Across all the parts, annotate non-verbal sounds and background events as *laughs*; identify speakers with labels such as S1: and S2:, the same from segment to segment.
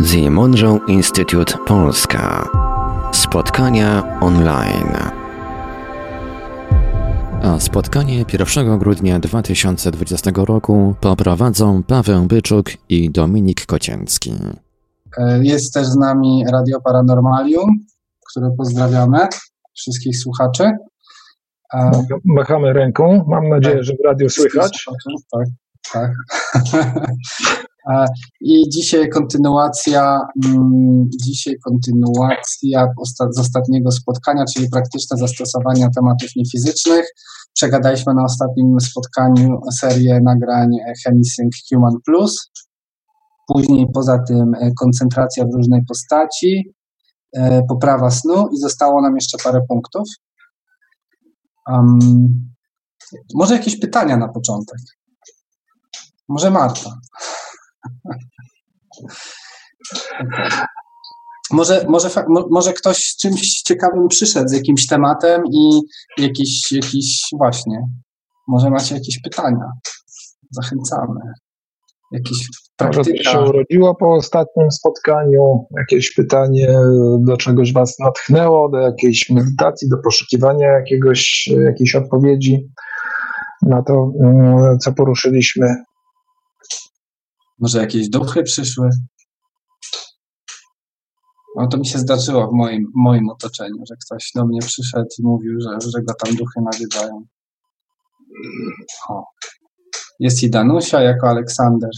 S1: The Monroe Institute Polska. Spotkania online. A spotkanie 1 grudnia 2020 roku poprowadzą Paweł Byczuk i Dominik Kocięcki.
S2: E, jest też z nami Radio Paranormalium, które pozdrawiamy wszystkich słuchaczy.
S3: Machamy ręką. Mam nadzieję, że w radio słychać.
S2: Tak, *laughs* tak. I dzisiaj kontynuacja, mm, dzisiaj kontynuacja z ostatniego spotkania, czyli praktyczne zastosowania tematów niefizycznych. Przegadaliśmy na ostatnim spotkaniu serię nagrań Chemisync Human Plus. Później poza tym e, koncentracja w różnej postaci, e, poprawa snu i zostało nam jeszcze parę punktów. Um, może jakieś pytania na początek? Może Marta. Może, może, może ktoś z czymś ciekawym przyszedł, z jakimś tematem i jakiś, jakiś właśnie, może macie jakieś pytania. Zachęcamy. Jakieś praktyka.
S3: Może się urodziło po ostatnim spotkaniu, jakieś pytanie, do czegoś was natchnęło, do jakiejś medytacji, do poszukiwania jakiegoś, jakiejś odpowiedzi na to, mm, co poruszyliśmy.
S2: Może jakieś duchy przyszły? No to mi się zdarzyło w moim, moim otoczeniu, że ktoś do mnie przyszedł i mówił, że, że go tam duchy nawiedzają. O. Jest i Danusia jako Aleksander.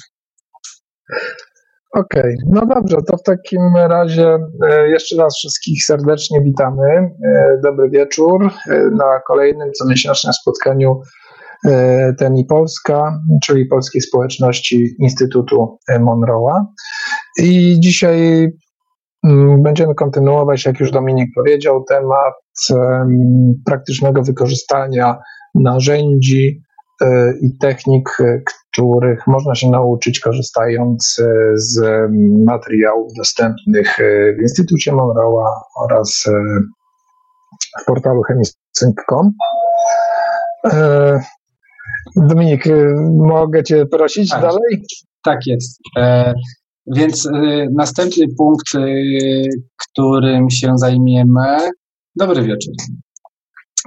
S3: Okej, okay. no dobrze, to w takim razie e, jeszcze raz wszystkich serdecznie witamy. E, dobry wieczór e, na kolejnym comiesięcznym spotkaniu E, TEMI Polska, czyli Polskiej Społeczności Instytutu Monroe'a. I dzisiaj mm, będziemy kontynuować, jak już Dominik powiedział, temat praktycznego wykorzystania narzędzi e, i technik, których można się nauczyć korzystając e, z materiałów dostępnych w Instytucie Monroe'a oraz w portalu chemisync.com. Dominik, y, mogę Cię prosić tak, dalej?
S2: Tak jest. E, więc e, następny punkt, e, którym się zajmiemy. Dobry wieczór.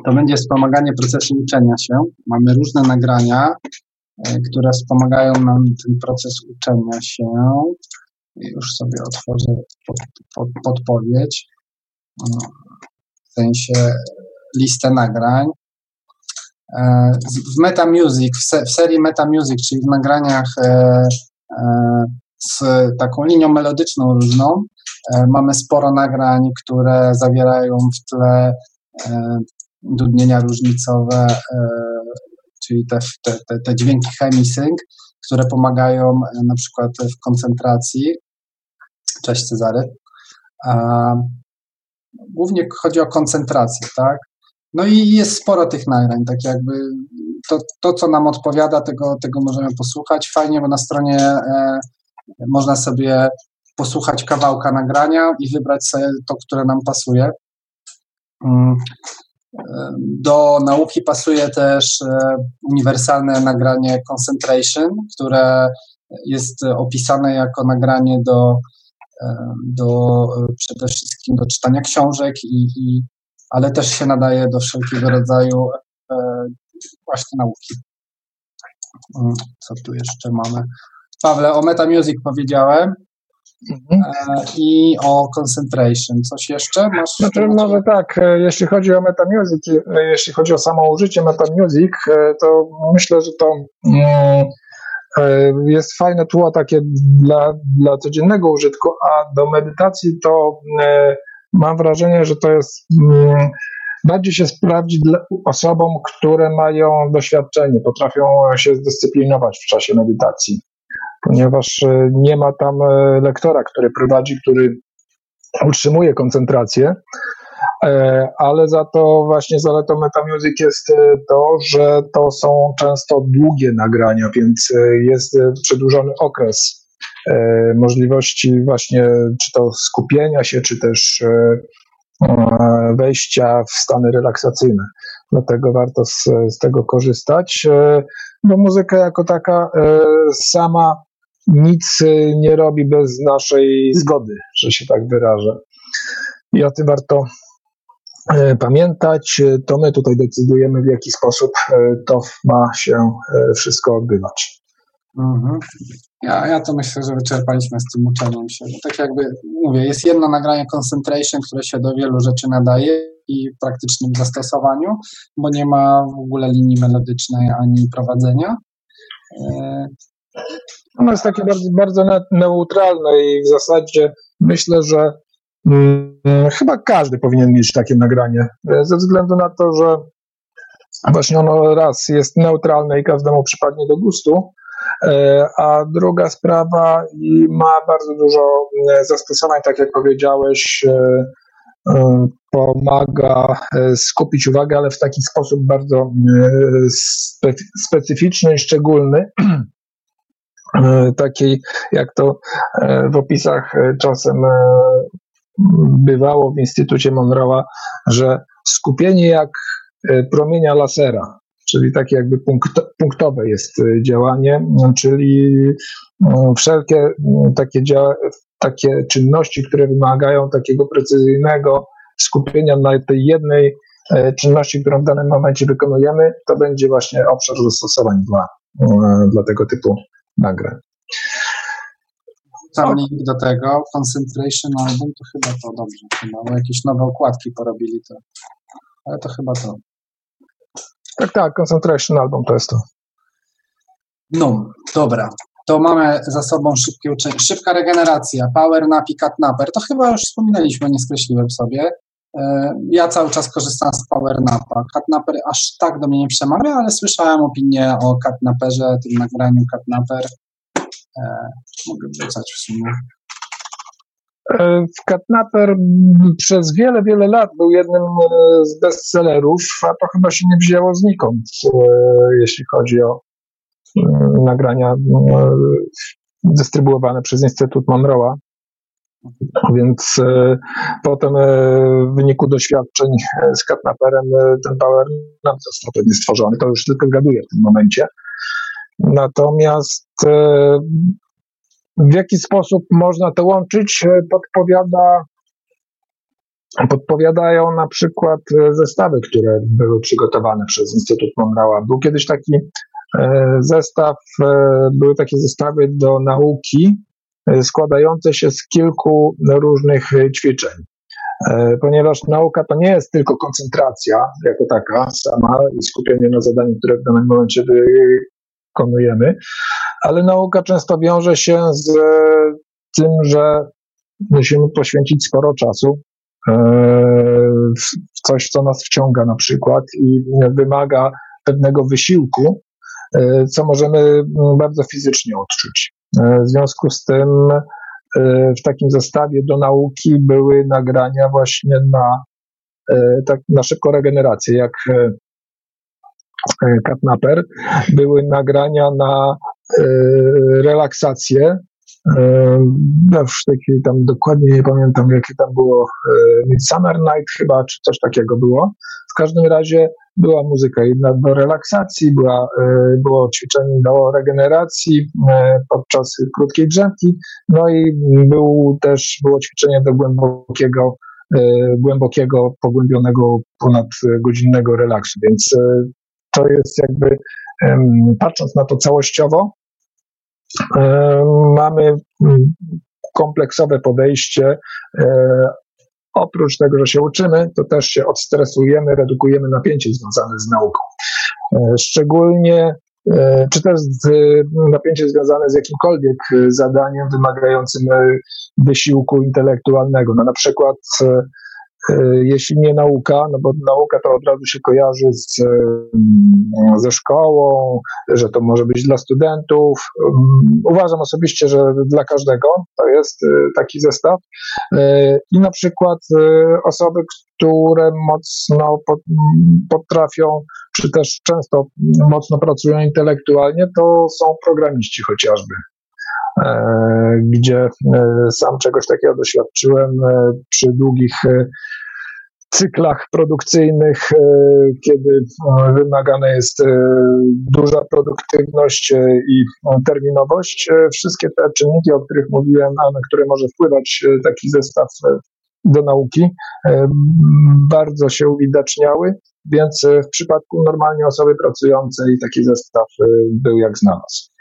S2: To będzie wspomaganie procesu uczenia się. Mamy różne nagrania, e, które wspomagają nam ten proces uczenia się. Już sobie otworzę pod, pod, podpowiedź. W sensie listę nagrań. E, w MetaMusic, w serii MetaMusic, czyli w nagraniach e, e, z taką linią melodyczną różną, mamy sporo nagrań, które zawierają w tle dudnienia różnicowe, czyli te, te, te dźwięki chemisync, które pomagają na przykład w koncentracji. Cześć Cezary. Głównie chodzi o koncentrację, tak? No i jest sporo tych nagrań, tak jakby to, to co nam odpowiada, tego, tego możemy posłuchać. Fajnie, bo na stronie e, można sobie posłuchać kawałka nagrania i wybrać sobie to, które nam pasuje. Mm. E, do nauki pasuje też e, uniwersalne nagranie Concentration, które jest opisane jako nagranie do, e, do przede wszystkim do czytania książek i, i ale też się nadaje do wszelkiego rodzaju e, właśnie nauki. Mm, co tu jeszcze mamy? Pawle, o MetaMusic powiedziałem. Mhm. E, I o concentration. Coś jeszcze? Masz
S3: znaczy, może tak, e, jeśli chodzi o MetaMusic, jeśli chodzi o samo użycie MetaMusic, to myślę, że to mm, jest fajne tło takie dla, dla codziennego użytku, a do medytacji to mam wrażenie, że to jest mm, bardziej się sprawdzi osobom, które mają doświadczenie, potrafią się zdyscyplinować w czasie medytacji, ponieważ e, nie ma tam e, lektora, który prowadzi, który utrzymuje koncentrację, e, ale za to właśnie zaletą MetaMusic jest to, że to są często długie nagrania, więc jest przedłużony okres możliwości właśnie czy to skupienia się, czy też e, e, wejścia w stany relaksacyjne. Dlatego warto z, z tego korzystać, bo muzyka jako taka sama nic nie robi bez naszej zgody, że się tak wyrażę. I o tym warto pamiętać. To my tutaj decydujemy, w jaki sposób to ma się wszystko odbywać.
S2: Mhm. Ja, ja to myślę, że wyczerpaliśmy z tym uczeniem się. Tak jakby mówię, jest jedno nagranie concentration, które się do wielu rzeczy nadaje i w praktycznym zastosowaniu, bo nie ma w ogóle linii melodycznej ani prowadzenia.
S3: E, ono jest takie bardzo, bardzo neutralne i w zasadzie myślę, że hmm, chyba każdy powinien mieć takie nagranie, e, ze względu na to, że właśnie ono raz jest neutralne i każdemu przypadnie do gustu, a druga sprawa ma bardzo dużo e, zastosowań, tak jak powiedziałeś, e, pomaga skupić uwagę, ale w taki sposób bardzo specyficzny i szczególny. Takiej, jak to w opisach czasem bywało w Instytucie Monroe'a, że skupienie jak promienia lasera czyli takie jakby punkt, punktowe jest y, działanie, czyli y, wszelkie y, takie, takie czynności, które wymagają takiego precyzyjnego skupienia na tej jednej czynności, którą w danym momencie wykonujemy, to będzie właśnie obszar zastosowań dla, dla tego typu nagrań.
S2: Tam link do tego, Concentration Album, to chyba to dobrze, chyba, jakieś nowe okładki porobili to, ale to chyba to.
S3: Tak, tak, Concentration Album to jest to.
S2: No, dobra. To mamy za sobą szybkie uczenie. Szybka regeneracja, power nap i cat napper. To chyba już wspominaliśmy, nie skreśliłem sobie. E, ja cały czas korzystam z power napa. Cat napper aż tak do mnie nie przemawia, ale słyszałem opinię o cat napperze, tym nagraniu cat napper. E, mogę wrzucać w sumie.
S3: E, Katnaper przez wiele, wiele lat był jednym e, z bestsellerów, a to chyba się nie wzięło znikąd, e, jeśli chodzi o nagrania dystrybuowane przez Instytut Monroe'a. Więc potem w wyniku doświadczeń z Katnaperem ten Power nam został pewnie stworzony. To już tylko gaduję w tym momencie. Natomiast w jaki sposób można to łączyć, e, podpowiada, podpowiadają na przykład e, zestawy, które były przygotowane przez Instytut Monroe'a. Był kiedyś taki e, zestaw, były takie zestawy do nauki składające się z kilku różnych ćwiczeń. Ponieważ nauka to nie jest tylko koncentracja jako taka sama i skupienie na zadaniu, które w danym momencie wykonujemy, ale nauka często wiąże się z tym, że musimy poświęcić sporo czasu e, w coś, co nas wciąga na przykład i wymaga pewnego wysiłku, e, co możemy bardzo fizycznie odczuć. E, w związku z tym w takim zestawie do nauki były nagrania właśnie na, tak, na szybką regenerację, jak Katnaper. Były nagrania na E, relaksację. Ja już taki tam dokładnie nie pamiętam, jakie tam było e, Midsummer Night chyba, czy coś takiego było. W każdym razie była muzyka jedna do relaksacji, była, e, było ćwiczenie do regeneracji podczas krótkiej drzemki, no i był też, było ćwiczenie do głębokiego, głębokiego, pogłębionego, ponad godzinnego relaksu, więc to jest jakby, patrząc na to całościowo, mamy kompleksowe podejście. E, oprócz tego, że się uczymy, to też się odstresujemy, redukujemy napięcie związane z nauką. E, szczególnie e, czy też napięcie związane z jakimkolwiek zadaniem wymagającym wysiłku intelektualnego. No na przykład jeśli nie nauka, no bo nauka to od razu się kojarzy z, mm, ze szkołą, że to może być dla studentów. Mm, uważam osobiście, że dla każdego to jest e, taki zestaw. E, I na przykład osoby, które mocno potrafią, czy też często mocno pracują intelektualnie, to są programiści chociażby. E, gdzie e, sam czegoś takiego doświadczyłem e, przy długich cyklach produkcyjnych, kiedy wymagana jest duża produktywność i terminowość. Wszystkie te czynniki, o których mówiłem, a na które może wpływać taki zestaw do nauki, bardzo się uwidaczniały, więc w przypadku normalnie osoby pracującej taki zestaw był jak znalazł.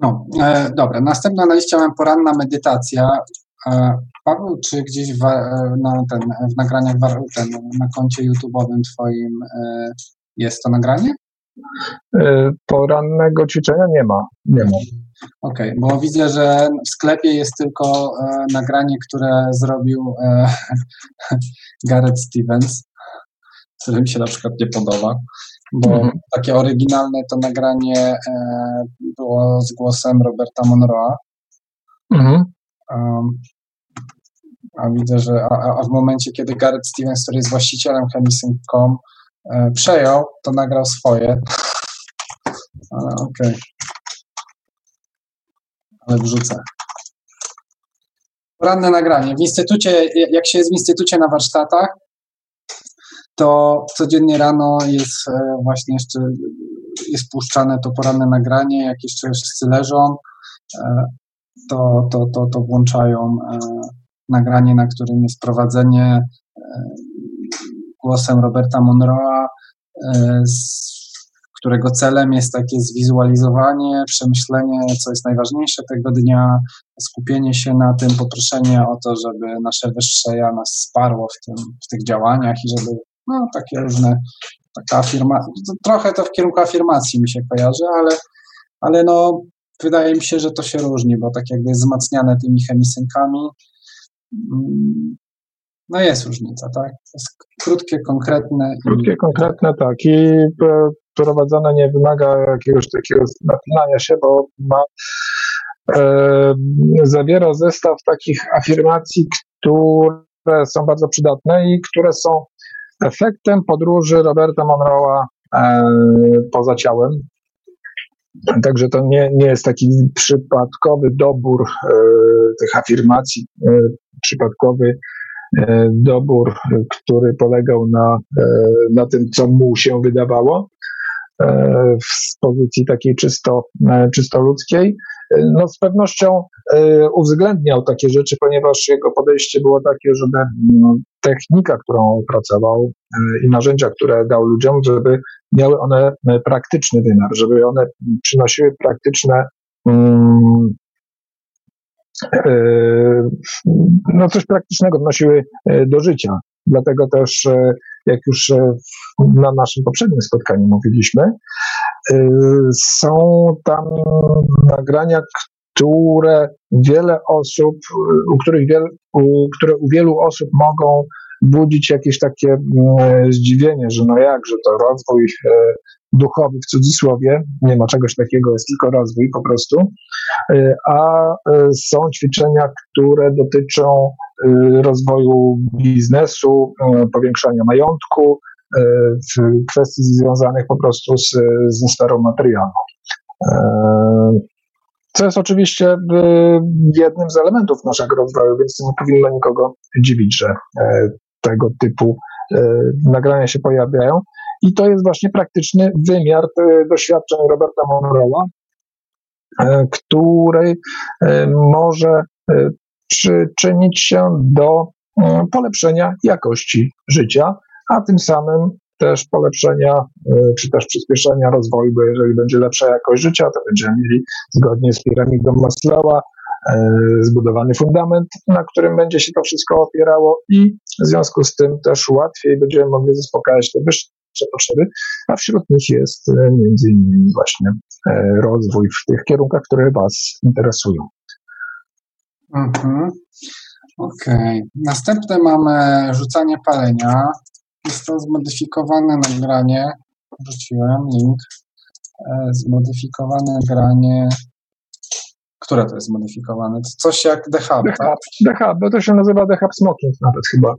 S2: No, e, dobra, następna na liście mam poranna medytacja. E, Paweł, czy gdzieś w, e, na ten, w nagraniach ten, na koncie YouTube'owym Twoim e, jest to nagranie?
S3: E, porannego ćwiczenia nie ma. Nie ma.
S2: Okej, okay, bo widzę, że w sklepie jest tylko e, nagranie, które zrobił *laughs* Gareth Stevens, *laughs* które mi się na przykład nie podoba bo mhm. takie oryginalne to nagranie e, było z głosem Roberta Monroe'a. Mhm. Um, a widzę, że a, a, w momencie, kiedy Gareth Stevens, który jest właścicielem Chemisyn.com, e, przejął, to nagrał swoje. *laughs* Ale okej. Okay. Ale wrzucę. Poranne nagranie. W instytucie, jak się jest w instytucie na warsztatach, to codziennie rano jest e, właśnie jeszcze jest puszczane to poranne nagranie, jak jeszcze wszyscy leżą, e, to, to, to, to włączają e, nagranie, na którym jest prowadzenie głosem Roberta Monroe'a, którego celem jest takie zwizualizowanie, przemyślenie, co jest najważniejsze tego dnia, skupienie się na tym, poproszenie o to, żeby nasze wyższe ja nas wsparło w, tym, w tych działaniach i żeby no, takie różne, taka afirmacja, trochę to w kierunku afirmacji mi się kojarzy, ale, ale no, wydaje mi się, że to się różni, bo tak jakby jest wzmacniane tymi chemisynkami. Mm, no jest różnica, tak? Jest krótkie, konkretne.
S3: Krótkie, i... konkretne, tak. I e, prowadzone nie wymaga jakiegoś takiego napinania się, bo ma, e, zawiera zestaw takich afirmacji, które są bardzo przydatne i które są efektem podróży Roberta Monroe'a e, poza ciałem. Także to nie, nie jest taki przypadkowy dobór e, tych afirmacji, e, przypadkowy dobór, który polegał na, na tym, co mu się wydawało z pozycji takiej czysto, czysto ludzkiej. No z pewnością uwzględniał takie rzeczy, ponieważ jego podejście było takie, żeby no, technika, którą opracował e, i narzędzia, które dał ludziom, żeby miały one e, praktyczny wymiar, żeby one przynosiły praktyczne mm, e, no coś praktycznego wnosiły do życia. Dlatego też, jak już na naszym poprzednim spotkaniu mówiliśmy, są tam nagrania, które wiele osób, u których wiel, u, które u wielu osób mogą budzić jakieś takie mm, zdziwienie, że no jak, że to rozwój e, duchowy w cudzysłowie, nie ma czegoś takiego, jest tylko rozwój po prostu, e, a e, są ćwiczenia, które dotyczą rozwoju biznesu, powiększania majątku, w kwestii związanych po prostu z, ze sferą materialną. Co jest oczywiście y, jednym z elementów naszego rozwoju, więc nie powinno nikogo dziwić, że tego typu nagrania się pojawiają. I to jest właśnie praktyczny wymiar doświadczeń Roberta Monroe'a, który może przyczynić się do polepszenia jakości życia, a tym samym też polepszenia, e, czy też przyspieszenia rozwoju, bo jeżeli będzie lepsza jakość życia, to będziemy mieli zgodnie z piramidą Maslowa e, zbudowany fundament, na którym będzie się to wszystko opierało i w związku z tym też łatwiej będziemy mogli zaspokajać te wyższe potrzeby, a wśród nich jest e, między innymi właśnie rozwój w tych kierunkach, które Was interesują.
S2: Mhm. Okej. Okay. Następne mamy rzucanie palenia. Jest to zmodyfikowane nagranie. Wrzuciłem link. E, zmodyfikowane nagranie. Które to jest zmodyfikowane? To coś jak The Hub, The tak?
S3: Hub, The Hub, bo to się nazywa The Hub Smoking nawet chyba.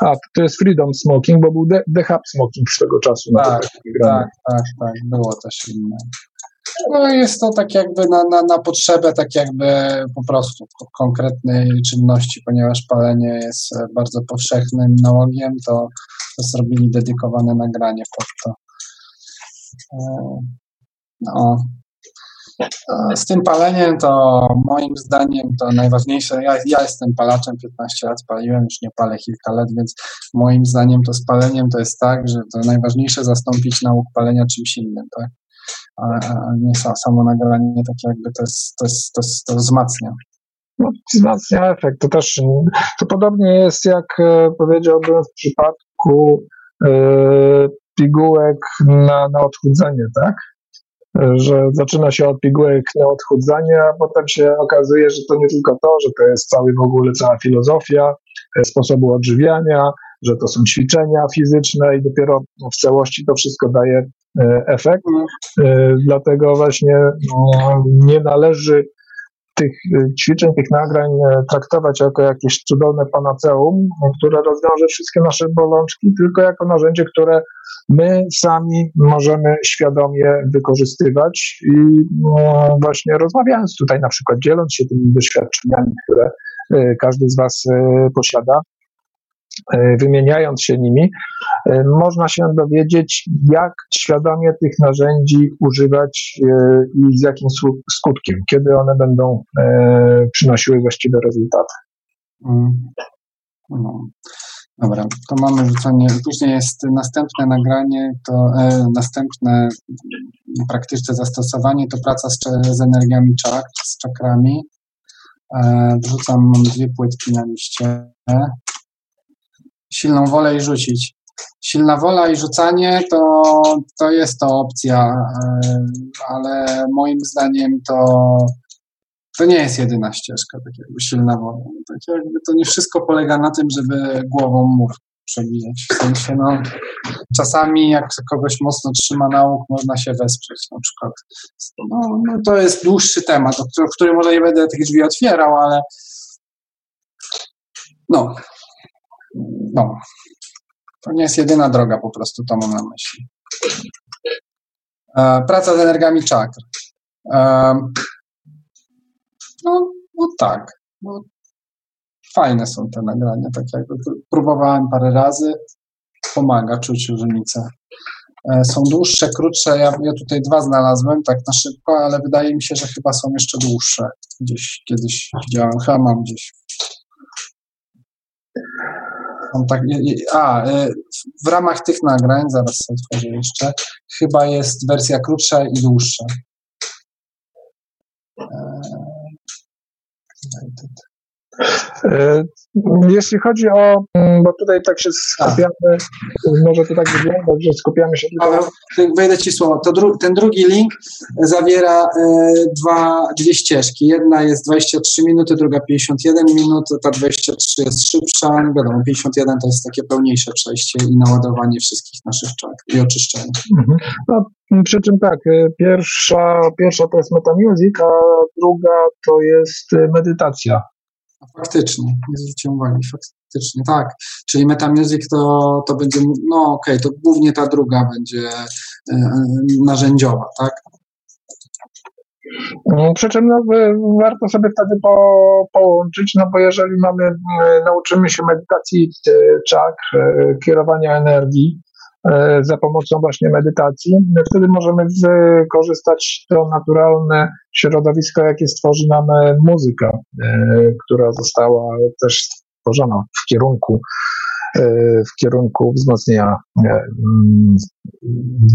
S3: A, to jest Freedom Smoking, bo był The, The Hub Smoking z tego czasu.
S2: Tak, tak, tak, tak, było też inne. No jest to tak jakby na, na, na potrzebę, tak jakby po prostu konkretnej czynności, ponieważ palenie jest bardzo powszechnym nałogiem, to, to zrobili dedykowane nagranie pod to. E, no, z tym paleniem to moim zdaniem to najważniejsze, ja, ja jestem palaczem, 15 lat paliłem, już nie palę kilka lat, więc moim zdaniem to z paleniem to jest tak, że to najważniejsze zastąpić nauk palenia czymś innym, tak? A, a nie samo nagranie, tak jakby to jest, to jest, to, jest, to wzmacnia.
S3: No, wzmacnia efekt. To też to podobnie jest, jak e, powiedziałbym w przypadku e, pigułek na, na odchudzenie, tak? że zaczyna się od pigułek na odchudzanie, a potem się okazuje, że to nie tylko to, że to jest cały w ogóle cała filozofia e, sposobu odżywiania, że to są ćwiczenia fizyczne i dopiero w całości to wszystko daje e, efekt. E, dlatego właśnie no, nie należy tych ćwiczeń, tych nagrań traktować jako jakieś cudowne panaceum, które rozwiąże wszystkie nasze bolączki, tylko jako narzędzie, które my sami możemy świadomie wykorzystywać i no, właśnie rozmawiając tutaj na przykład, dzieląc się tymi doświadczeniami, które e, każdy z Was e, posiada, e, wymieniając się nimi, można się dowiedzieć, jak świadomie tych narzędzi używać i z jakim skutkiem, kiedy one będą przynosiły właściwe rezultaty. Mm.
S2: No. Dobra, to mamy rzucenie. Później jest następne nagranie, to e, następne praktyczne zastosowanie to praca z, z energiami czakr, z czakrami. E, wrzucam, dwie płytki na liście. Silną wolę i rzucić. Silna wola i rzucanie to, to jest to opcja, e, ale moim zdaniem to to nie jest jedyna ścieżka, tak jakby silna wola. Tak jakby to nie wszystko polega na tym, żeby głową mur przebijać. W sensie, no, czasami jak kogoś mocno trzyma nauk, można się wesprzeć na przykład. No, no to jest dłuższy temat, o którym, który może nie będę tych drzwi otwierał, ale no, no, to nie jest jedyna droga, po prostu to mam na myśli. E, praca z energiami czakr. E, no, no tak. No, fajne są te nagrania, tak jakby próbowałem parę razy, pomaga czuć różnicę. E, są dłuższe, krótsze. Ja, ja tutaj dwa znalazłem tak na szybko, ale wydaje mi się, że chyba są jeszcze dłuższe. Gdzieś kiedyś widziałem, chyba mam gdzieś. Tak, a, e, w ramach tych nagrań, zaraz otworzę jeszcze, chyba jest wersja krótsza i dłuższa. E,
S3: jeśli chodzi o, mm, bo tutaj tak się skupiamy, może to tak wyglądać, że skupiamy się
S2: tylko... Wejdę Ci słowo. To dru ten drugi link zawiera e, dwa, dwie ścieżki. Jedna jest 23 minuty, druga 51 minut. Ta 23 jest szybsza. Wiadomo, 51 to jest takie pełniejsze przejście i naładowanie wszystkich naszych czak i oczyszczenie. Mhm.
S3: No, przy czym tak, e, pierwsza, pierwsza to jest metamusic, a druga to jest e, medytacja.
S2: Faktycznie, nie zwróciłem uwagi, faktycznie, tak. Czyli Metamusic to, to będzie, no okej, okay, to głównie ta druga będzie e, narzędziowa, tak?
S3: Mm, przy czym no, warto sobie wtedy po, połączyć, no bo jeżeli mamy, nauczymy się medytacji czakr, kierowania energii, E, za pomocą właśnie medytacji. Wtedy możemy wykorzystać to naturalne środowisko, jakie stworzy nam e, muzyka, e, która została też stworzona w kierunku w kierunku wzmocnienia mm,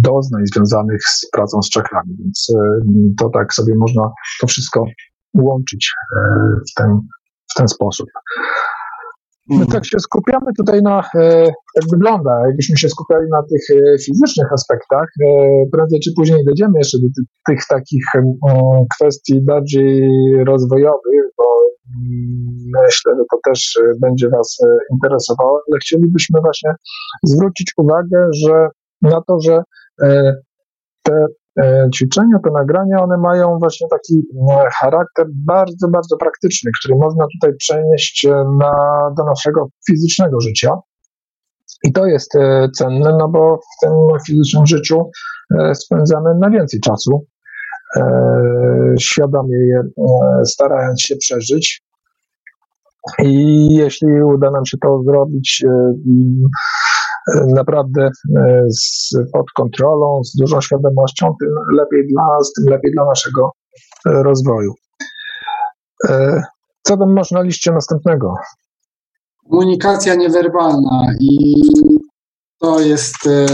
S3: doznań związanych z pracą z czakrami. Więc to tak sobie można to wszystko łączyć w ten, w ten sposób. My mhm. tak się skupiamy tutaj na, e, jak wygląda, jakbyśmy się skupiali na tych e, fizycznych aspektach, e, prędzej czy później dojdziemy jeszcze do tych, takich kwestii bardziej rozwojowych, bo mm, myślę, że to też będzie Was interesowało, ale chcielibyśmy właśnie zwrócić uwagę, że na to, że te E, ćwiczenia, te nagrania, one mają właśnie taki e, charakter bardzo, bardzo praktyczny, który można tutaj przenieść e, na, do naszego fizycznego życia. I to jest cenne, no bo w tym fizycznym życiu spędzamy najwięcej czasu. świadomie je starając się przeżyć. I jeśli uda nam się to zrobić naprawdę z, pod kontrolą, z dużą świadomością, tym lepiej dla nas, tym lepiej dla naszego rozwoju. Co tam masz na liście następnego?
S2: Komunikacja niewerbalna i to jest e,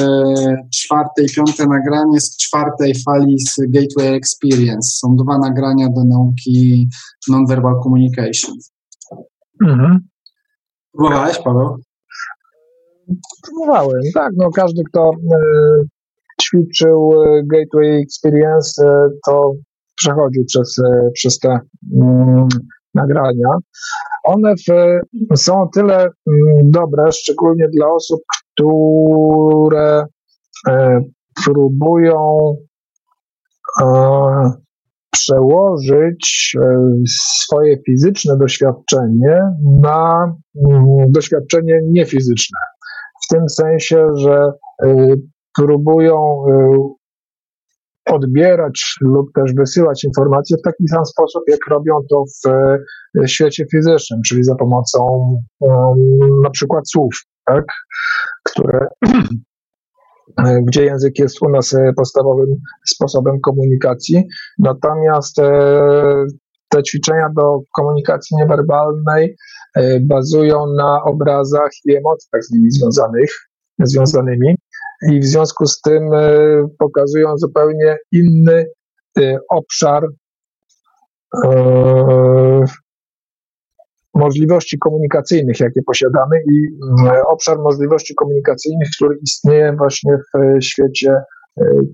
S2: czwarte i piąte nagranie z czwartej fali z Gateway Experience. Są dwa nagrania do nauki Nonverbal Communication. Mhm. Próbowałeś, Paweł?
S3: Próbowałem, tak. No, każdy, kto e, ćwiczył e, Gateway Experience, e, to przechodził przez, przez te mm, nagrania. One w, są tyle mm, dobre, szczególnie dla osób, które e, próbują e, przełożyć swoje fizyczne doświadczenie na mm, doświadczenie niefizyczne. W tym sensie, że próbują odbierać lub też wysyłać informacje w taki sam sposób, jak robią to w e, świecie fizycznym, czyli za pomocą um, na przykład słów, tak, które *clears throat* gdzie język jest u nas podstawowym sposobem komunikacji. Natomiast te ćwiczenia do komunikacji niewerbalnej bazują na obrazach i emocjach z nimi związanych, związanymi i w związku z tym e, pokazują zupełnie inny e, obszar e, możliwości komunikacyjnych, jakie posiadamy i obszar możliwości komunikacyjnych, który istnieje właśnie w świecie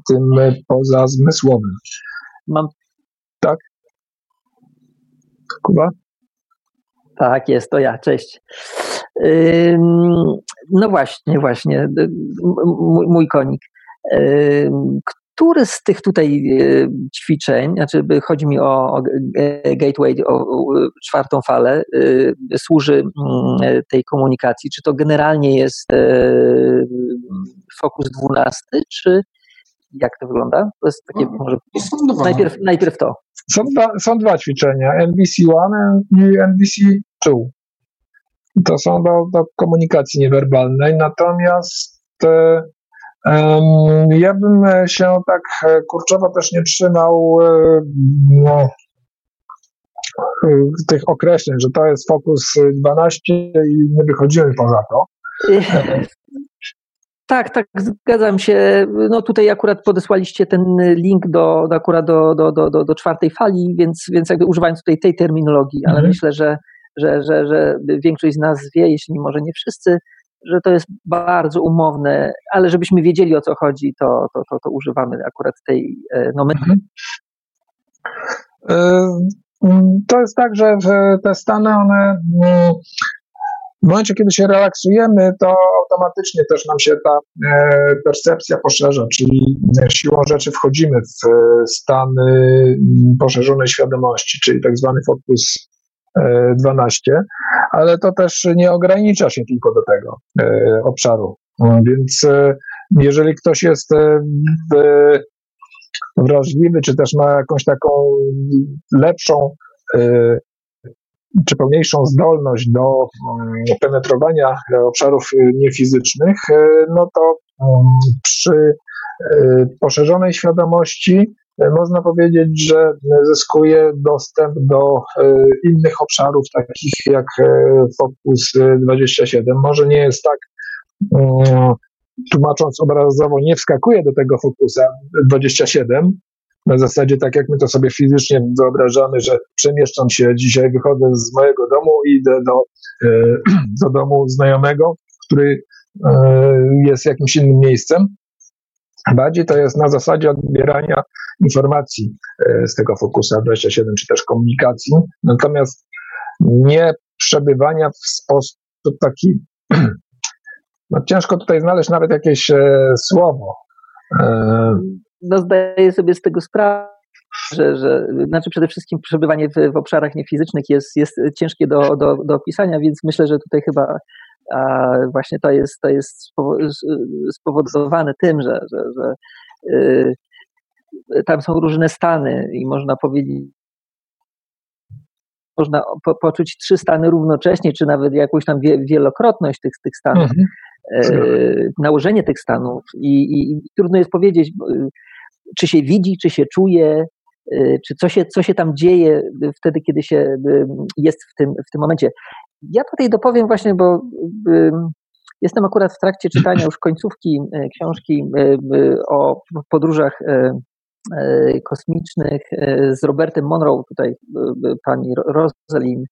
S3: tym pozazmysłowym.
S4: Mam.
S3: Tak? Kuba?
S4: Tak, jest, to ja, cześć. No właśnie, właśnie, mój konik. Który z tych tutaj e, ćwiczeń, znaczy chodzi mi o gateway, o czwartą falę, e, służy mm, tej komunikacji? Czy to generalnie jest fokus dwunasty, czy jak to wygląda? To jest takie, no, może najpierw, najpierw to.
S3: Są dwa, są dwa ćwiczenia, NBC-1 i NBC-2 to są do, do komunikacji niewerbalnej, natomiast e, ja bym się tak e, kurczowo też nie trzymał e, no, tych określeń, że to jest fokus 12 i nie wychodzimy poza to. *laughs*
S4: Tak, tak, zgadzam się. No tutaj akurat podesłaliście ten link do, do akurat do, do, do, do, czwartej fali, więc, więc jakby używając tutaj tej terminologii, ale mhm. myślę, że że, że, że większość z nas wie, jeśli może nie wszyscy, że to jest bardzo umowne, ale żebyśmy wiedzieli o co chodzi, to, to, to, to używamy akurat tej e, nomenklatury.
S3: Mhm. E, to jest tak, że te stany, one mm, w momencie, kiedy się relaksujemy, to automatycznie też nam się ta e, percepcja poszerza, czyli siłą rzeczy wchodzimy w stany mm, poszerzonej świadomości, czyli tak zwany fokus 12, ale to też nie ogranicza się tylko do tego e, obszaru. Więc e, jeżeli ktoś jest e, wrażliwy, czy też ma jakąś taką lepszą czy pełniejszą zdolność do mm, penetrowania obszarów niefizycznych, no to mm, przy poszerzonej świadomości można powiedzieć, że zyskuje dostęp do e, innych obszarów, takich jak e, Focus 27. Może nie jest tak, mm, tłumacząc obrazowo, nie wskakuje do tego Focusa 27, na zasadzie tak jak my to sobie fizycznie wyobrażamy, że przemieszczam się dzisiaj, wychodzę z mojego domu i idę do, e, *clears throat* do domu znajomego, który jest jakimś innym miejscem. Bardziej to jest na zasadzie odbierania informacji e, z tego Focusa 27, czy też komunikacji, natomiast nie przebywania w sposób taki, *clears throat* no ciężko tutaj znaleźć nawet jakieś e, słowo.
S4: E, no zdaję sobie z tego sprawę, że, że znaczy przede wszystkim przebywanie w, w obszarach niefizycznych jest, jest ciężkie do, do, do opisania, więc myślę, że tutaj chyba a właśnie to jest, to jest spowodowane tym, że, że, że y, tam są różne stany i można powiedzieć, można po, poczuć trzy stany równocześnie, czy nawet jakąś tam wie, wielokrotność tych, tych stanów, mhm. e, nałożenie tych stanów I, i, i, trudno jest powiedzieć, czy się widzi, czy się czuje, e, czy co się, co się tam dzieje wtedy, kiedy się e, jest w tym, w tym momencie. Ja tutaj dopowiem właśnie, bo jestem akurat w trakcie czytania już końcówki e, książki o podróżach kosmicznych z Robertem Monroe, tutaj pani Rosalind.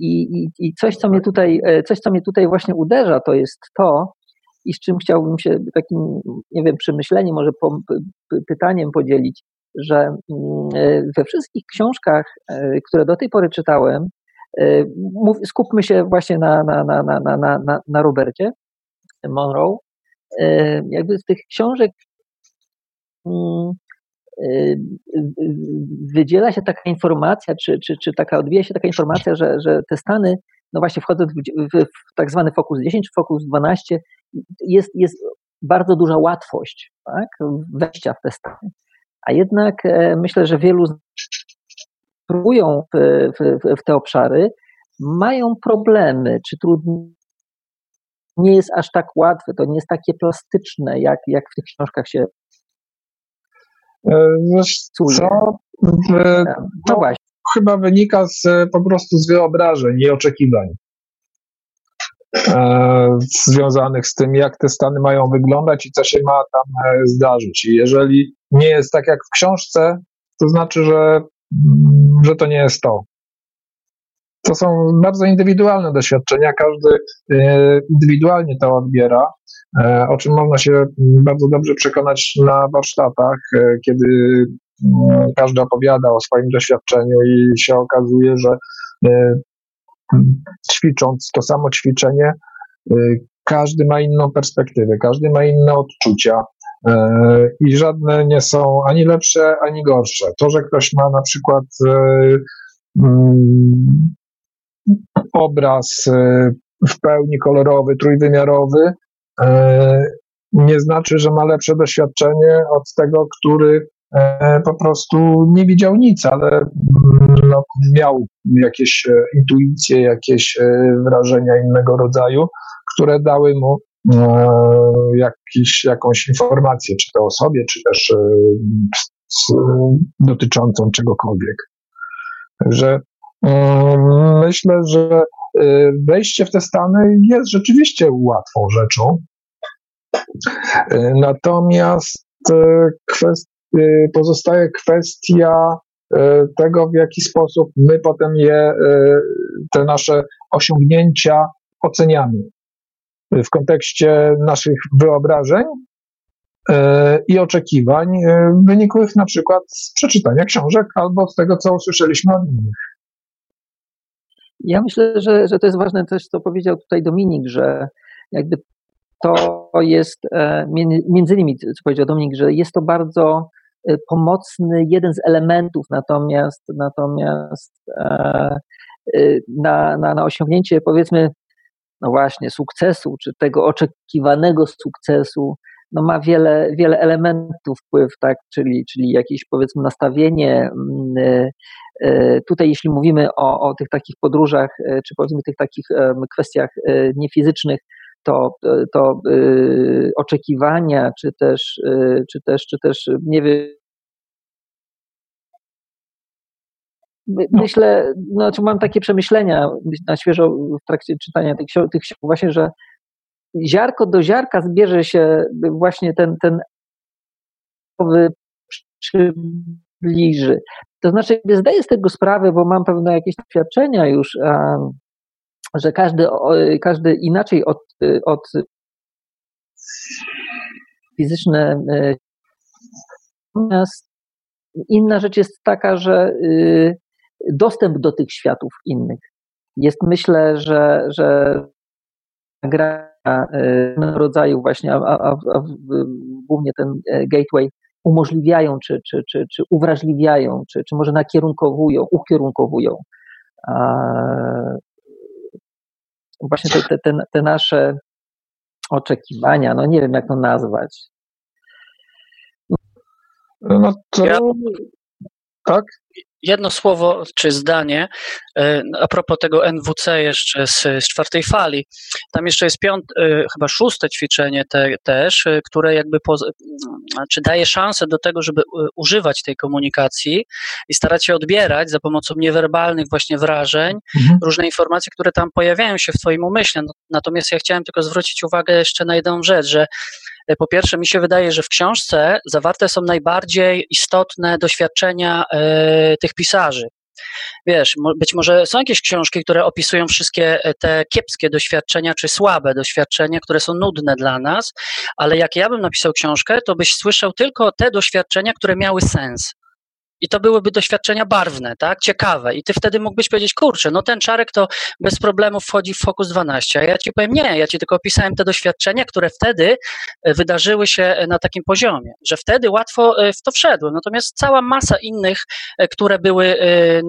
S4: I, i, I coś, co mnie tutaj, coś, co mnie tutaj właśnie uderza, to jest to, i z czym chciałbym się takim, nie wiem, przemyśleniem, może po, pytaniem podzielić, że mm, we wszystkich książkach, które do tej pory czytałem, Y, skupmy się właśnie na, na, na, na, na, na, na Robercie Monroe. Y, jakby z tych książek mm, y, wydziela się taka informacja, czy, czy, czy taka odbija się taka informacja, że, że te stany, no właśnie wchodząc w, w, w tak zwany fokus 10 czy fokus 12, jest, jest bardzo duża łatwość tak, wejścia w te stany. A jednak e, myślę, że wielu w, w, w te obszary, mają problemy, czy trudno. Nie jest aż tak łatwe, to nie jest takie plastyczne, jak, jak w tych książkach się.
S3: E, wiesz co? No właśnie. Chyba wynika z, po prostu z wyobrażeń i oczekiwań e, związanych z tym, jak te stany mają wyglądać i co się ma tam e, zdarzyć. I jeżeli nie jest tak jak w książce, to znaczy, że że to nie jest to. To są bardzo indywidualne doświadczenia, każdy e, indywidualnie to odbiera, e, o czym można się bardzo dobrze przekonać na warsztatach, e, kiedy każdy opowiada o swoim doświadczeniu i się okazuje, że ćwicząc to samo ćwiczenie, każdy ma inną perspektywę, każdy ma inne odczucia, i żadne nie są ani lepsze, ani gorsze. To, że ktoś ma na przykład e, mm, obraz e, w pełni kolorowy, trójwymiarowy, nie znaczy, że ma lepsze doświadczenie od tego, który po prostu nie widział nic, ale mm, no, miał jakieś intuicje, jakieś wrażenia innego rodzaju, które dały mu E, jakiś, jakąś informację, czy to o sobie, czy też e, dotyczącą czegokolwiek. Także e, myślę, że wejście w te Stany jest rzeczywiście łatwą rzeczą. Natomiast kwest, pozostaje kwestia tego, w jaki sposób my potem je, te nasze osiągnięcia oceniamy w kontekście naszych wyobrażeń e, i oczekiwań e, wynikłych na przykład z przeczytania książek albo z tego, co usłyszeliśmy od innych.
S4: Ja myślę, że, że to jest ważne też, co powiedział tutaj Dominik, że jakby to jest, e, między innymi, co powiedział Dominik, że jest to bardzo pomocny jeden z elementów, natomiast, natomiast na, na, na osiągnięcie powiedzmy no właśnie sukcesu, czy tego oczekiwanego sukcesu, no ma wiele, wiele elementów wpływ, tak, czyli, czyli jakieś powiedzmy nastawienie. Mm, y, y, tutaj, jeśli mówimy o, o tych takich podróżach, y, czy powiedzmy tych takich kwestiach niefizycznych, to, to oczekiwania, czy też, czy też, czy też, nie wiem, No. Myślę, znaczy mam takie przemyślenia na świeżo w trakcie czytania tych, tych właśnie, że ziarko do ziarka zbierze się właśnie ten, ten przybliży. To znaczy, zdaję z tego sprawę, bo mam pewne jakieś doświadczenia już, że każdy, każdy inaczej od, od fizyczne. E, natomiast inna rzecz jest taka, że y, dostęp do tych światów innych. Jest myślę, że, że gra e, rodzaju właśnie, a, a, a głównie ten e, gateway umożliwiają, czy, czy, czy, czy uwrażliwiają, czy, czy może nakierunkowują, ukierunkowują właśnie te, te, te, te nasze oczekiwania, no nie wiem jak to nazwać,
S3: No to... Ja... Tak?
S5: Jedno słowo czy zdanie e, a propos tego NWC jeszcze z, z czwartej fali. Tam jeszcze jest piąt, e, chyba szóste ćwiczenie te, też, e, które jakby po, czy daje szansę do tego, żeby używać tej komunikacji i starać się odbierać za pomocą niewerbalnych właśnie wrażeń mhm. różne informacje, które tam pojawiają się w Twoim umyśle. Natomiast ja chciałem tylko zwrócić uwagę jeszcze na jedną rzecz, że E, po pierwsze, mi się wydaje, że w książce zawarte są najbardziej istotne doświadczenia e, tych pisarzy. Wiesz, być może są jakieś książki, które opisują wszystkie e, te kiepskie doświadczenia, czy słabe doświadczenia, które są nudne dla nas, ale jak ja bym napisał książkę, to byś słyszał tylko te doświadczenia, które miały sens. I to byłyby doświadczenia barwne, tak? Ciekawe. I ty wtedy mógłbyś powiedzieć, kurczę, no ten czarek to bez problemu wchodzi w Focus 12. A ja ci powiem, nie, ja ci tylko opisałem te doświadczenia, które wtedy e, wydarzyły się e, na takim poziomie, że wtedy łatwo e, w to wszedłem. Natomiast cała masa innych, które były,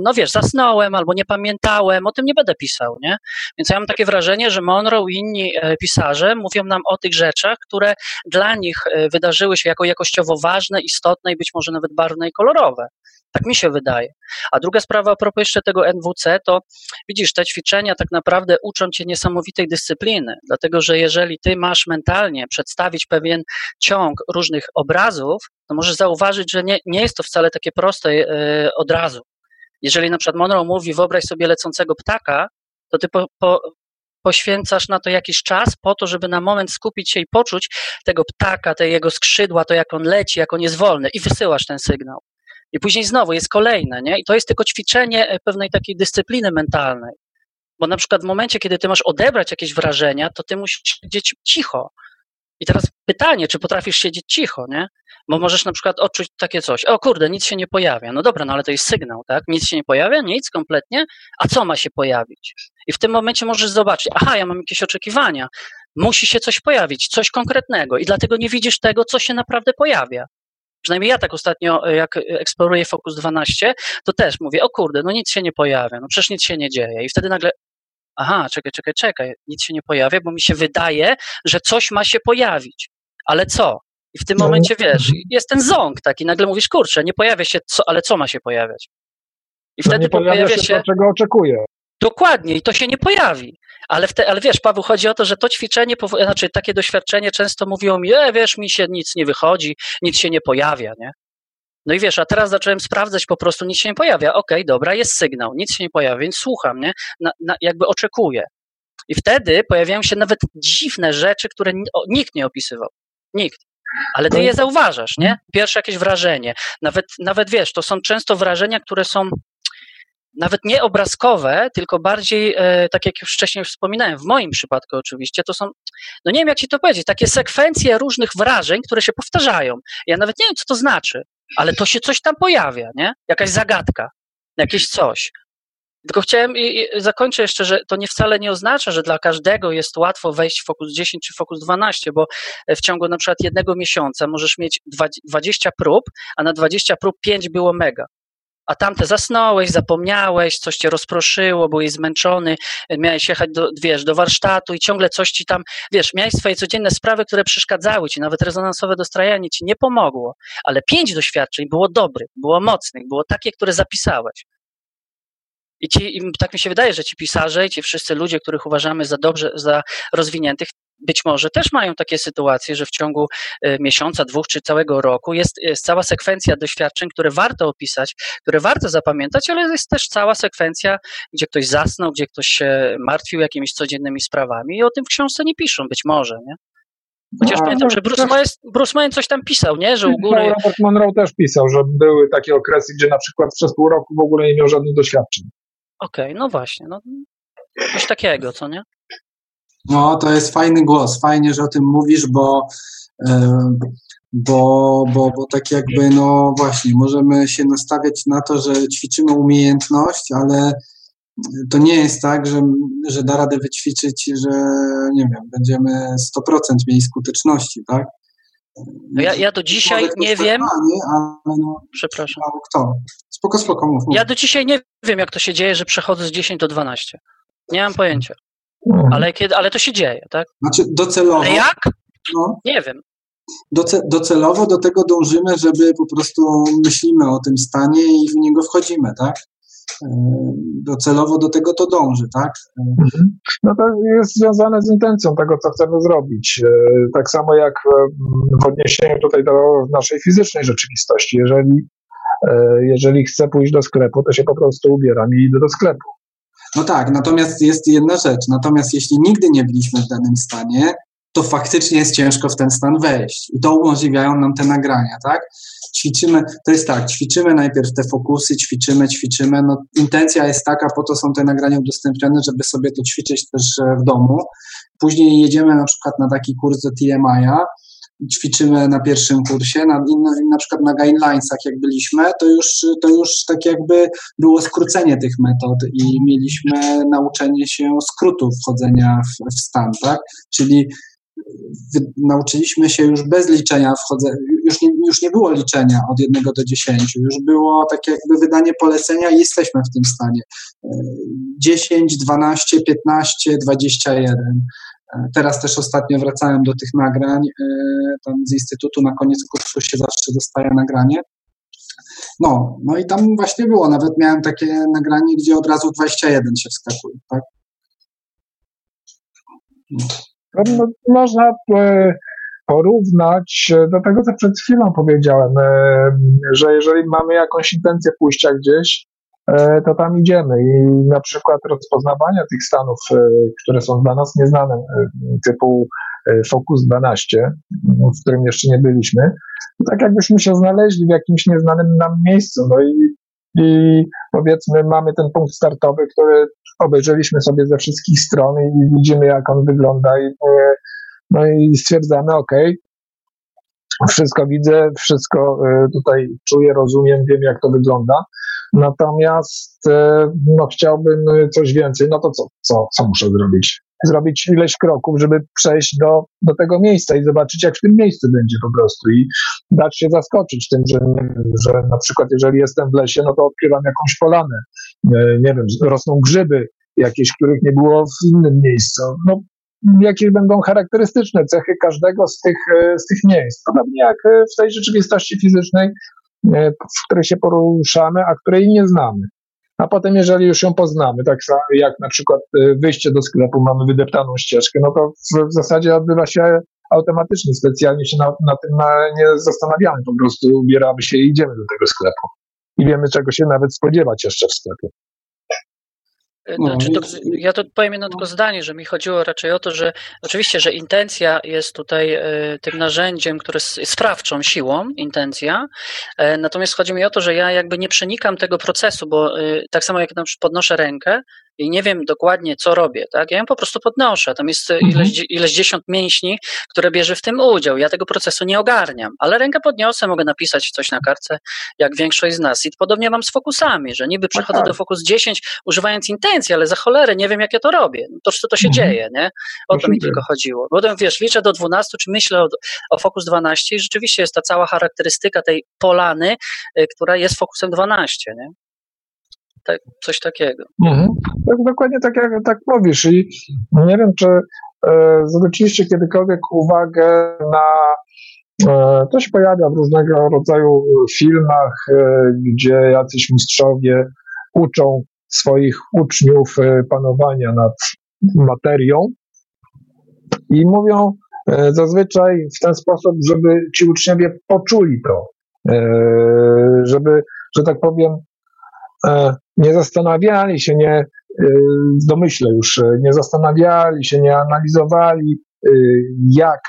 S5: no wiesz, zasnąłem albo nie pamiętałem, o tym nie będę pisał, nie? Więc ja mam takie wrażenie, że Monroe i inni pisarze mówią nam o tych rzeczach, które dla nich wydarzyły się jako jakościowo ważne, istotne i być może nawet barwne i kolorowe. Tak mi się wydaje. A druga sprawa a propos jeszcze tego NWC, to widzisz, te ćwiczenia tak naprawdę uczą cię niesamowitej dyscypliny, dlatego że jeżeli ty masz mentalnie przedstawić pewien ciąg różnych obrazów, to możesz zauważyć, że nie, nie jest to wcale takie proste yy, od razu. Jeżeli na przykład Monroe mówi, wyobraź sobie lecącego ptaka, to ty po, po, poświęcasz na to jakiś czas po to, żeby na moment skupić się i poczuć tego ptaka, te jego skrzydła, to jak on leci, jak on jest wolny i wysyłasz ten sygnał. I później znowu jest kolejne, nie? I to jest tylko ćwiczenie e, pewnej takiej dyscypliny mentalnej. Bo na przykład w momencie, kiedy ty masz odebrać jakieś wrażenia, to ty musisz siedzieć cicho. I teraz pytanie, czy potrafisz siedzieć cicho, nie? Bo możesz na przykład odczuć takie coś, o kurde, nic się nie pojawia. No dobra, no ale to jest sygnał, tak? Nic się nie pojawia, nic kompletnie, a co ma się pojawić? I w tym momencie możesz zobaczyć, aha, ja mam jakieś oczekiwania, musi się coś pojawić, coś konkretnego i dlatego nie widzisz tego, co się naprawdę pojawia przynajmniej ja tak ostatnio, e, jak eksploruję Focus 12, to też mówię, o kurde, no nic się nie pojawia, no przecież nic się nie dzieje. I wtedy nagle, aha, czekaj, czekaj, czekaj, nic się nie pojawia, bo mi się wydaje, że coś ma się pojawić. Ale co? I w tym no. momencie, wiesz, jest ten ząg taki, nagle mówisz, kurczę, nie pojawia się, co, ale co ma się pojawiać?
S3: I wtedy nie pojawia, pojawia się, się to, czego oczekuję.
S5: Dokładnie, i to się nie pojawi. Ale, te, ale wiesz, Paweł, chodzi o to, że to ćwiczenie, znaczy takie doświadczenie często mówiło mi, e, wiesz, mi się nic nie wychodzi, nic się nie pojawia, nie? No i wiesz, a teraz zacząłem sprawdzać, po prostu nic się nie pojawia. Okej, okay, dobra, jest sygnał, nic się nie pojawia, więc słucham, nie? Na, na, jakby oczekuję. I wtedy pojawiają się nawet dziwne rzeczy, które nikt nie opisywał. Nikt. Ale ty je zauważasz, nie? Pierwsze jakieś wrażenie. Nawet, nawet wiesz, to są często wrażenia, które są nawet nie obrazkowe, tylko bardziej, e, tak jak już wcześniej wspominałem, w moim przypadku oczywiście, to są, no nie wiem jak ci to powiedzieć, takie sekwencje różnych wrażeń, które się powtarzają. Ja nawet nie wiem, co to znaczy, ale to się coś tam pojawia, nie? Jakaś zagadka, jakieś coś. Tylko chciałem i, i zakończę jeszcze, że to nie wcale nie oznacza, że dla każdego jest łatwo wejść w Focus 10 czy Focus 12, bo w ciągu na przykład jednego miesiąca możesz mieć 20 prób, a na 20 prób 5 było mega a tamte zasnąłeś, zapomniałeś, coś cię rozproszyło, byłeś zmęczony, miałeś jechać do, wiesz, do warsztatu i ciągle coś ci tam, wiesz, miałeś swoje codzienne sprawy, które przeszkadzały ci, nawet rezonansowe dostrajanie ci nie pomogło, ale pięć doświadczeń było dobrych, było mocnych, było takie, które zapisałeś. I, ci, tak mi się wydaje, że ci pisarze i ci wszyscy ludzie, których uważamy za dobrze, za rozwiniętych, być może też mają takie sytuacje, że w ciągu e, miesiąca, dwóch czy całego roku jest, jest cała sekwencja doświadczeń, które warto opisać, które warto zapamiętać, ale jest też cała sekwencja, gdzie ktoś zasnął, gdzie ktoś się martwił jakimiś codziennymi sprawami i o tym w książce nie piszą, być może, nie? Chociaż no, pamiętam, że Bruce, Wayne, Bruce Wayne coś tam pisał, nie? Że u góry...
S3: Robert Monroe też pisał, że były takie okresy, gdzie na przykład przez pół roku w ogóle nie miał żadnych doświadczeń.
S5: Okej, okay, no właśnie. No, coś takiego, co nie?
S2: No, to jest fajny głos. Fajnie, że o tym mówisz, bo, bo, bo, bo tak jakby, no właśnie, możemy się nastawiać na to, że ćwiczymy umiejętność, ale to nie jest tak, że, że da radę wyćwiczyć, że nie wiem, będziemy 100% mieli skuteczności, tak?
S5: No ja, ja do dzisiaj nie wiem. ale no, Przepraszam.
S2: Kto. Spoko, spoko, mów, mów.
S5: Ja do dzisiaj nie wiem, jak to się dzieje, że przechodzę z 10 do 12. Nie mam pojęcia. No. Ale, kiedy, ale to się dzieje, tak?
S2: Znaczy docelowo.
S5: Ale jak? No. Nie wiem.
S2: docelowo do tego dążymy, żeby po prostu myślimy o tym stanie i w niego wchodzimy, tak? E, docelowo do tego to dąży, tak?
S3: Mhm. No to jest związane z intencją tego, co chcemy zrobić. E, tak samo jak w odniesieniu tutaj do naszej fizycznej rzeczywistości. Jeżeli, jeżeli chcę pójść do sklepu, to się po prostu ubieram i idę do sklepu.
S2: No tak, natomiast jest jedna rzecz. Natomiast jeśli nigdy nie byliśmy w danym stanie, to faktycznie jest ciężko w ten stan wejść. I to umożliwiają nam te nagrania, tak? Ćwiczymy, to jest tak, ćwiczymy najpierw te fokusy, ćwiczymy, ćwiczymy. No, intencja jest taka, po to są te nagrania udostępnione, żeby sobie to ćwiczyć też e, w domu. Później jedziemy na przykład na taki kurs do TMI-a, ćwiczymy na pierwszym kursie, na, na przykład na guidelinesach jak byliśmy, to już, to już tak jakby było skrócenie tych metod i mieliśmy nauczenie się skrótów wchodzenia w, w stan, tak? Czyli nauczyliśmy się już bez liczenia już nie, już nie było liczenia od jednego do dziesięciu, już było takie jakby wydanie polecenia i jesteśmy w tym stanie. 10, 12, 15, 21. Teraz też ostatnio wracałem do tych nagrań, e, tam z Instytutu na koniec kursu się zawsze dostaje nagranie. No, no i tam właśnie było, nawet miałem takie nagranie, gdzie od razu 21 się wskakuje, tak?
S3: No, można e, porównać do tego, co przed chwilą powiedziałem, e, że jeżeli mamy jakąś intencję pójścia gdzieś, e, to tam idziemy i na przykład rozpoznawania tych stanów, które są dla nas nieznane, typu Focus 12, w którym jeszcze nie byliśmy, tak jakbyśmy się znaleźli w jakimś nieznanym nam miejscu, no i, i powiedzmy mamy ten punkt startowy, który obejrzeliśmy sobie ze wszystkich stron i widzimy, jak on wygląda i, no i stwierdzamy, ok, wszystko widzę, wszystko e, tutaj czuję, rozumiem, wiem, jak to wygląda. Natomiast e, no, chciałbym coś więcej, no to co, co, co muszę zrobić? Zrobić ileś kroków, żeby przejść do, do tego miejsca i zobaczyć, jak w tym miejscu będzie po prostu i dać się zaskoczyć tym, że, że na przykład jeżeli jestem w lesie, no to odkrywam jakąś polanę, e, nie wiem, rosną grzyby jakieś, których nie było w innym miejscu. No, jakie będą charakterystyczne cechy każdego z tych, e, z tych miejsc. Podobnie jak w tej rzeczywistości fizycznej, w której się poruszamy, a której nie znamy. A potem, jeżeli już ją poznamy, tak jak na przykład e, wyjście do sklepu, mamy wydeptaną ścieżkę, no to w, w zasadzie odbywa się automatycznie, specjalnie się na, na tym nie zastanawiamy, po prostu ubieramy się i idziemy do tego sklepu. I wiemy, czego się nawet spodziewać jeszcze w sklepie.
S5: Znaczy to, ja to powiem jedno tylko zdanie, że mi chodziło raczej o to, że oczywiście, że intencja jest tutaj e, tym narzędziem, które jest sprawczą siłą, intencja, e, natomiast chodzi mi o to, że ja jakby nie przenikam tego procesu, bo tak samo jak podnoszę rękę, i nie wiem dokładnie, co robię, tak? Ja ją po prostu podnoszę. Tam jest mhm. ileś, ileś dziesiąt mięśni, które bierze w tym udział. Ja tego procesu nie ogarniam, ale rękę podniosę, mogę napisać coś na kartce, jak większość z nas. I podobnie mam z fokusami, że niby przechodzę do fokus 10 używając intencji, ale za cholerę nie wiem, jak ja to robię. To, co to się mhm. dzieje, nie? O to mi tylko chodziło. Potem, wiesz, liczę do 12, czy myślę o, o fokus 12 i rzeczywiście jest ta cała charakterystyka tej polany, y, która jest fokusem 12, nie? Tak, coś takiego. Mhm.
S3: Tak, dokładnie tak jak tak mówisz i nie wiem, czy e, zwróciliście kiedykolwiek uwagę na e, to się pojawia w różnego rodzaju filmach, e, gdzie jacyś mistrzowie uczą swoich uczniów e, panowania nad materią i mówią zazwyczaj w ten sposób, żeby ci uczniowie poczuli to, żeby, że tak powiem, nie zastanawiali się, nie, y, domyślę już, y, nie zastanawiali się, nie analizowali, jak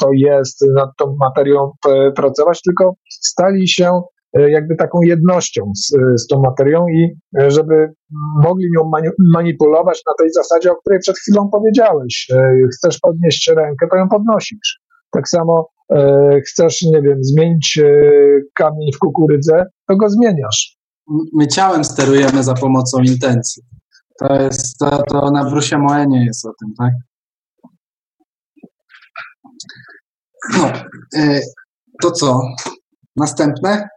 S3: to jest nad tą materią pracować, tylko stali się jakby taką jednością z, z tą materią i żeby mogli nią manipulować na tej zasadzie, o której przed chwilą powiedziałeś. Chcesz podnieść rękę, to ją podnosisz. Tak samo chcesz, nie wiem, zmienić kamień w kukurydze, to go zmieniasz
S2: my ciałem sterujemy za pomocą intencji. To jest, to, to na Brusia Moe nie jest o tym, tak? No, y, to co? Następne?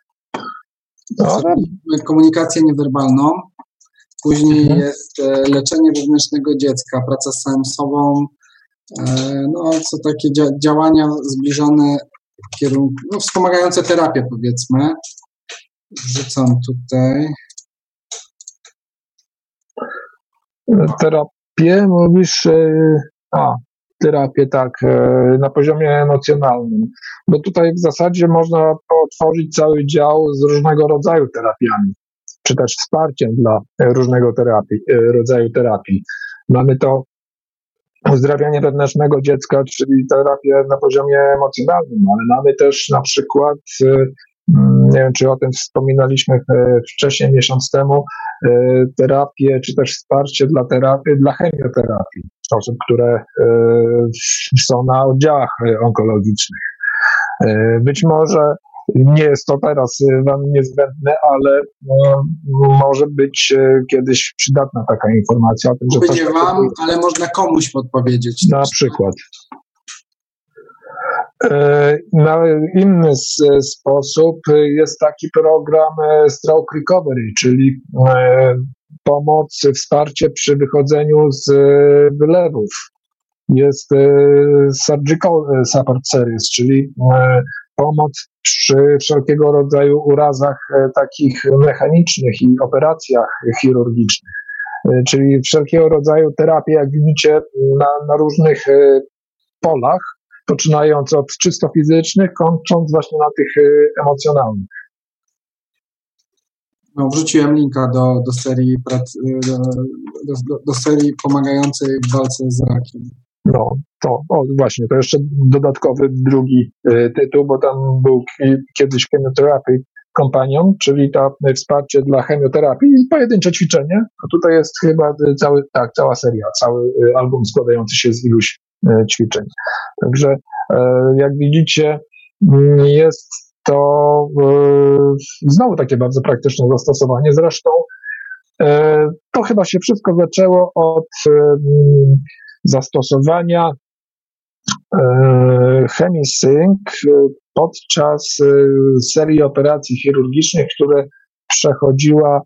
S2: No. Komunikację niewerbalną. Później mhm. jest e, leczenie wewnętrznego dziecka, praca z samym sobą, no, co takie działania zbliżone w kierunku, no, wspomagające terapię, powiedzmy. Wrzucam tutaj.
S3: Terapię mówisz, a, terapię tak, na poziomie emocjonalnym. Bo tutaj w zasadzie można otworzyć cały dział z różnego rodzaju terapiami, czy też wsparciem dla różnego terapii, rodzaju terapii. Mamy to uzdrawianie wewnętrznego dziecka, czyli terapię na poziomie emocjonalnym, ale mamy też na przykład, nie wiem czy o tym wspominaliśmy y, wcześniej, miesiąc temu, y, terapię, czy też wsparcie dla, terapii, dla chemioterapii osób, które są na oddziałach onkologicznych. Być może nie jest to teraz Wam niezbędne, ale no, może być kiedyś przydatna taka informacja o tym,
S2: że. Nie Wam, ale można komuś podpowiedzieć.
S3: Na przykład. E, na inny sposób jest taki program e, Stroke Recovery, czyli e, pomoc, wsparcie przy wychodzeniu z wylewów. Jest Surgical Support Series, czyli pomoc przy wszelkiego rodzaju urazach takich mechanicznych i operacjach chirurgicznych. Czyli wszelkiego rodzaju terapie, jak widzicie, na, na różnych polach, poczynając od czysto fizycznych, kończąc właśnie na tych emocjonalnych.
S2: No, wrzuciłem linka do, do, serii, do, do, do serii pomagającej w walce z rakiem.
S3: No, to, o właśnie, to jeszcze dodatkowy drugi y, tytuł, bo tam był kiedyś Chemotherapy Companion, czyli to wsparcie dla chemioterapii i pojedyncze ćwiczenie, a tutaj jest chyba cały, tak, cała seria, cały y, album składający się z iluś y, ćwiczeń. Także jak widzicie, mm, jest to znowu takie bardzo praktyczne zastosowanie. Zresztą to chyba się wszystko zaczęło od zastosowania e, Chemisync podczas e, serii operacji chirurgicznych, które przechodziła e,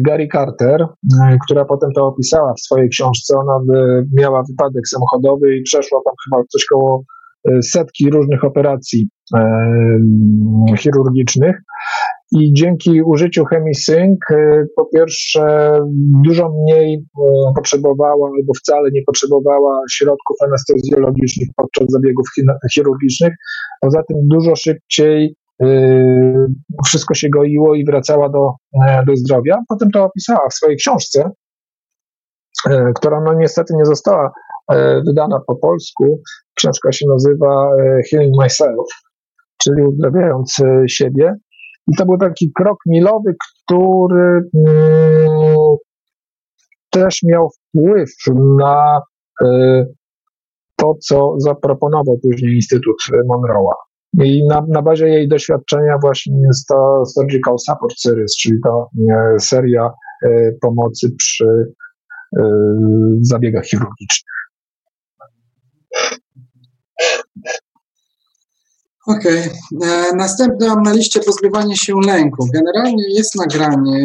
S3: Gary Carter, która potem to opisała w swojej książce. Ona miała wypadek samochodowy i przeszła tam chyba coś koło setki różnych operacji chirurgicznych. I dzięki użyciu ChemiSync, y, po pierwsze, dużo mniej potrzebowała albo wcale nie potrzebowała środków anestezjologicznych podczas zabiegów chirurgicznych. Poza tym, dużo szybciej wszystko się goiło i wracała do, e, do zdrowia. Potem to opisała w swojej książce, e, która no niestety nie została e, wydana po polsku. Książka się nazywa Healing Myself, czyli uzdrawiając siebie. I to był taki krok milowy, który mm, też miał wpływ na to, co zaproponował później Instytut Monroe'a. I na, na bazie jej doświadczenia właśnie jest to Surgical Support Series, czyli ta y, seria y, pomocy przy y, zabiegach chirurgicznych.
S2: Okej. Okay. E, następne mam na liście pozbywanie się lęku. Generalnie jest nagranie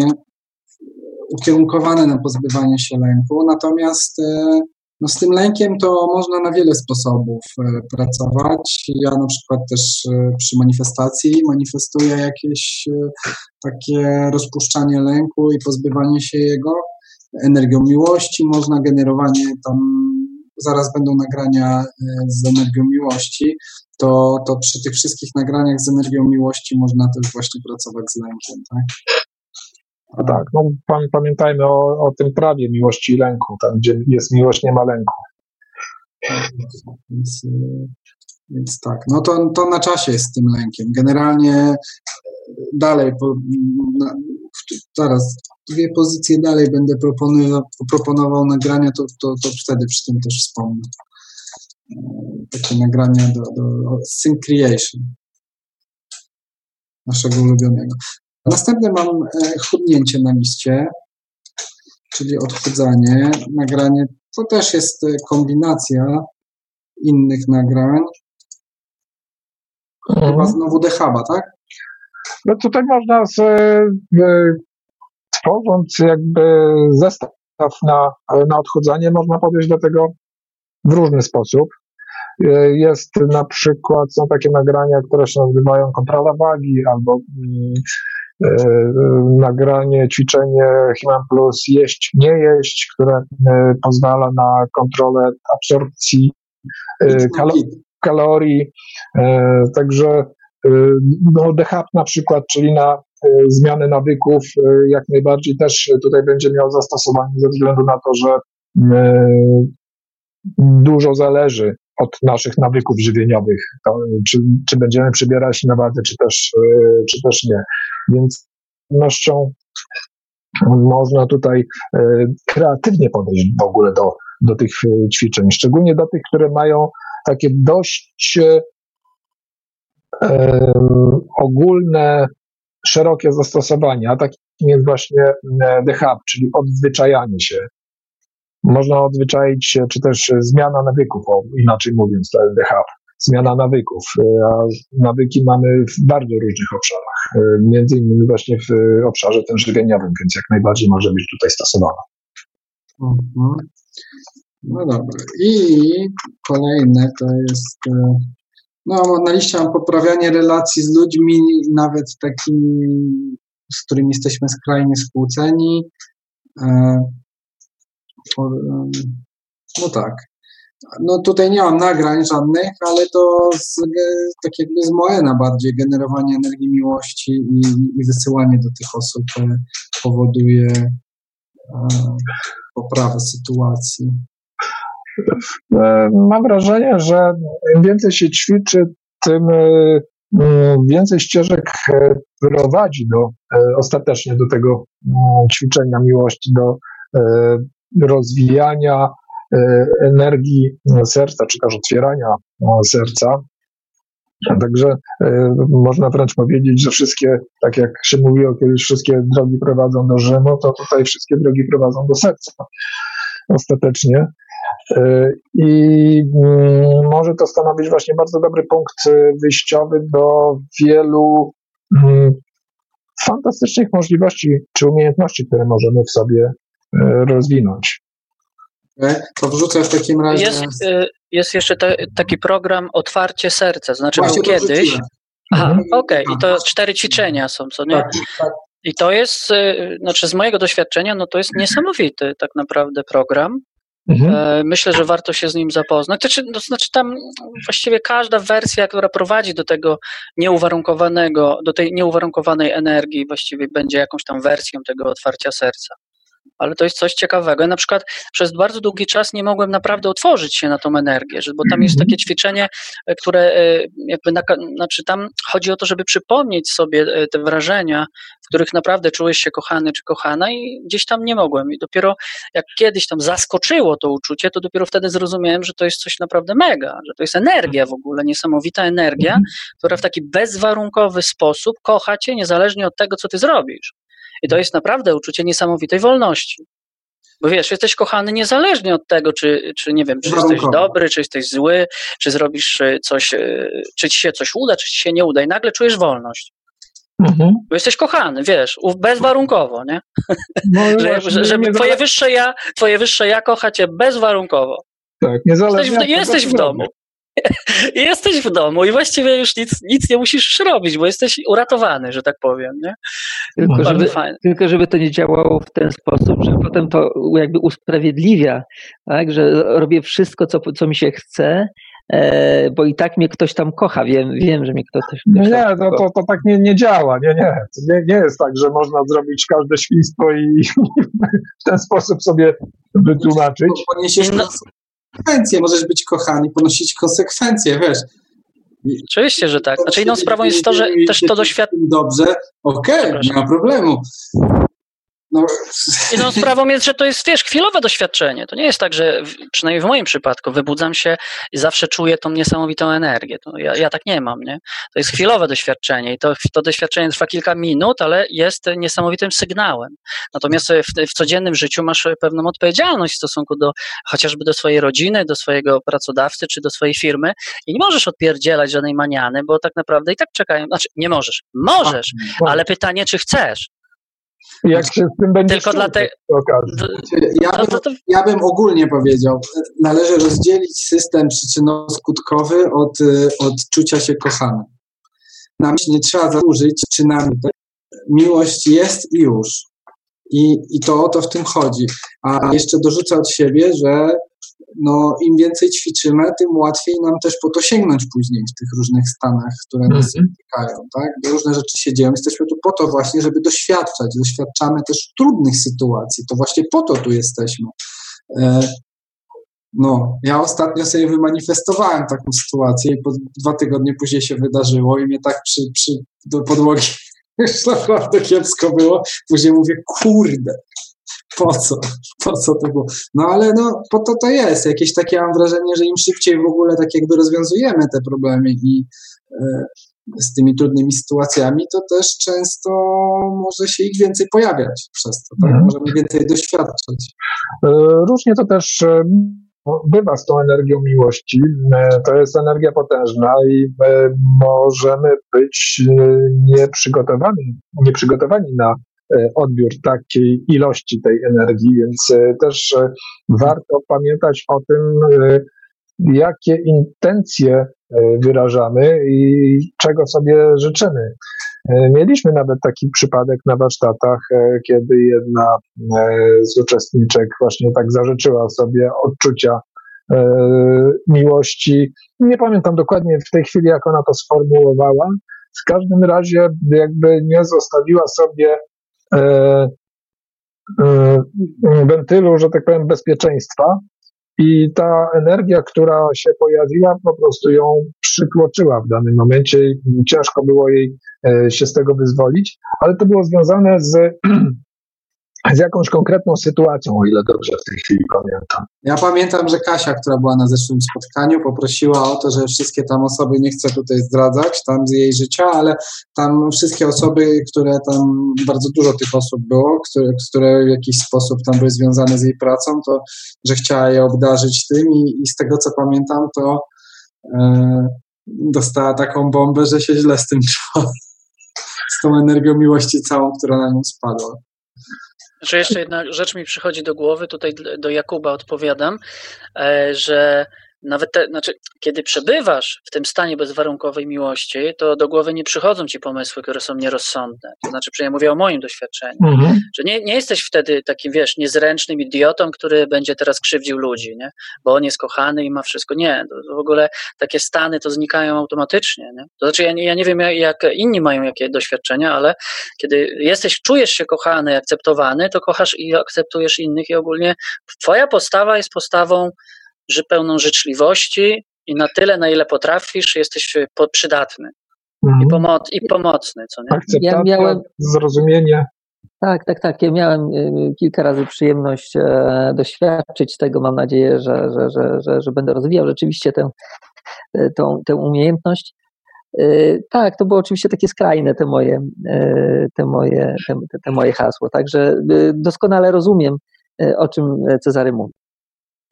S2: ukierunkowane na pozbywanie się lęku, natomiast e, no z tym lękiem to można na wiele sposobów e, pracować. Ja na przykład też przy manifestacji manifestuję jakieś takie rozpuszczanie lęku i pozbywanie się jego. Energią miłości można generowanie tam zaraz będą nagrania z energią miłości to, to przy tych wszystkich nagraniach z energią miłości można też właśnie pracować z lękiem, tak?
S3: A tak, no pamiętajmy o, o tym prawie miłości i lęku, tam gdzie jest miłość, nie ma lęku.
S2: Więc, więc tak, no to, to na czasie jest z tym lękiem. Generalnie dalej, po, na, zaraz, dwie pozycje dalej będę proponował, proponował nagrania, to, to, to wtedy przy tym też wspomnę takie nagrania do, do Sync Creation naszego ulubionego. Następne mam e, chudnięcie na liście, czyli odchudzanie. Nagranie to też jest e, kombinacja innych nagrań. Mhm. Chyba znowu Dehaba, tak?
S3: No tutaj można z, tworząc jakby zestaw na, na odchudzanie, można podejść do tego w różny sposób. Jest na przykład, są takie nagrania, które się nazywają kontrola wagi albo mm, E, nagranie, ćwiczenie Human Plus jeść, nie jeść, które e, pozwala na kontrolę absorpcji e, kalorii. Także no, DHAP na przykład, czyli na zmiany nawyków, jak najbardziej też tutaj będzie miał zastosowanie ze względu na to, że dużo zależy od naszych nawyków żywieniowych, to, czy, czy będziemy przybierać na wadze, czy też, czy też nie. Więc pewnością można tutaj e, kreatywnie podejść w ogóle do, do tych e, ćwiczeń, szczególnie do tych, które mają takie dość um, ogólne, szerokie zastosowanie, a takim jest właśnie The Hub, czyli odzwyczajanie się. Można odzwyczaić się, czy też zmiana nawyków, o, inaczej mówiąc, to Hub zmiana nawyków. E, a nawyki mamy w bardzo różnych obszarach, e, między innymi właśnie w obszarze tym żywieniowym, więc jak najbardziej może być tutaj stosowana.
S2: Mhm. No dobra. I kolejne to jest, e, no na liście mam poprawianie relacji z ludźmi, nawet takimi, z którymi jesteśmy skrajnie skłóceni. No tak. No tutaj nie mam nagrań żadnych, ale to z, tak jakby z Moena bardziej generowanie energii miłości i, i wysyłanie do tych osób e, powoduje e, poprawę sytuacji.
S3: E, mam wrażenie, że im więcej się ćwiczy, tym więcej ścieżek prowadzi do, ostatecznie do tego ćwiczenia miłości, do rozwijania E, energii serca, czy też otwierania serca. Także e, można wręcz powiedzieć, że wszystkie, tak jak się mówiło kiedyś, wszystkie drogi prowadzą do Rzymu, to tutaj wszystkie drogi prowadzą do serca ostatecznie. E, I mm, może to stanowić właśnie bardzo dobry punkt wyjściowy do wielu mm, fantastycznych możliwości czy umiejętności, które możemy w sobie rozwinąć.
S2: To wrzucę w takim razie.
S5: Jest, y, jest jeszcze te, taki program Otwarcie Serca, znaczy Właśnie był kiedyś. Aha, mhm. okej, okay. i to cztery ćwiczenia są, co nie? Tak, tak. I to jest, y, znaczy z mojego doświadczenia, no to jest niesamowity tak naprawdę program. Mhm. E, myślę, że warto się z nim zapoznać. To znaczy, to znaczy tam właściwie każda wersja, która prowadzi do tego nieuwarunkowanego, do tej nieuwarunkowanej energii, właściwie będzie jakąś tam wersją tego otwarcia serca ale to jest coś ciekawego. Ja na przykład przez bardzo długi czas nie mogłem naprawdę otworzyć się na tą energię, bo tam jest takie ćwiczenie, e, które e, jakby, na, znaczy tam chodzi o to, żeby przypomnieć sobie e, te wrażenia, w których naprawdę czułeś się kochany czy kochana i gdzieś tam nie mogłem. I dopiero jak kiedyś tam zaskoczyło to uczucie, to dopiero wtedy zrozumiałem, że to jest coś naprawdę mega, że to jest energia w ogóle, niesamowita energia, mhm. która w taki bezwarunkowy sposób kocha cię niezależnie od tego, co ty zrobisz. I to jest naprawdę uczucie niesamowitej wolności. Bo wiesz, jesteś kochany niezależnie od tego, czy, czy nie wiem, czy jesteś dobry, czy jesteś zły, czy zrobisz e, coś, e, czy ci się coś uda, czy ci się nie uda i nagle czujesz wolność. Mhm. Bo jesteś kochany, wiesz, bezwarunkowo, nie? No, *laughs* że, właśnie, żeby twoje wyższe ja, twoje wyższe ja kocha cię bezwarunkowo.
S3: Tak, niezależnie
S5: Jesteś w, jesteś w domu. Jesteś w domu i właściwie już nic, nic nie musisz robić, bo jesteś uratowany, że tak powiem. Nie?
S4: Tylko, żeby, tylko żeby to nie działało w ten sposób, że potem to jakby usprawiedliwia, tak? że robię wszystko, co, co mi się chce, e, bo i tak mnie ktoś tam kocha, wiem, wiem że mnie ktoś, ktoś
S3: Nie, nie to, to, to tak nie, nie działa, nie, nie. nie. Nie jest tak, że można zrobić każde świństwo i *laughs* w ten sposób sobie wytłumaczyć.
S2: Poniesiesz no, konsekwencje, możesz być kochany, ponosić konsekwencje, wiesz.
S5: Oczywiście, że tak. Znaczy inną sprawą jest to, że też to doświadczenie...
S2: Dobrze, okej, okay, nie ma problemu.
S5: No. Inną sprawą jest, że to jest, wiesz, chwilowe doświadczenie. To nie jest tak, że przynajmniej w moim przypadku wybudzam się i zawsze czuję tą niesamowitą energię. To ja, ja tak nie mam, nie? To jest chwilowe doświadczenie i to, to doświadczenie trwa kilka minut, ale jest niesamowitym sygnałem. Natomiast w, w codziennym życiu masz pewną odpowiedzialność w stosunku do chociażby do swojej rodziny, do swojego pracodawcy czy do swojej firmy i nie możesz odpierdzielać żadnej maniany, bo tak naprawdę i tak czekają. Znaczy, nie możesz. Możesz, ale pytanie, czy chcesz.
S3: Jak się z tym będzie
S5: Tylko dla tej...
S2: Ja bym, ja bym ogólnie powiedział, należy rozdzielić system przyczynowo-skutkowy od, od czucia się kochanym. Na myśl nie trzeba zasłużyć czynami. Miłość jest i już. I, I to o to w tym chodzi. A jeszcze dorzucę od siebie, że no, im więcej ćwiczymy, tym łatwiej nam też po to sięgnąć później w tych różnych stanach, które nas mm spotykają, tak? Bo różne rzeczy się dzieją. Jesteśmy tu po to właśnie, żeby doświadczać. Doświadczamy też trudnych sytuacji. To właśnie po to tu jesteśmy. E, no, ja ostatnio sobie wymanifestowałem taką sytuację i po dwa tygodnie później się wydarzyło i mnie tak przy, przy do podłogi *laughs* już naprawdę kiepsko było. Później mówię, kurde, po co? Po co to było? No ale no, po to to jest. Jakieś takie mam wrażenie, że im szybciej w ogóle tak jakby rozwiązujemy te problemy i e, z tymi trudnymi sytuacjami, to też często może się ich więcej pojawiać przez to, tak? Mhm. Możemy więcej doświadczać.
S3: E, różnie to też e, bywa z tą energią miłości. To jest energia potężna i możemy być nieprzygotowani, nieprzygotowani na odbiór takiej ilości tej energii, więc e, też e, warto pamiętać o tym, jakie intencje wyrażamy i czego sobie życzymy. Mieliśmy nawet taki przypadek na warsztatach, kiedy jedna z uczestniczek właśnie tak zażyczyła sobie odczucia miłości. Nie pamiętam dokładnie w tej chwili, jak ona to sformułowała. W każdym razie, jakby nie zostawiła sobie E, e, wentylu, że tak powiem, bezpieczeństwa. I ta energia, która się pojawiła, po prostu ją przykłoczyła w danym momencie ciężko było jej e, się z tego wyzwolić, ale to było związane z *clears throat* z jakąś konkretną sytuacją, o ile dobrze w tej chwili pamiętam.
S2: Ja pamiętam, że Kasia, która była na zeszłym spotkaniu, poprosiła o to, że wszystkie tam osoby, nie chcę tutaj zdradzać tam z jej życia, ale tam wszystkie osoby, które tam, bardzo dużo tych osób było, które, które w jakiś sposób tam były związane z jej pracą, to że chciała je obdarzyć tym i, i z tego co pamiętam, to e, dostała taką bombę, że się źle z tym *laughs* czuła. Z tą energią miłości całą, która na nią spadła.
S5: Że jeszcze jedna rzecz mi przychodzi do głowy, tutaj do Jakuba odpowiadam, e, że nawet te, znaczy, kiedy przebywasz w tym stanie bezwarunkowej miłości, to do głowy nie przychodzą ci pomysły, które są nierozsądne. To znaczy, że ja mówię o moim doświadczeniu, mhm. że nie, nie jesteś wtedy takim, wiesz, niezręcznym idiotą, który będzie teraz krzywdził ludzi, nie? bo on jest kochany i ma wszystko. Nie, to w ogóle takie stany to znikają automatycznie. Nie? To znaczy, ja nie, ja nie wiem, jak inni mają jakie doświadczenia, ale kiedy jesteś, czujesz się kochany, akceptowany, to kochasz i akceptujesz innych i ogólnie twoja postawa jest postawą że pełną życzliwości i na tyle, na ile potrafisz, jesteś e, przydatny mhm. i, pomo- i pomocny. Co nie?
S3: Akceptacja, ja miałem... zrozumienie.
S4: Tak, tak, tak. Ja miałem e, kilka razy przyjemność e, doświadczyć tego. Mam nadzieję, że, że, że, że, że będę rozwijał rzeczywiście tę, tą, tę umiejętność. Tak, to było oczywiście takie skrajne te moje, te moje, te, te moje hasło. Także doskonale rozumiem, o czym Cezary mówi.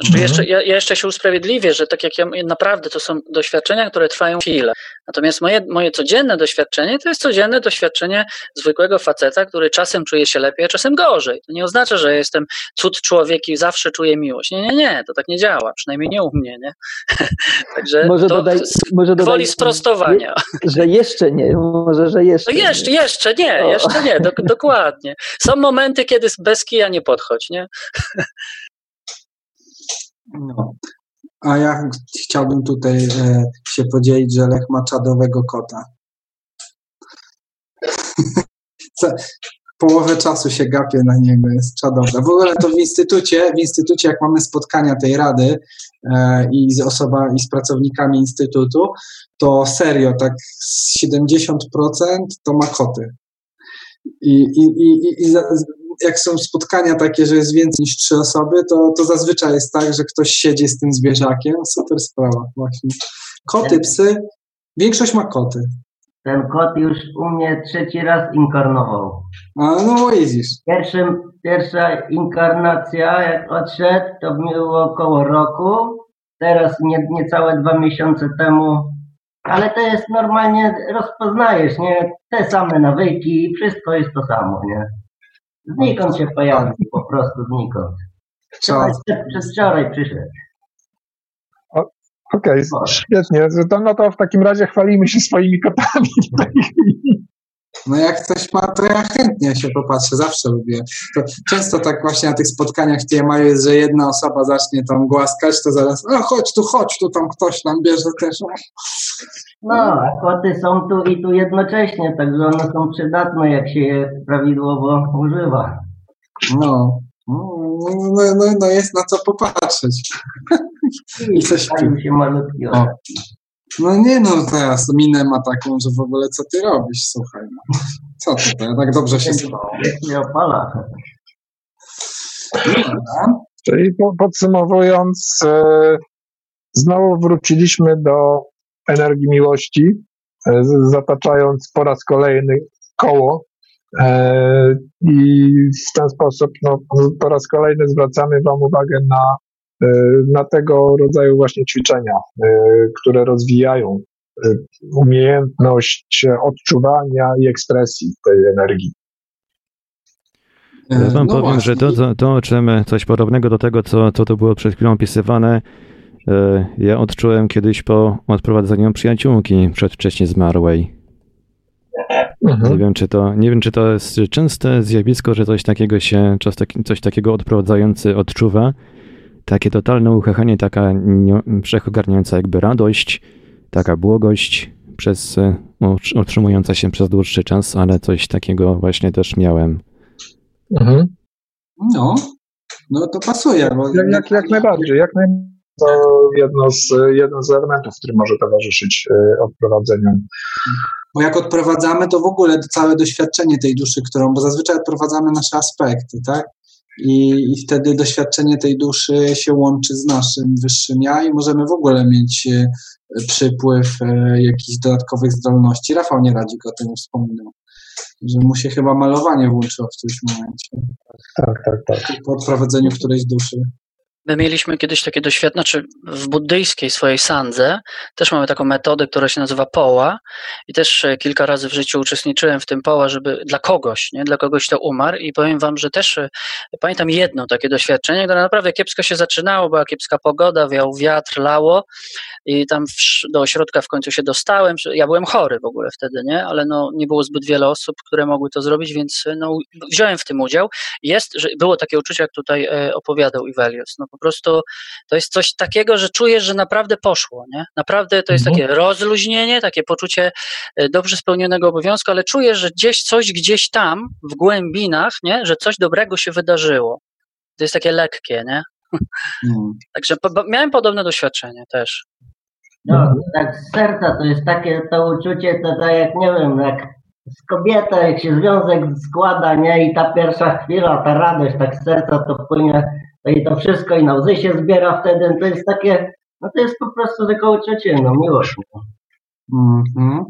S5: Znaczy, jeszcze, ja, ja, jeszcze się usprawiedliwię, że tak jak ja naprawdę to są doświadczenia, które trwają chwilę. Natomiast moje, moje codzienne doświadczenie to jest codzienne doświadczenie zwykłego faceta, który czasem czuje się lepiej, a czasem gorzej. To nie oznacza, że jestem cud człowiek i zawsze czuję miłość. Nie, nie, nie, to tak nie działa, przynajmniej nie u mnie, nie? *laughs* Także może to dodaj, może dodaj, woli sprostowania. *laughs*
S4: Że jeszcze nie, może, że jeszcze.
S5: No jeszcze, nie. jeszcze nie, jeszcze nie, do, dokładnie. Są momenty, kiedy bez kija nie podchodź, nie?
S2: No. A ja chciałbym tutaj e, się podzielić, że Lech ma czadowego kota. *laughs* Połowę czasu się gapię na niego, jest czadowe. W ogóle to w instytucie, w instytucie jak mamy spotkania tej rady e, i z osoba, i z pracownikami instytutu, to serio, tak 70% to ma koty. I, i, i, i jak są spotkania takie, że jest więcej niż trzy osoby, to, to zazwyczaj jest tak, że ktoś siedzi z tym zwierzakiem. Super sprawa, właśnie. Koty, psy, większość ma koty.
S6: Ten kot już u mnie trzeci raz inkarnował.
S2: A no widzisz.
S6: Pierwszym, pierwsza inkarnacja, jak odszedł, to było około roku. Teraz nie, niecałe dwa miesiące temu. Ale to jest normalnie, rozpoznajesz, nie? Te same nawyki, wszystko jest to samo, nie? Znikąd się pojawił, po prostu znikąd.
S2: Co?
S6: Przez wczoraj przyszedł.
S3: Okej, świetnie. To, no to w takim razie chwalimy się swoimi kotami w tej chwili.
S2: No jak ktoś ma, to ja chętnie się popatrzę, zawsze lubię. To często tak właśnie na tych spotkaniach w TMI jest, że jedna osoba zacznie tam głaskać, to zaraz, a chodź tu, chodź tu, tam ktoś tam bierze też.
S6: No, a koty są tu i tu jednocześnie, także one są przydatne, jak się je prawidłowo używa.
S2: No, no, no, no, no jest na co popatrzeć. I coś
S6: Pojawił się malutki
S2: O. No nie no, teraz minę ma taką, że w ogóle co ty robisz, słuchaj. No. Co ty, to ja tak dobrze się.
S6: Jak się opala.
S3: Czyli po- podsumowując, e, znowu wróciliśmy do energii miłości, e, zataczając po raz kolejny koło. E, I w ten sposób no, po raz kolejny zwracamy Wam uwagę na, na tego rodzaju właśnie ćwiczenia, e, które rozwijają e, umiejętność odczuwania i ekspresji tej energii.
S1: Ja wam
S2: No
S1: powiem,
S2: właśnie.
S1: że to, to, to, o czym coś podobnego do tego, co, co to było przed chwilą opisywane, e, ja odczułem kiedyś po odprowadzeniu przyjaciółki przedwcześnie zmarłej. Nie
S3: Mhm.
S1: wiem, czy to, nie wiem, czy to jest częste zjawisko, że coś takiego się, coś, taki, coś takiego odprowadzający odczuwa. Takie totalne uchechanie, taka wszechogarniająca jakby radość, taka błogość przez, e, utr- utrzymująca się przez dłuższy czas, ale coś takiego właśnie też miałem.
S3: Mhm.
S2: No, no to pasuje. Bo
S3: Jak, jak, jak najbardziej, jak najbardziej. To jedno z, jedno z elementów, który może towarzyszyć e, odprowadzeniu.
S2: Bo jak odprowadzamy, to w ogóle całe doświadczenie tej duszy, którą, bo zazwyczaj odprowadzamy nasze aspekty, tak? I, I wtedy doświadczenie tej duszy się łączy z naszym wyższym ja i możemy w ogóle mieć e, przypływ e, jakichś dodatkowych zdolności. Rafał Nieradzik o tym wspominał, że mu się chyba malowanie włączyło w którymś momencie
S3: Tak, tak, tak.
S2: po odprowadzeniu którejś duszy.
S5: My mieliśmy kiedyś takie doświadczenie, znaczy w buddyjskiej swojej sandze też mamy taką metodę, która się nazywa poła i też e, kilka razy w życiu uczestniczyłem w tym poła, żeby dla kogoś, nie, dla kogoś to umarł i powiem wam, że też e, pamiętam jedno takie doświadczenie, które naprawdę kiepsko się zaczynało, była kiepska pogoda, wiał wiatr, lało i tam do ośrodka w końcu się dostałem, ja byłem chory w ogóle wtedy, nie, ale no nie było zbyt wiele osób, które mogły to zrobić, więc e, no wziąłem w tym udział. Jest, że było takie uczucie, jak tutaj opowiadał Ivelios, no po prostu to jest coś takiego, że czujesz, że naprawdę poszło, nie? Naprawdę to jest
S3: Mhm.
S5: takie rozluźnienie, takie poczucie e, dobrze spełnionego obowiązku, ale czujesz, że gdzieś coś gdzieś tam w głębinach, nie? Że coś dobrego się wydarzyło. To jest takie lekkie, nie?
S2: Mm. *laughs*
S5: Także po, miałem podobne doświadczenie też.
S6: No, tak z serca to jest takie to uczucie, to tak jak nie wiem, jak z kobietą, jak się związek składa, nie, i ta pierwsza chwila, ta radość tak z serca to płynie, to i to wszystko i na łzy się zbiera wtedy, to jest takie, no to jest po prostu takie uczucie, no miłość. No.
S2: Mhm.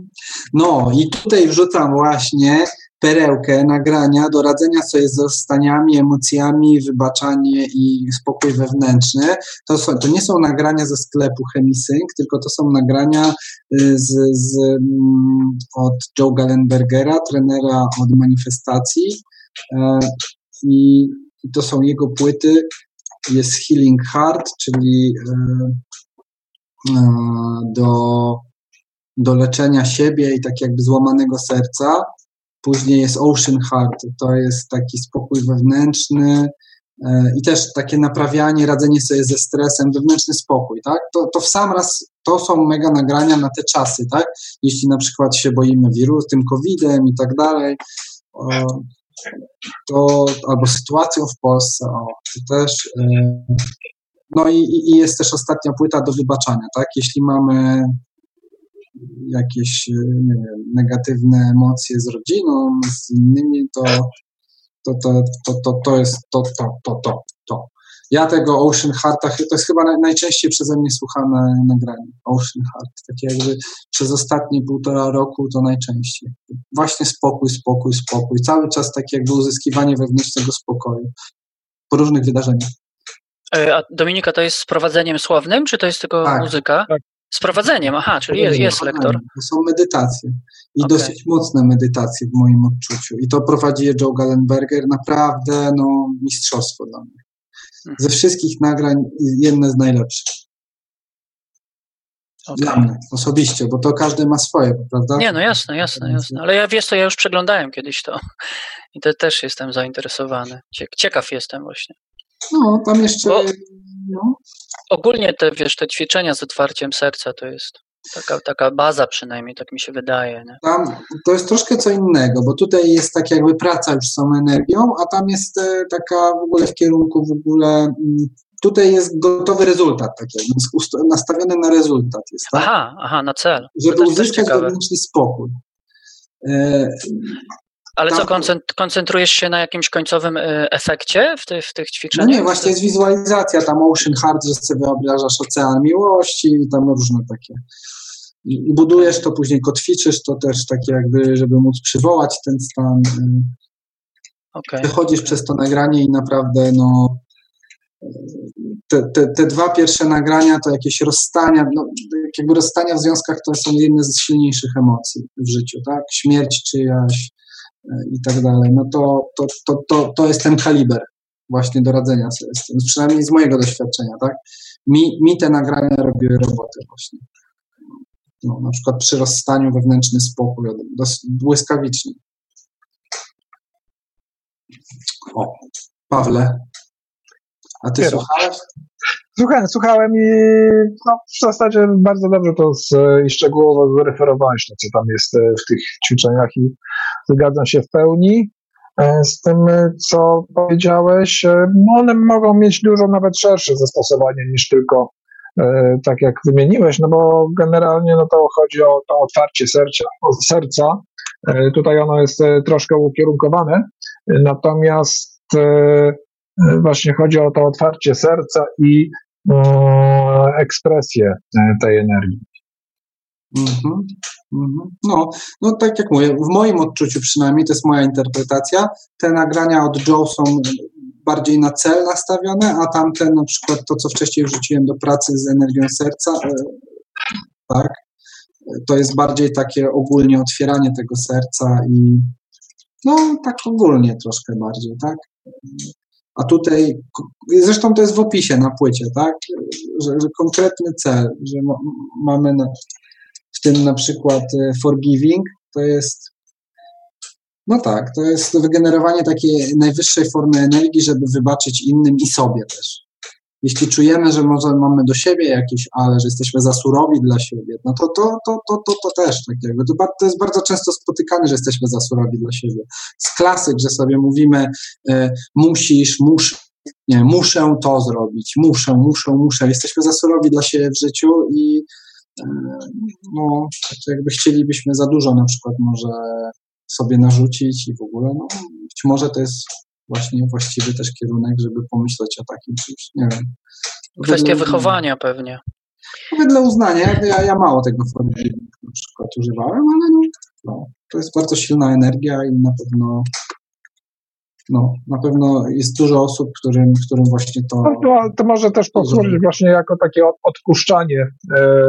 S2: No i tutaj wrzucam właśnie perełkę nagrania do radzenia sobie z staniami, emocjami, wybaczanie i spokój wewnętrzny. To, są, to nie są nagrania ze sklepu Chemisync, tylko to są nagrania y, z, z, mm, od Joe Gallenbergera, trenera od manifestacji. E, I, I to są jego płyty. Jest Healing Heart, czyli e, e, do do leczenia siebie i tak jakby złamanego serca. Później jest Ocean Heart, to jest taki spokój wewnętrzny e, i też takie naprawianie, radzenie sobie ze stresem, wewnętrzny spokój, tak? To, to w sam raz, to są mega nagrania na te czasy, tak? Jeśli na przykład się boimy wirus, tym covidem i tak dalej, to albo sytuacją w Polsce, o, to też e, no i, i jest też ostatnia płyta do wybaczania, tak? Jeśli mamy jakieś e, nie wiem, negatywne emocje z rodziną, z innymi, to to, to, to, to, to jest to, to, to, to, to. Ja tego Ocean Hearta, to jest chyba naj, najczęściej przeze mnie słuchane nagranie. Ocean Heart. Takie jakby przez ostatnie półtora roku to najczęściej. Właśnie spokój, spokój, spokój. Cały czas takie jakby uzyskiwanie wewnętrznego spokoju. Po różnych wydarzeniach.
S5: E, A Dominika, to jest z prowadzeniem słownym, czy to jest tylko
S2: Tak,
S5: muzyka?
S3: tak.
S5: Z prowadzeniem, aha, czyli jest, jest lektor.
S2: To są medytacje. i okay. dosyć mocne medytacje w moim odczuciu. I to prowadzi je Joe Gallenberger, naprawdę no, mistrzostwo dla mnie. Mhm. Ze wszystkich nagrań jedne z najlepszych. Okay. Dla mnie osobiście, bo to każdy ma swoje, prawda?
S5: Nie, no jasne, jasne, jasne. Ale ja wiesz, to ja już przeglądałem kiedyś to *laughs* i to też jestem zainteresowany. Ciekaw jestem właśnie.
S2: No, tam jeszcze. Bo no.
S5: Ogólnie te, wiesz, te ćwiczenia z otwarciem serca to jest taka, taka baza przynajmniej, tak mi się wydaje. Nie?
S2: Tam to jest troszkę co innego, bo tutaj jest tak jakby praca już z tą energią, a tam jest e, taka w ogóle w kierunku w ogóle mm, tutaj jest gotowy rezultat, tak jakby nastawiony na rezultat jest, tak?
S5: Aha, aha, na cel.
S2: Żeby uzyskać wewnętrzny spokój.
S5: Ale tam, co, koncentrujesz się na jakimś końcowym e, efekcie w, ty, w tych ćwiczeniach?
S2: No nie, właśnie jest wizualizacja, tam Ocean Heart, że sobie wyobrażasz ocean miłości i tam różne takie. I budujesz to, później kotwiczysz to też takie jakby, żeby móc przywołać ten stan. Okay. Wychodzisz przez to nagranie i naprawdę no te, te, te dwa pierwsze nagrania to jakieś rozstania, no, jakby rozstania w związkach to są jedne z silniejszych emocji w życiu, tak? Śmierć czyjaś, i tak dalej, no to, to, to, to, to jest ten kaliber właśnie do radzenia sobie z tym, przynajmniej z mojego doświadczenia, tak? Mi, mi te nagrania robiły roboty właśnie. No, na przykład przy rozstaniu wewnętrzny spokój, błyskawicznie. O, Pawle, a ty słuchałeś?
S3: Słuchałem, słuchałem i no, w zasadzie bardzo dobrze to z, i szczegółowo zreferowałeś co tam jest e, w tych ćwiczeniach i zgadzam się w pełni e, z tym, co powiedziałeś. E, one mogą mieć dużo nawet szersze zastosowanie niż tylko tak jak wymieniłeś, no bo generalnie no to chodzi o to otwarcie serca, serca. Tutaj ono jest troszkę ukierunkowane, natomiast właśnie chodzi o to otwarcie serca i ekspresję e, tej energii.
S2: Mm-hmm, mm-hmm. No, no, tak jak mówię, w moim odczuciu przynajmniej, to jest moja interpretacja, te nagrania od Joe są bardziej na cel nastawione, a tamte na przykład to, co wcześniej wrzuciłem do pracy z energią serca, e, tak, to jest bardziej takie ogólnie otwieranie tego serca i no tak ogólnie troszkę bardziej, tak. A tutaj, zresztą to jest w opisie na płycie, tak? Że, że konkretny cel, że ma, mamy na, tym na przykład e, forgiving, to jest, no tak, to jest wygenerowanie takiej najwyższej formy energii, żeby wybaczyć innym i sobie też jeśli czujemy, że może mamy do siebie jakieś, ale że jesteśmy za surowi dla siebie, no to to, to, to, to, to też tak jakby, to, to jest bardzo często spotykane, że jesteśmy za surowi dla siebie. Z klasyk, że sobie mówimy y, musisz, muszę, nie, muszę to zrobić, muszę, muszę, muszę. Jesteśmy za surowi dla siebie w życiu i no, tak jakby chcielibyśmy za dużo na przykład może sobie narzucić i w ogóle, no być może to jest właśnie właściwy też kierunek, żeby pomyśleć o takim czymś, nie wiem.
S5: Kwestia wychowania pewnie.
S2: Wedle uznania, ja, ja mało tego formy na przykład używałem, ale no, no, to jest bardzo silna energia i na pewno no, na pewno jest dużo osób, którym, którym właśnie to...
S3: No, to, to może też posłużyć właśnie jako takie odpuszczanie, e,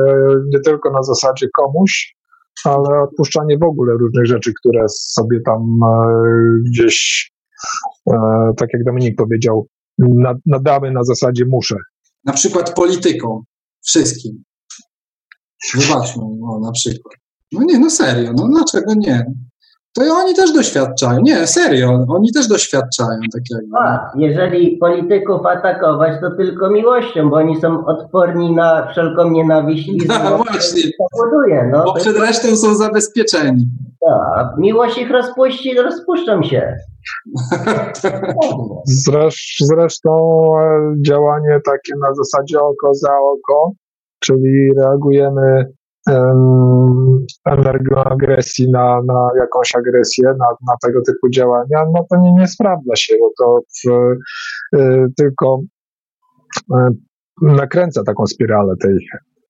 S3: nie tylko na zasadzie komuś, ale odpuszczanie w ogóle różnych rzeczy, które sobie tam e, gdzieś E, tak jak Dominik powiedział, nadamy na zasadzie muszę.
S2: Na przykład polityką, wszystkim. Zobaczmy, no, na przykład. No nie, no serio, no dlaczego nie? To oni też doświadczają. Nie, serio, oni też doświadczają. Tak jakby.
S6: A, jeżeli polityków atakować, to tylko miłością, bo oni są odporni na wszelką nienawiść i *laughs*
S2: no, właśnie. powoduje. No, bo przed resztą są zabezpieczeni.
S6: Tak, miłość ich rozpuści, rozpuszczą się. *laughs*
S3: Zresztą e, działanie takie na zasadzie oko za oko, czyli reagujemy energią agresji na, na jakąś agresję, na, na tego typu działania, no to nie, nie sprawdza się, bo to w, y, tylko y, nakręca taką spiralę tej,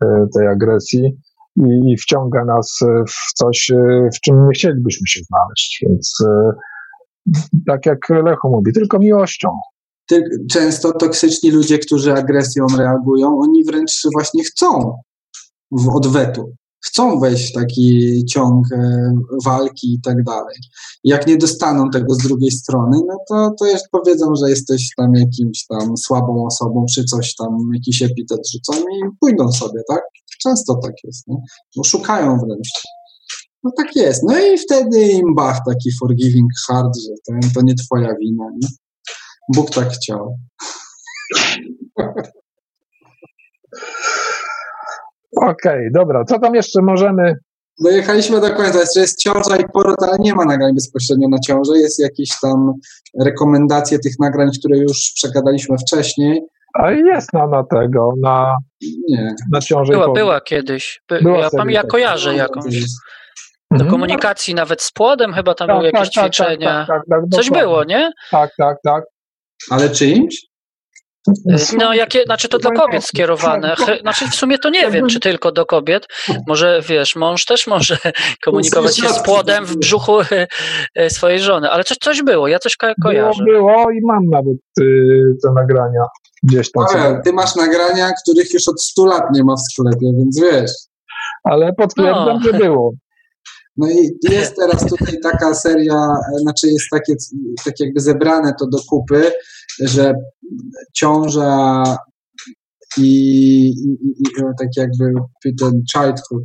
S3: y, tej agresji i, i wciąga nas w coś, w czym nie chcielibyśmy się znaleźć. Więc tak jak Lecho mówi, tylko miłością.
S2: Często toksyczni ludzie, którzy agresją reagują, oni wręcz właśnie chcą w odwetu. chcą wejść w taki ciąg e, walki i tak dalej. Jak nie dostaną tego z drugiej strony, no to, to już powiedzą, że jesteś tam jakimś tam słabą osobą, czy coś tam, jakiś epitet rzucą i pójdą sobie, tak? Często tak jest, nie? Bo szukają wręcz. No tak jest. No i wtedy im bach taki forgiving heart, że to, to nie twoja wina, nie? Bóg tak chciał. *laughs*
S3: Okej, okay, dobra. Co tam jeszcze możemy?
S2: Dojechaliśmy do końca. Jeszcze jest ciąża i poród, ale nie ma nagrań bezpośrednio na ciążę. Jest jakieś tam rekomendacje tych nagrań, które już przegadaliśmy wcześniej.
S3: A jest na, na tego, na,
S2: nie.
S3: na ciążę
S5: Była, była kiedyś. By, była ja, tam, ja kojarzę tak. jakąś. Do mhm. komunikacji nawet z płodem chyba tam tak, były jakieś tak, tak, tak ćwiczenia. Tak, Coś było, nie?
S3: Tak, tak, tak.
S2: Ale czyimś?
S5: No, jakie, znaczy to dla kobiet skierowane. Znaczy w sumie to nie wiem, czy tylko do kobiet. Może wiesz, mąż też może *laughs* komunikować się z płodem w brzuchu e, *laughs* swojej żony, ale coś, coś było, ja coś ko kojarzę.
S3: Było, było i mam nawet y, te nagrania gdzieś tam.
S2: Ale ty masz nagrania, których już od 100 lat nie ma w sklepie, więc wiesz.
S3: Ale potwierdzam, no. że było.
S2: No i jest teraz tutaj taka seria, znaczy jest takie, tak jakby zebrane to do kupy, że ciąża i, i, i tak jakby ten childhood.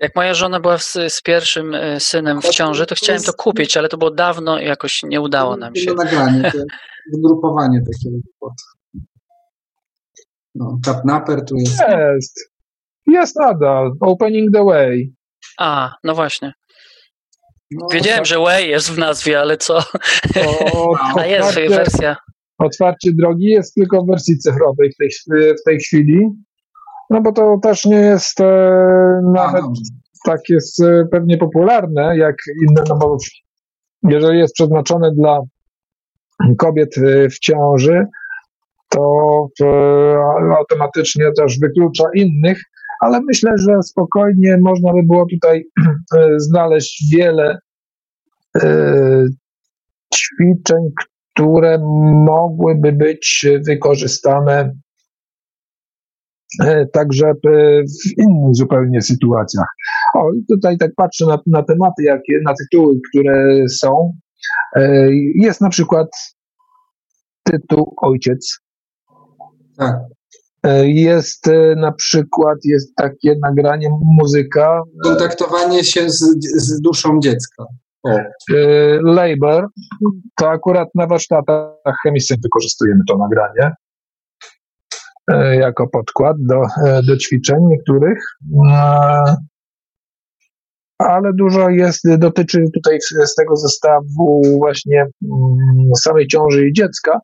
S5: Jak moja żona była z, z, pierwszym e, synem w ciąży, to chciałem to kupić, ale to było dawno i jakoś nie udało nam się.
S2: To nagranie, to wygrupowanie takiego. No, Tapnapper tu jest.
S3: Jest. Jest nadal. Opening the way.
S5: A, no właśnie. No, Wiedziałem, tak. że Way jest w nazwie, ale co? O, *laughs* A jest wersja.
S3: Otwarcie drogi jest tylko w wersji cyfrowej w tej, w tej chwili. No bo to też nie jest e, nawet tak jest e, pewnie popularne jak inne, no bo jeżeli jest przeznaczone dla kobiet e, w ciąży, to e, automatycznie też wyklucza innych, ale myślę, że spokojnie można by było tutaj *clears throat* e, znaleźć wiele e, ćwiczeń, które mogłyby być wykorzystane e, także w innych zupełnie sytuacjach. O, tutaj tak patrzę na, na tematy, jakie, na tytuły, które są. Jest na przykład tytuł Ojciec.
S2: Tak.
S3: E, jest e, na przykład jest takie nagranie muzyka.
S2: Kontaktowanie się z, z duszą dziecka. O. E,
S3: Labor. To akurat na warsztatach chemicznych wykorzystujemy to nagranie jako podkład do, do ćwiczeń niektórych. Ale dużo jest, dotyczy tutaj z tego zestawu właśnie mm, samej ciąży i dziecka,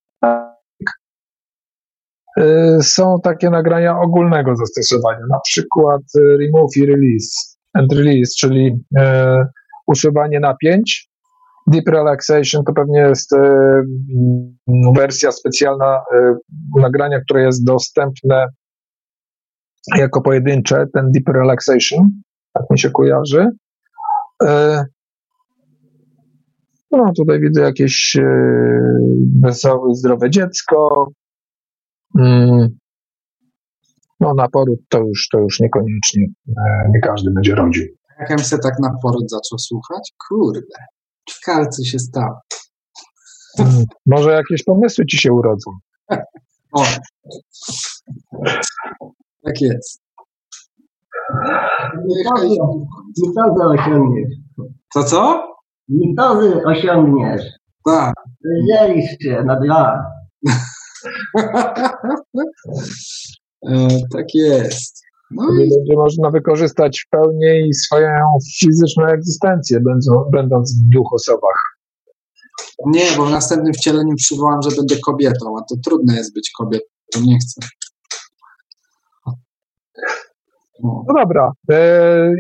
S3: są takie nagrania ogólnego zastosowania, na przykład y, remove i release, and release, czyli e, usuwanie napięć. Deep relaxation to pewnie jest e, wersja specjalna nagrania, które jest dostępne jako pojedyncze, ten deep relaxation, tak mi się kojarzy. No, tutaj widzę jakieś wesołe, zdrowe dziecko, Mm. No na poród to już, to już niekoniecznie e, nie każdy będzie rodził.
S2: Jak bym się tak na poród zaczął słuchać? Kurde, ciekawe co się stało.
S3: Mm. Może jakieś pomysły ci się urodzą. *laughs*
S2: O, tak jest.
S6: Mitozy osiągniesz.
S2: Co, co?
S6: Mitozy osiągniesz.
S2: Tak.
S6: Się na dwa. *laughs* *laughs*
S2: E, tak jest.
S3: No i... Będzie można wykorzystać w pełni swoją fizyczną egzystencję, będąc w dwóch osobach.
S2: Nie, bo w następnym wcieleniu przywołam, że będę kobietą, a to trudne jest być kobietą, to nie chcę.
S3: No, no dobra. E,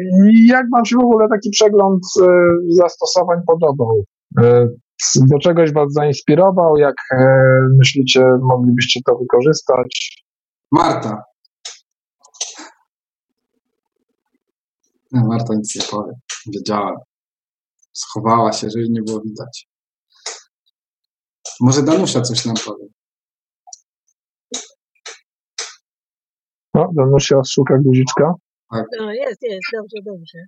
S3: jak Wam się w ogóle taki przegląd e, zastosowań podobał? Do czegoś Was zainspirował? Jak e, myślicie, moglibyście to wykorzystać?
S2: Marta. Nie, Marta nic nie powie. Wiedziałem. Schowała się, żeby nie było widać. Może Danusia coś nam powie.
S3: No, Danusia szuka guziczka.
S7: Tak. No, jest, jest, dobrze, dobrze.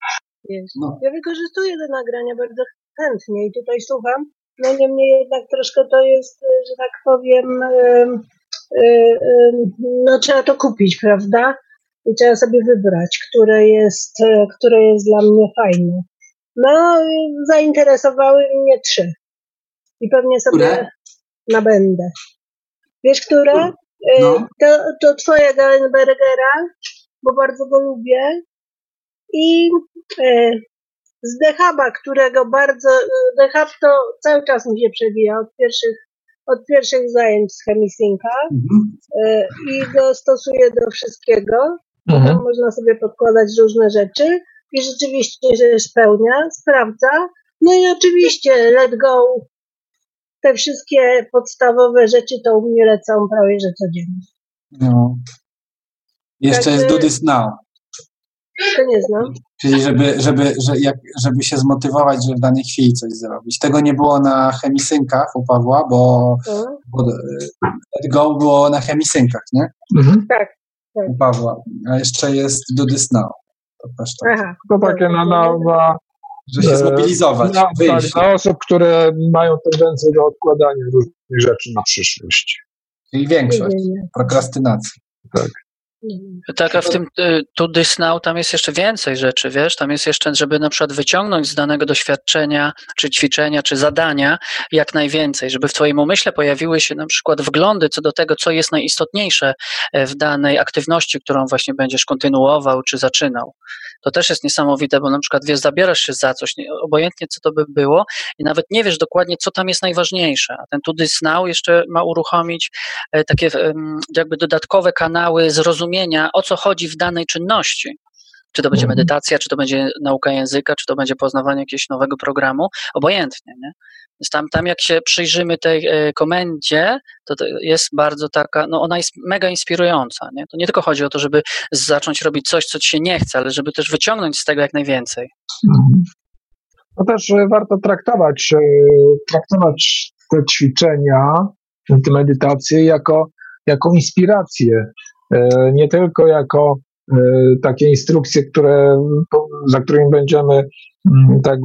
S7: Jest. No. Ja wykorzystuję te nagrania bardzo chętnie i tutaj słucham. No niemniej jednak troszkę to jest, że tak powiem, no trzeba to kupić, prawda? I trzeba sobie wybrać, które jest, które jest dla mnie fajne. No, zainteresowały mnie trzy. I pewnie sobie które? nabędę. Wiesz, które? No. To, to twoje Gallenbergera, bo bardzo go lubię. I z Dehaba, którego bardzo, Dehab to cały czas mi się przewija od pierwszych, od pierwszych zajęć z Chemisynka mhm. E, i go stosuję do wszystkiego. Mhm. Można sobie podkładać różne rzeczy i rzeczywiście, że spełnia, sprawdza. No i oczywiście let go, te wszystkie podstawowe rzeczy to u mnie lecą prawie że codziennie. No.
S2: Jeszcze tak, jest do this now.
S7: To nie znam.
S2: Czyli żeby, żeby, że jak, żeby się zmotywować, że w danej chwili coś zrobić. Tego nie było na chemisynkach u Pawła, bo, bo Let Go było na chemisynkach, nie?
S7: Mhm. Tak, tak.
S2: U Pawła. A jeszcze jest Do This Now. To też
S3: tak. Aha. To takie na, na, na
S2: że się zmobilizować, na,
S3: tak, na osób, które mają tendencję do odkładania różnych rzeczy na przyszłość.
S2: Czyli większość. Prokrastynacji.
S3: Tak.
S5: Tak, a w tym y, To This Now tam jest jeszcze więcej rzeczy, wiesz, tam jest jeszcze, żeby na przykład wyciągnąć z danego doświadczenia, czy ćwiczenia, czy zadania jak najwięcej, żeby w twoim umyśle pojawiły się na przykład wglądy co do tego, co jest najistotniejsze e, w danej aktywności, którą właśnie będziesz kontynuował, czy zaczynał. To też jest niesamowite, bo na przykład wiesz, zabierasz się za coś, obojętnie co to by było i nawet nie wiesz dokładnie, co tam jest najważniejsze. A ten This Now jeszcze ma uruchomić e, takie jakby dodatkowe kanały zrozumienia, o co chodzi w danej czynności. Czy to będzie mhm. medytacja, czy to będzie nauka języka, czy to będzie poznawanie jakiegoś nowego programu, obojętnie. Nie? Więc tam, tam jak się przyjrzymy tej e, komendzie, to, to jest bardzo taka, no ona jest mega inspirująca. Nie? To nie tylko chodzi o to, żeby zacząć robić coś, co ci się nie chce, ale żeby też wyciągnąć z tego jak najwięcej. Mhm.
S3: No też e, warto traktować, e, traktować te ćwiczenia, te medytacje jako, jako inspirację, nie tylko jako takie instrukcje, które, za którymi będziemy mm, tak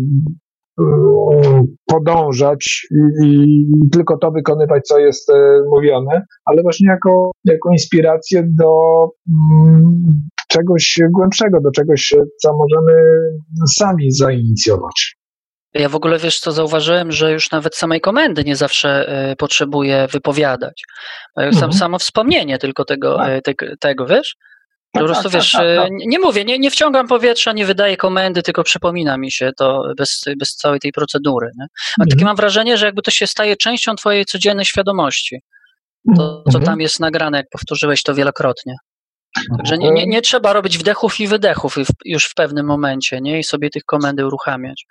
S3: podążać i, i, tylko to wykonywać, co jest e, mówione, ale właśnie jako, jako inspirację do mm, czegoś głębszego, do czegoś, co możemy sami zainicjować.
S5: Ja w ogóle wiesz, co zauważyłem, że już nawet samej komendy nie zawsze y, potrzebuję wypowiadać. Sam, mhm. Samo wspomnienie tylko tego, tak. y, te, tego, wiesz? Po tak, prostu tak, wiesz, tak, tak, nie mówię, nie, nie wciągam powietrza, nie wydaję komendy, tylko przypomina mi się to bez, bez całej tej procedury. Nie? A mhm. takie mam wrażenie, że jakby to się staje częścią twojej codziennej świadomości. To, co mhm. tam jest nagrane, jak powtórzyłeś to wielokrotnie. Także nie, nie, nie trzeba robić wdechów i wydechów już w pewnym momencie, nie? I sobie tych komendy uruchamiać.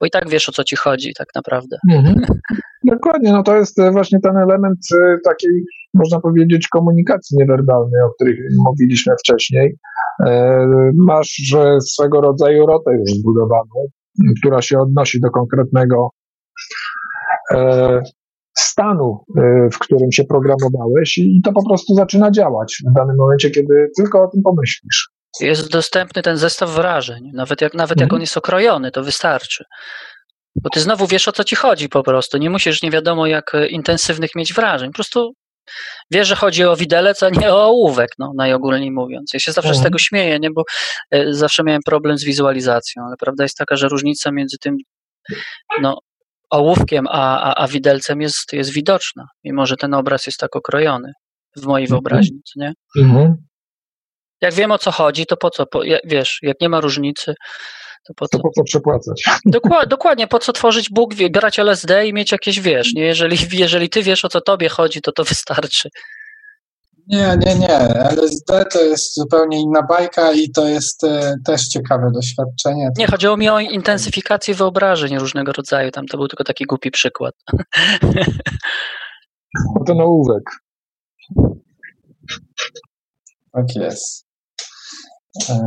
S5: Bo i tak wiesz, o co ci chodzi tak naprawdę. Mhm. *laughs*
S3: Dokładnie, no to jest e, właśnie ten element e, takiej, można powiedzieć, komunikacji niewerbalnej, o której mówiliśmy wcześniej. E, masz swego rodzaju rotę już zbudowaną, która się odnosi do konkretnego stanu, w którym się programowałeś i to po prostu zaczyna działać w danym momencie, kiedy tylko o tym pomyślisz.
S5: Jest dostępny ten zestaw wrażeń, nawet jak, nawet mhm. jak on jest okrojony, to wystarczy. Bo ty znowu wiesz o co ci chodzi po prostu. Nie musisz nie wiadomo jak e, intensywnych mieć wrażeń. Po prostu wiesz, że chodzi o widelec, a nie o ołówek, no, najogólniej mówiąc. Ja się zawsze mhm. z tego śmieję, nie? bo e, zawsze miałem problem z wizualizacją, ale prawda jest taka, że różnica między tym no, ołówkiem a, a, a widelcem jest, jest widoczna, mimo że ten obraz jest tak okrojony w mojej mhm. wyobraźni, nie? Mhm. Jak wiem o co chodzi, to po co? Po, wiesz, jak nie ma różnicy,
S3: to po co, to po co przepłacać? *laughs*
S5: Dokładnie, dokładnie, po co tworzyć Bóg, brać LSD i mieć jakieś, wiesz, nie? Jeżeli, *laughs* jeżeli ty wiesz, o co tobie chodzi, to to wystarczy.
S2: Nie, nie, nie. LSD to jest zupełnie inna bajka i to jest e, też ciekawe doświadczenie.
S5: Nie, chodziło mi o intensyfikację wyobrażeń różnego rodzaju. Tam to był tylko taki głupi przykład.
S3: No to ołówek.
S2: Tak jest. E,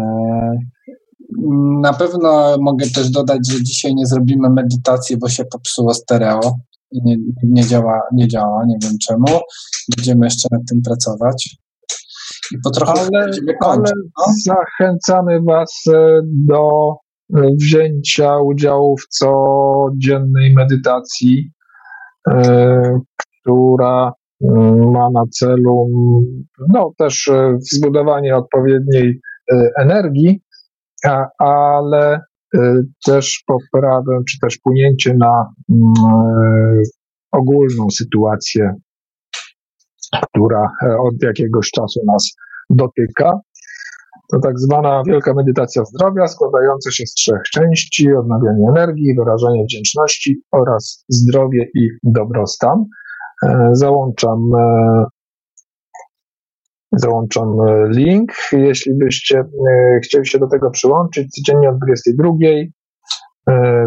S2: na pewno mogę też dodać, że dzisiaj nie zrobimy medytacji, bo się popsuło stereo i nie, nie, działa, nie działa, nie wiem czemu. Będziemy jeszcze nad tym pracować. I po trochu
S3: ale, ale no? zachęcamy Was e, do e, wzięcia udziału w codziennej medytacji, która ma na celu no, też zbudowanie odpowiedniej energii, ale też poprawę, czy też płynięcie na mm, ogólną sytuację, która od jakiegoś czasu nas dotyka. To tak zwana wielka medytacja zdrowia, składająca się z trzech części: odnawianie energii, wyrażanie wdzięczności oraz zdrowie i dobrostan. E, załączam, e, załączam e, link. Jeśli byście chcieli się do tego przyłączyć, codziennie o 22.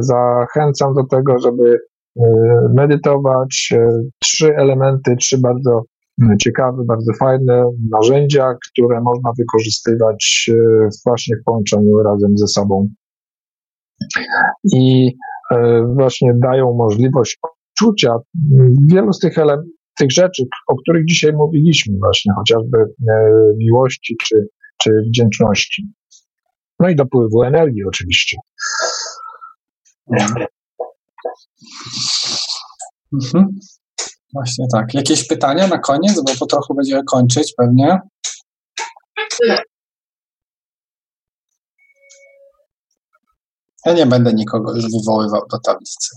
S3: Zachęcam do tego, żeby medytować. Trzy elementy, trzy bardzo ciekawe, bardzo fajne narzędzia, które można wykorzystywać e, właśnie w połączeniu razem ze sobą. I e, właśnie dają możliwość odczucia wielu z tych, tych rzeczy, o których dzisiaj mówiliśmy, właśnie chociażby e, miłości czy, czy wdzięczności. No i dopływu energii oczywiście.
S2: Mhm. Właśnie tak. Jakieś pytania na koniec, bo po trochu będziemy kończyć pewnie. Ja nie będę nikogo już wywoływał do tablicy.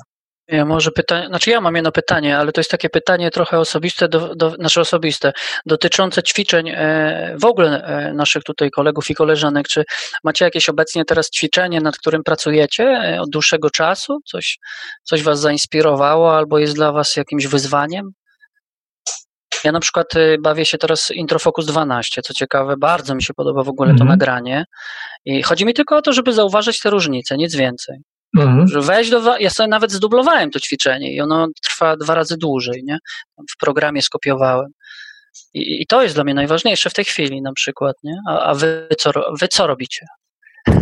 S5: Ja może pytanie, znaczy ja mam jedno pytanie, ale to jest takie pytanie trochę osobiste, do, do, nasze osobiste, dotyczące ćwiczeń e, w ogóle e, naszych tutaj kolegów i koleżanek. Czy macie jakieś obecnie teraz ćwiczenie, nad którym pracujecie e, od dłuższego czasu? Coś, coś was zainspirowało albo jest dla was jakimś wyzwaniem? Ja na przykład bawię się teraz Introfocus 12, co ciekawe, bardzo mi się podoba w ogóle to mhm. nagranie. I chodzi mi tylko o to, żeby zauważyć te różnice, nic więcej. Mhm. Że wejść do. Ja sobie nawet zdublowałem to ćwiczenie i ono trwa dwa razy dłużej, nie? W programie skopiowałem. I, I, to jest dla mnie najważniejsze w tej chwili na przykład, nie? A, a wy, co, wy co robicie? *laughs*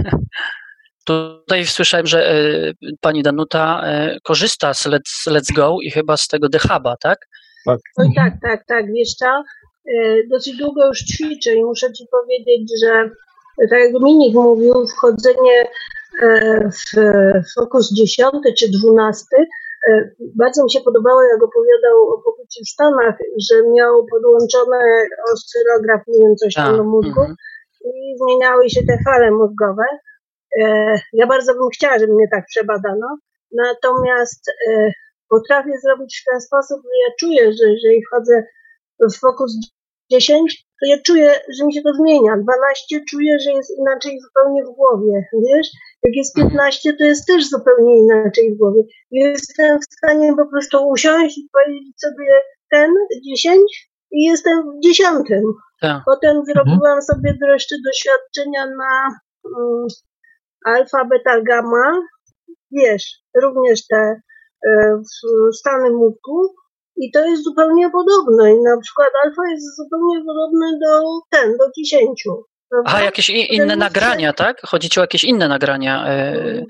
S5: Tutaj słyszałem, że y, pani Danuta y, korzysta z Let's, Let's Go i chyba z tego The Huba, tak?
S7: Tak. Oj, tak, tak, tak. Wiesz co? Y, dosyć długo już ćwiczę i muszę ci powiedzieć, że tak jak Dominik mówił, wchodzenie w Fokus 10 czy 12. E, bardzo mi się podobało, jak opowiadał o pobycie w Stanach, że miał podłączony oscylograf, nie wiem, coś tam do mózgu mm -hmm. i zmieniały się te fale mózgowe. E, ja bardzo bym chciała, żeby mnie tak przebadano, natomiast potrafię zrobić w ten sposób, że ja czuję, że jeżeli wchodzę w Fokus 10, to ja czuję, że mi się to zmienia. 12 czuję, że jest inaczej zupełnie w głowie, wiesz? Jak jest 15, to jest też zupełnie inaczej w głowie. Jestem w stanie po prostu usiąść i powiedzieć sobie ten 10 i jestem w dziesiątym. Tak. Potem mhm. zrobiłam sobie jeszcze doświadczenia na um, alfa, beta, gamma. Wiesz, również te e, stany mózgu. I to jest zupełnie podobne. I na przykład alfa jest zupełnie podobny do ten, do 10.
S5: Prawda? A jakieś inne nagrania, tak? Chodzi ci o jakieś inne nagrania e,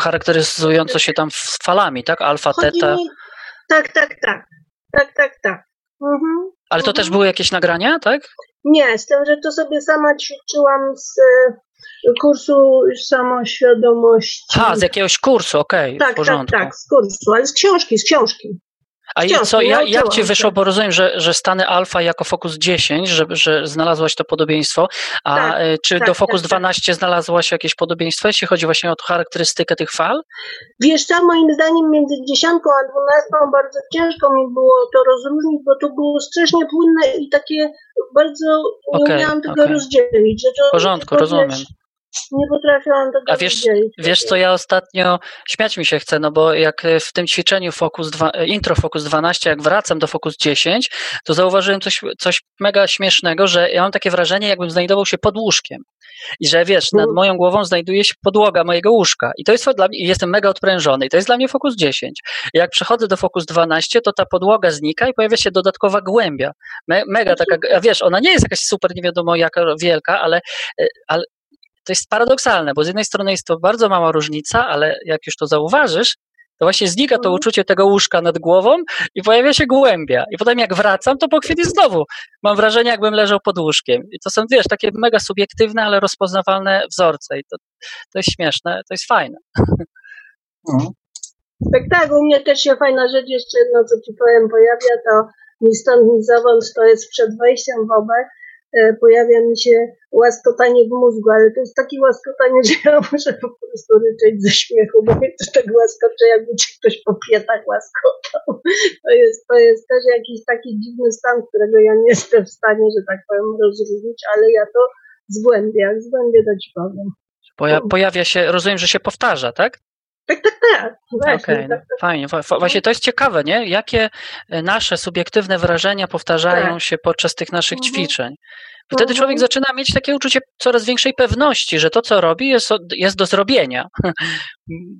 S5: charakteryzujące się tam z falami, tak? Alfa, teta. Mi...
S7: Tak, tak, tak. Tak, tak, tak. Mhm.
S5: Ale to mhm. też były jakieś nagrania, tak?
S7: Nie, z tym, że to sobie sama ćwiczyłam z e, kursu samoświadomości.
S5: A, z jakiegoś kursu, okej, okay,
S7: tak, w porządku. Tak, tak, z kursu, ale z książki, z książki.
S5: A Wciąż, co, ja, jak ci wyszło, bo rozumiem, że, że stany alfa jako Focus 10, że, że znalazłaś to podobieństwo, a tak, e, czy tak, do Focus tak, 12 tak. znalazłaś jakieś podobieństwo, jeśli chodzi właśnie o charakterystykę tych fal?
S7: Wiesz co, moim zdaniem między dziesiątką a dwunastką bardzo ciężko mi było to rozróżnić, bo to było strasznie płynne i takie bardzo nie okay, umiałam tego okay. rozdzielić. Że
S5: to, w porządku, rozumiem
S7: nie potrafiłam tego
S5: A wiesz, wiesz co, ja ostatnio śmiać mi się chce, no bo jak w tym ćwiczeniu Focus 2, Intro Focus 12, jak wracam do Focus 10, to zauważyłem coś, coś mega śmiesznego, że ja mam takie wrażenie, jakbym znajdował się pod łóżkiem. I że wiesz, nad mm. moją głową znajduje się podłoga mojego łóżka. I to jest dla mnie, jestem mega odprężony. I to jest dla mnie Focus 10. I jak przechodzę do Focus 12, to ta podłoga znika i pojawia się dodatkowa głębia. Me, mega taka, a wiesz, ona nie jest jakaś super nie wiadomo jaka wielka, ale, e, ale to jest paradoksalne, bo z jednej strony jest to bardzo mała różnica, ale jak już to zauważysz, to właśnie znika to
S7: Mhm.
S5: uczucie tego łóżka nad głową i pojawia się głębia. I potem jak wracam, to po chwili znowu mam wrażenie, jakbym leżał pod łóżkiem. I to są, wiesz, takie mega subiektywne, ale rozpoznawalne wzorce. I to, to jest śmieszne, to jest fajne.
S2: Mhm.
S7: Tak, tak, u mnie też się fajna rzecz jeszcze jedno, co ci powiem, pojawia, to ni stąd, ni zowąd, to jest przed wejściem w obę, e, pojawia mi się łaskotanie w mózgu, ale to jest takie łaskotanie, że ja muszę po prostu ryczeć ze śmiechu, bo mnie też tak łaskocze, jakby cię ktoś po piętach łaskotał. To jest, to jest też jakiś taki dziwny stan, którego ja nie jestem w stanie, że tak powiem, rozróżnić, ale ja to zgłębię, zgłębię to powiem.
S5: Poja pojawia się, rozumiem, że się powtarza, tak?
S7: Tak, tak, tak, właśnie. Tak,
S5: no, fajnie. Właśnie to jest ciekawe, nie? Jakie e, nasze subiektywne wrażenia powtarzają
S7: Tak.
S5: się podczas tych naszych
S7: Mhm.
S5: ćwiczeń. Wtedy
S7: Mhm.
S5: człowiek zaczyna mieć takie uczucie coraz większej pewności, że to, co robi, jest, jest do zrobienia. *laughs*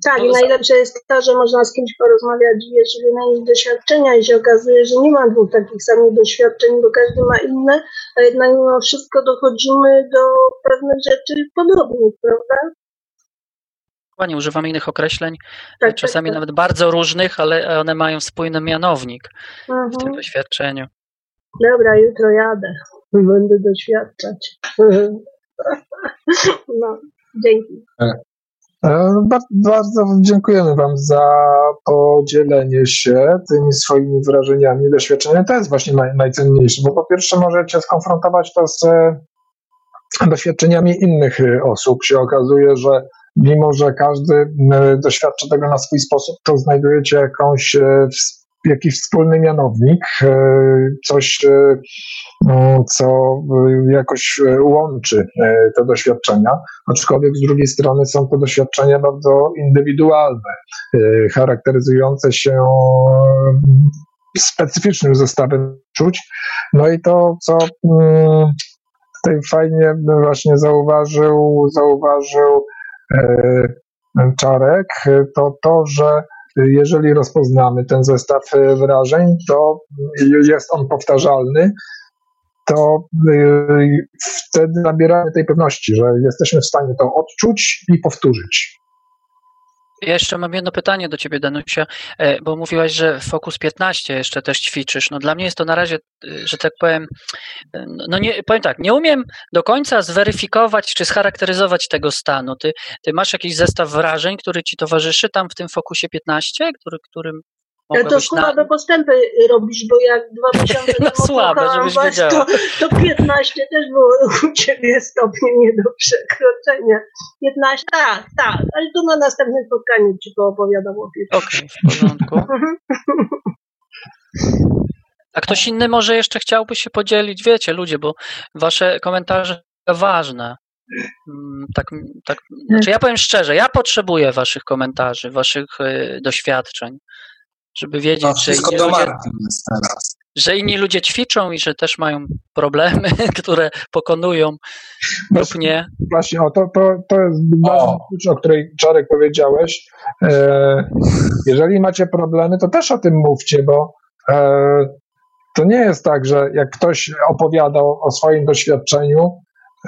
S7: Tak, i najlepsze jest to, że można z kimś porozmawiać, wiesz, wymienić doświadczenia i się okazuje, że nie ma dwóch takich samych doświadczeń, bo każdy ma inne, a jednak mimo wszystko dochodzimy do pewnych rzeczy podobnych, prawda?
S5: Dokładnie, używamy innych określeń,
S7: Tak,
S5: czasami
S7: tak,
S5: nawet bardzo różnych, ale one mają wspólny mianownik
S7: tak.
S5: w tym
S7: Mhm.
S5: doświadczeniu.
S7: Dobra, jutro jadę. Będę doświadczać. *laughs* No, dzięki.
S3: E, ba- Bardzo dziękujemy Wam za podzielenie się tymi swoimi wrażeniami, doświadczeniami. To jest właśnie naj, najcenniejsze, bo po pierwsze możecie skonfrontować to z e, doświadczeniami innych e, osób. Się okazuje, że mimo, że każdy e, doświadcza tego na swój sposób, to znajdujecie jakąś, e, jakiś wspólny mianownik, e, coś, no, co jakoś łączy te doświadczenia aczkolwiek z drugiej strony są to doświadczenia bardzo indywidualne, charakteryzujące się specyficznym zestawem czuć. No i to, co mm, tutaj fajnie właśnie zauważył, zauważył Czarek, e, to to, że jeżeli rozpoznamy ten zestaw e, wrażeń, to jest on powtarzalny, to y, wtedy nabieramy tej pewności, że jesteśmy w stanie to odczuć i powtórzyć.
S5: Ja jeszcze mam jedno pytanie do ciebie, Danusia, e, bo mówiłaś, że Focus 15 jeszcze też ćwiczysz. No dla mnie jest to na razie, e, że tak powiem, e, no nie, powiem tak, nie umiem do końca zweryfikować czy scharakteryzować tego stanu. Ty, ty masz jakiś zestaw wrażeń, który ci towarzyszy tam w tym Focusie 15, który, którym
S7: Ale to
S5: mogłabyś na...
S7: słabe postępy robisz, bo jak dwa *laughs* miesiące
S5: No
S7: temu
S5: słabe, żebyś
S7: was. To, to 15 też było u Ciebie stopnie nie do przekroczenia. 15, tak, tak, ale to na następnym spotkaniu Ci poopowiadam o 15.
S5: Okej, w porządku. *laughs* A ktoś inny może jeszcze chciałby się podzielić, wiecie, ludzie, bo wasze komentarze są ważne. Mm, Tak, tak, znaczy ja powiem szczerze, ja potrzebuję waszych komentarzy, waszych y, doświadczeń, żeby wiedzieć,
S2: To
S5: że
S2: No, wszystko
S5: inni,
S2: do
S5: ludzie, że inni ludzie ćwiczą i że też mają problemy, *laughs* które pokonują lub nie.
S3: Właśnie, o, to, to, to jest ważna rzecz, o której Czarek powiedziałeś. E, jeżeli macie problemy, to też o tym mówcie, bo e, to nie jest tak, że jak ktoś opowiada o, o swoim doświadczeniu,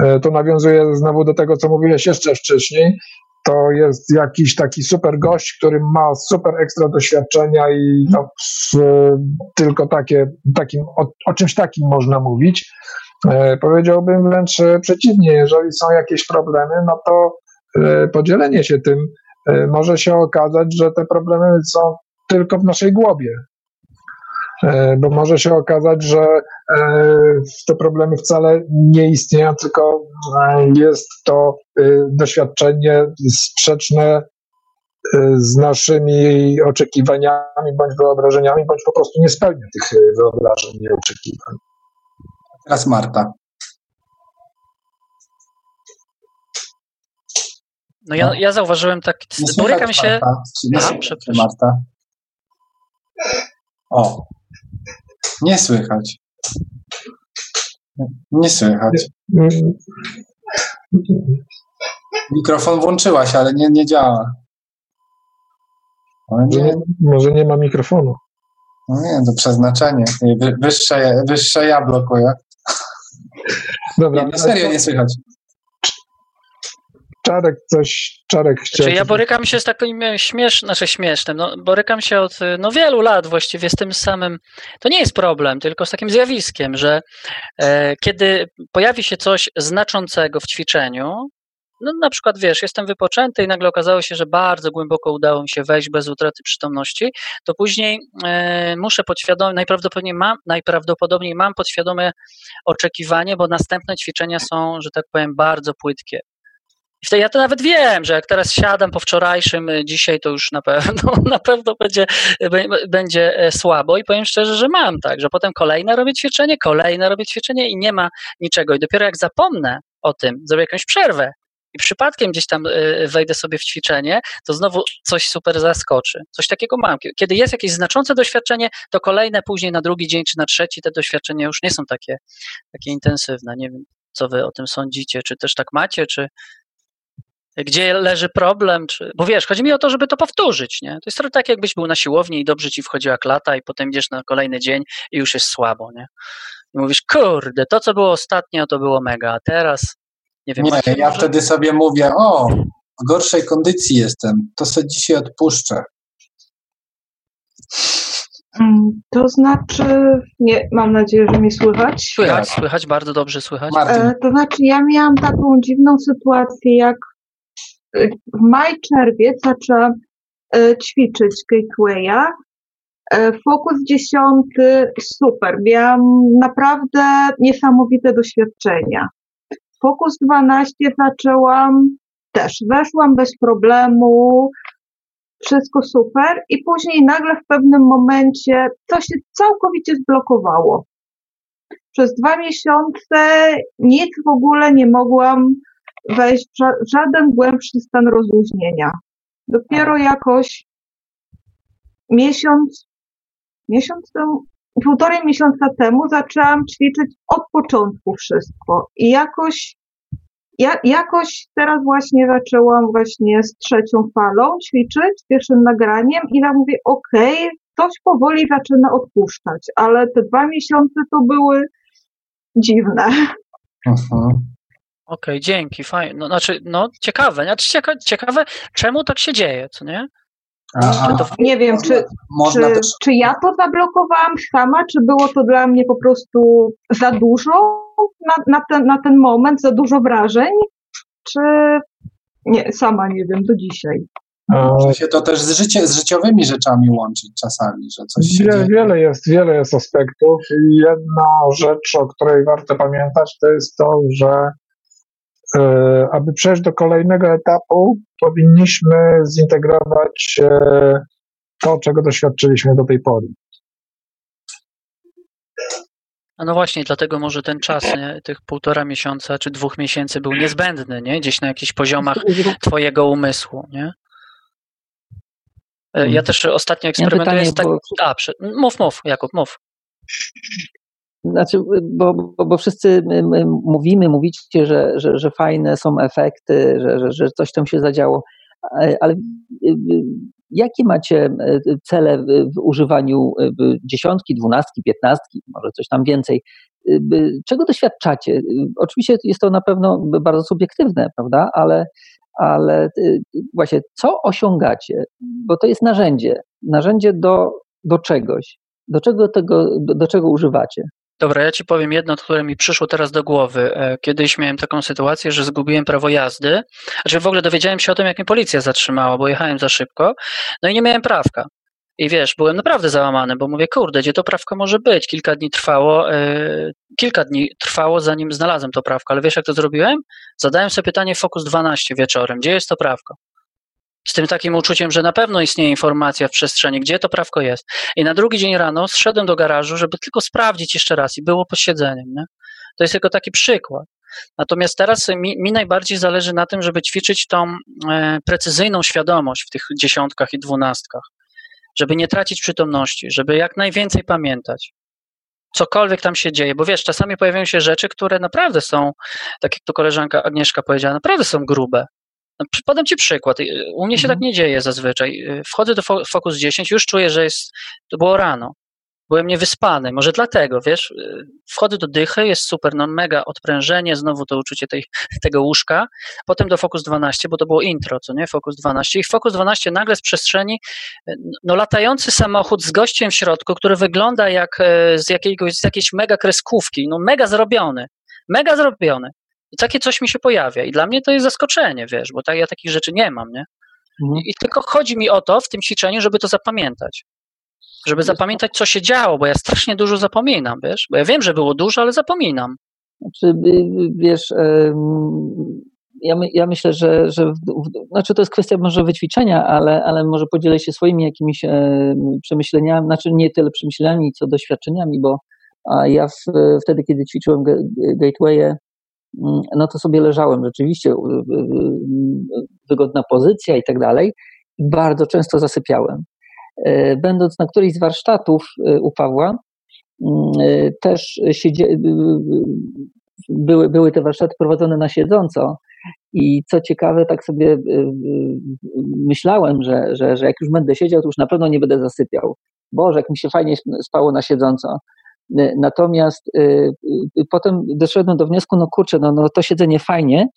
S3: e, to nawiązuje znowu do tego, co mówiłeś jeszcze wcześniej, to jest jakiś taki super gość, który ma super ekstra doświadczenia i tylko takie, takim, o, o czymś takim można mówić. E, powiedziałbym wręcz e, przeciwnie, jeżeli są jakieś problemy, no to e, podzielenie się tym e, może się okazać, że te problemy są tylko w naszej głowie. E, Bo może się okazać, że e, te problemy wcale nie istnieją, tylko e, jest to doświadczenie sprzeczne z naszymi oczekiwaniami bądź wyobrażeniami, bądź po prostu nie spełnia tych wyobrażeń i oczekiwań.
S2: Teraz Marta.
S5: No ja, ja zauważyłem tak,
S2: Nie
S5: borykam się,
S2: Marta.
S5: Aha.
S2: Marta? O. Nie słychać. Nie słychać. Mikrofon włączyłaś, ale nie, nie działa. Nie,
S3: może nie ma mikrofonu.
S2: no nie, to przeznaczenie. Nie, wy- Wyższe, wyższe ja blokuję.
S3: Dobra,
S2: Nie, serio nie słychać.
S3: Czarek coś, Czarek chciał...
S5: Znaczy ja borykam się z takim śmiesznym, znaczy śmiesznym, no, borykam się od no, wielu lat właściwie z tym samym, to nie jest problem, tylko z takim zjawiskiem, że e, kiedy pojawi się coś znaczącego w ćwiczeniu, no na przykład wiesz, jestem wypoczęty i nagle okazało się, że bardzo głęboko udało mi się wejść bez utraty przytomności, to później e, muszę podświadomie, najprawdopodobniej mam, najprawdopodobniej mam podświadome oczekiwanie, bo następne ćwiczenia są, że tak powiem, bardzo płytkie. Ja to nawet wiem, że jak teraz siadam po wczorajszym, y, dzisiaj to już na pewno, *laughs* na pewno będzie, będzie e, słabo i powiem szczerze, że mam tak, że potem kolejne robię ćwiczenie, kolejne robię ćwiczenie i nie ma niczego. I dopiero jak zapomnę o tym, zrobię jakąś przerwę i przypadkiem gdzieś tam y, wejdę sobie w ćwiczenie, to znowu coś super zaskoczy. Coś takiego mam. Kiedy jest jakieś znaczące doświadczenie, to kolejne później na drugi dzień czy na trzeci te doświadczenia już nie są takie, takie intensywne. Nie wiem, co wy o tym sądzicie. Czy też tak macie, czy, gdzie leży problem, czy, bo wiesz, chodzi mi o to, żeby to powtórzyć, nie? To jest trochę tak, jakbyś był na siłowni i dobrze ci wchodziła klata i potem idziesz na kolejny dzień i już jest słabo, nie? I mówisz, kurde, to co było ostatnio, to było mega, a teraz, nie wiem.
S2: Nie, ja może... wtedy sobie mówię, o, w gorszej kondycji jestem, to sobie dzisiaj odpuszczę.
S8: Mm, to znaczy, nie, mam nadzieję, że mnie słychać.
S5: Słychać, słychać, bardzo dobrze słychać.
S8: E, to znaczy, ja miałam taką dziwną sytuację, jak maj, czerwiec zaczęłam e, ćwiczyć Gatewaya. E, fokus dziesiąty, super. Miałam naprawdę niesamowite doświadczenia. Fokus 12 zaczęłam też. Weszłam bez problemu, wszystko super i później nagle w pewnym momencie to się całkowicie zblokowało. Przez dwa miesiące nic w ogóle nie mogłam wejść w żaden głębszy stan rozluźnienia. Dopiero jakoś miesiąc, miesiąc temu, półtorej miesiąca temu zaczęłam ćwiczyć od początku wszystko i jakoś, ja, jakoś teraz właśnie zaczęłam właśnie z trzecią falą ćwiczyć, z pierwszym nagraniem i ja mówię, okej, okay, coś powoli zaczyna odpuszczać, ale te dwa miesiące to były dziwne. Aha.
S5: Okej, okay, dzięki, fajnie. No, znaczy, no ciekawe, znaczy cieka ciekawe, czemu tak się dzieje, co nie?
S8: To... Nie wiem, czy, czy, też... czy ja to zablokowałam sama, czy było to dla mnie po prostu za dużo na, na, ten, na ten moment, za dużo wrażeń, czy nie, sama nie wiem, do dzisiaj.
S2: Może się to też z, życie, z życiowymi rzeczami łączyć czasami, że coś się
S3: wiele, wiele jest, wiele jest aspektów i jedna rzecz, o której warto pamiętać, to jest to, że aby przejść do kolejnego etapu, powinniśmy zintegrować e, to, czego doświadczyliśmy do tej pory.
S5: No właśnie, dlatego może ten czas, nie, tych półtora miesiąca czy dwóch miesięcy był niezbędny, nie? Gdzieś na jakichś poziomach twojego umysłu, nie? E, ja też ostatnio eksperymentuję ja z tak... Bo... A, mów, mów, Jakub, mów.
S4: Znaczy, bo, bo, bo wszyscy mówimy, mówicie, że, że, że fajne są efekty, że, że, że coś tam się zadziało, ale jakie macie e, cele w używaniu e, dziesiątki, dwunastki, piętnastki, może coś tam więcej? Y, czego doświadczacie? Oczywiście jest to na pewno bardzo subiektywne, prawda? Ale, ale właśnie co osiągacie? Bo to jest narzędzie, narzędzie do, do czegoś. Do czego, tego, do, do czego używacie?
S5: Dobra, ja ci powiem jedno, które mi przyszło teraz do głowy. E, kiedyś miałem taką sytuację, że zgubiłem prawo jazdy. Znaczy w ogóle dowiedziałem się o tym, jak mnie policja zatrzymała, bo jechałem za szybko. No i nie miałem prawka. I wiesz, byłem naprawdę załamany, bo mówię, kurde, gdzie to prawko może być? Kilka dni trwało, yy, kilka dni trwało, zanim znalazłem to prawko. Ale wiesz, jak to zrobiłem? Zadałem sobie pytanie Focus 12 wieczorem, gdzie jest to prawko? Z tym takim uczuciem, że na pewno istnieje informacja w przestrzeni, gdzie to prawko jest. I na drugi dzień rano zszedłem do garażu, żeby tylko sprawdzić jeszcze raz i było posiedzeniem. Nie? To jest tylko taki przykład. Natomiast teraz mi, mi, najbardziej zależy na tym, żeby ćwiczyć tą e, precyzyjną świadomość w tych dziesiątkach i dwunastkach, żeby nie tracić przytomności, żeby jak najwięcej pamiętać. Cokolwiek tam się dzieje, bo wiesz, czasami pojawiają się rzeczy, które naprawdę są, tak jak to koleżanka Agnieszka powiedziała, naprawdę są grube. No, podam Ci przykład. U mnie się tak mhm. nie dzieje zazwyczaj. Wchodzę do Focus 10, już czuję, że jest, to było rano. byłem niewyspany, może dlatego, wiesz, wchodzę do dychy, jest super, no mega odprężenie, znowu to uczucie tej, *laughs* tego łóżka, potem do Focus 12, bo to było intro, co nie, Focus 12 i Focus 12 nagle z przestrzeni, no latający samochód z gościem w środku, który wygląda jak z, jakiegoś, z jakiejś mega kreskówki, no mega zrobiony, mega zrobiony. I takie coś mi się pojawia i dla mnie to jest zaskoczenie, wiesz, bo tak, ja takich rzeczy nie mam, nie? Mhm. I tylko chodzi mi o to w tym ćwiczeniu, żeby to zapamiętać. Żeby zapamiętać, co się działo, bo ja strasznie dużo zapominam, wiesz? Bo ja wiem, że było dużo, ale zapominam.
S4: Znaczy, wiesz, ja, my, ja myślę, że, że znaczy to jest kwestia może wyćwiczenia, ale, ale może podzielę się swoimi jakimiś przemyśleniami, znaczy nie tyle przemyśleniami, co doświadczeniami, bo ja w, wtedy, kiedy ćwiczyłem Gateway, Mm, no to sobie leżałem rzeczywiście, wygodna pozycja i tak dalej. Bardzo często zasypiałem. E, będąc na którejś z warsztatów e, u Pawła, mm, e, też siedzie, były, były te warsztaty prowadzone na siedząco i co ciekawe, tak sobie myślałem, że, że, że jak już będę siedział, to już na pewno nie będę zasypiał. Boże, jak mi się fajnie spało na siedząco. E, natomiast y, y, potem doszedłem do wniosku, no kurczę, no, no to siedzenie fajnie,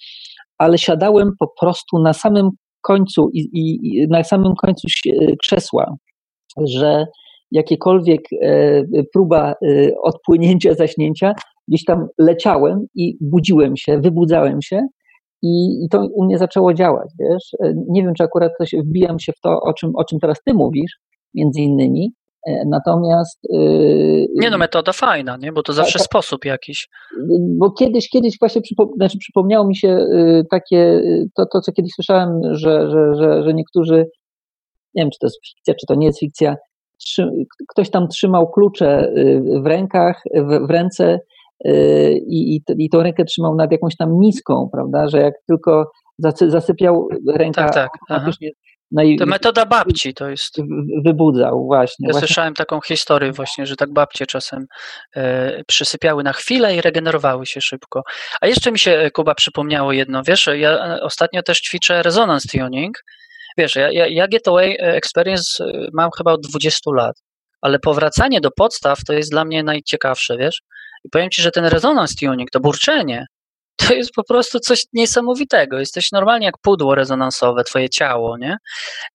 S4: ale siadałem po prostu na samym końcu i, i na samym końcu krzesła, że jakiekolwiek e, próba e, odpłynięcia, zaśnięcia, gdzieś tam leciałem i budziłem się, wybudzałem się i, i to u mnie zaczęło działać, wiesz. Nie wiem, czy akurat coś wbijam się w to, o czym, o czym teraz ty mówisz, między innymi, E, natomiast.
S5: Yy, nie no, metoda fajna, nie? bo to zawsze tak, sposób jakiś.
S4: Bo kiedyś, kiedyś właśnie przypo, znaczy przypomniało mi się yy, takie, yy, to, to, co kiedyś słyszałem, że, że, że, że niektórzy, nie wiem, czy to jest fikcja, czy to nie jest fikcja, trzy, ktoś tam trzymał klucze y, w rękach, w, w ręce y, i, i, i tą rękę trzymał nad jakąś tam miską, prawda, że jak tylko zasypiał ręka tak, tak.
S5: No i to metoda babci to jest.
S4: Wybudzał, właśnie.
S5: Ja
S4: właśnie.
S5: słyszałem taką historię właśnie, że tak babcie czasem e, przysypiały na chwilę i regenerowały się szybko. A jeszcze mi się, e, Kuba, przypomniało jedno, wiesz, ja e, ostatnio też ćwiczę resonance tuning. Wiesz, ja, ja, ja Getaway Experience e, mam chyba od 20 lat, ale powracanie do podstaw to jest dla mnie najciekawsze, wiesz. I powiem Ci, że ten resonance tuning, to burczenie, to jest po prostu coś niesamowitego. Jesteś normalnie jak pudło rezonansowe, twoje ciało, nie?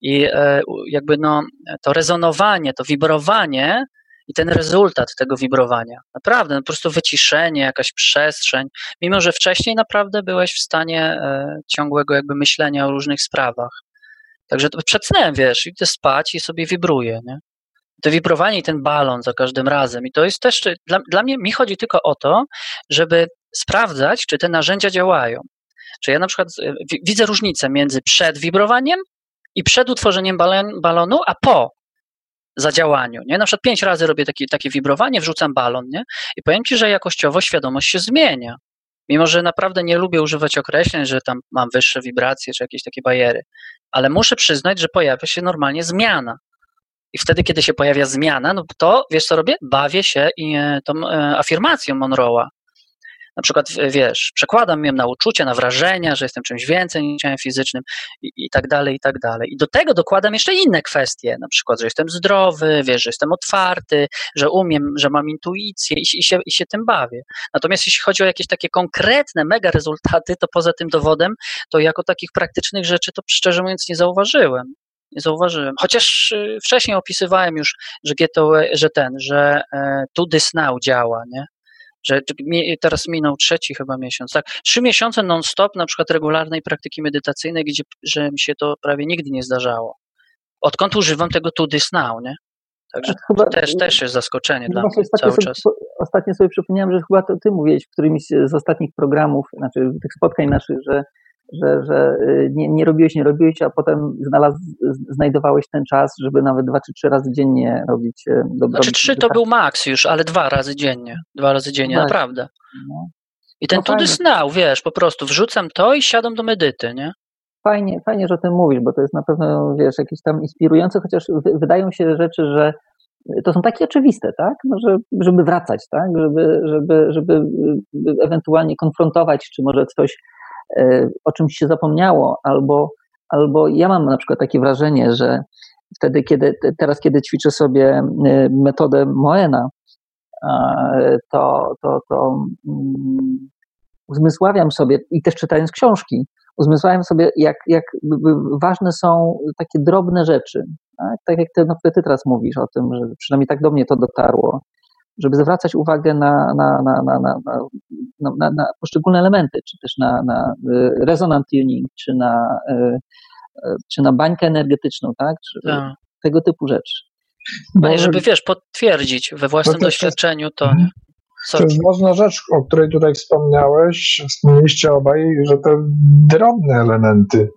S5: I e, jakby no, to rezonowanie, to wibrowanie i ten rezultat tego wibrowania. Naprawdę, no, po prostu wyciszenie, jakaś przestrzeń, mimo że wcześniej naprawdę byłeś w stanie e, ciągłego jakby myślenia o różnych sprawach. Także przed snem, wiesz, idę spać i sobie wibruję, nie? to wibrowanie i ten balon za każdym razem. I to jest też, dla, dla mnie, mi chodzi tylko o to, żeby sprawdzać, czy te narzędzia działają. Czy ja na przykład e, widzę różnicę między przed wibrowaniem i przed utworzeniem balon, balonu, a po zadziałaniu. Nie? Na przykład pięć razy robię takie, wibrowanie, wrzucam balon nie? i powiem Ci, że jakościowo świadomość się zmienia. Mimo, że naprawdę nie lubię używać określeń, że tam mam wyższe wibracje czy jakieś takie bajery, ale muszę przyznać, że pojawia się normalnie zmiana. I wtedy, kiedy się pojawia zmiana, no to wiesz co robię? Bawię się e, tą e, afirmacją Monroe'a na przykład, wiesz, przekładam ją na uczucia, na wrażenia, że jestem czymś więcej niż ciałem fizycznym i, i tak dalej, i tak dalej. I do tego dokładam jeszcze inne kwestie, na przykład, że jestem zdrowy, wiesz, że jestem otwarty, że umiem, że mam intuicję i, i, się, i się tym bawię. Natomiast jeśli chodzi o jakieś takie konkretne, mega rezultaty, to poza tym dowodem, to jako takich praktycznych rzeczy to szczerze mówiąc nie zauważyłem nie zauważyłem. Chociaż y, wcześniej opisywałem już, że, GTO, że ten, że e, This Now działa, nie? Że teraz minął trzeci chyba miesiąc, tak? Trzy miesiące non-stop na przykład regularnej praktyki medytacyjnej, gdzie że mi się to prawie nigdy nie zdarzało. Odkąd używam tego to this now, nie? Także chyba, też, też jest zaskoczenie dla mnie cały
S4: sobie,
S5: czas.
S4: Ostatnio sobie przypomniałem, że chyba to ty mówiłeś w którymś z ostatnich programów, znaczy tych spotkań naszych, że że, że y, nie, nie robiłeś, nie robiłeś, a potem znalazł, znajdowałeś ten czas, żeby nawet dwa czy trzy razy dziennie robić
S5: y, dobro. Znaczy trzy to był maks już, ale dwa razy dziennie. Dwa razy dziennie, no, naprawdę. No. I ten no tudy snał, wiesz, po prostu wrzucam to i siadam do medyty, nie?
S4: Fajnie, fajnie, że o tym mówisz, bo to jest na pewno, wiesz, jakieś tam inspirujące, chociaż wydają się rzeczy, że to są takie oczywiste, tak? No, że, żeby wracać, tak? Żeby, żeby, żeby y, ewentualnie konfrontować, czy może coś o czymś się zapomniało, albo, albo ja mam na przykład takie wrażenie, że Wtedy, kiedy, teraz, kiedy ćwiczę sobie metodę Moena, to, to, to um, uzmysławiam sobie i też czytając książki, uzmysławiam sobie, jak, jak ważne są takie drobne rzeczy. Tak, tak jak ty, no, ty teraz mówisz o tym, że przynajmniej tak do mnie to dotarło, żeby zwracać uwagę na, na, na, na, na, na, na poszczególne elementy, czy też na, na y, resonant tuning, czy na, y, y, czy na bańkę energetyczną, tak? Czy tak. Tego typu rzeczy.
S5: No żeby, wiesz, potwierdzić we własnym no doświadczeniu to, nie?
S3: To jest ważna rzecz, o której tutaj wspomniałeś, wspomnieliście obaj, że te drobne elementy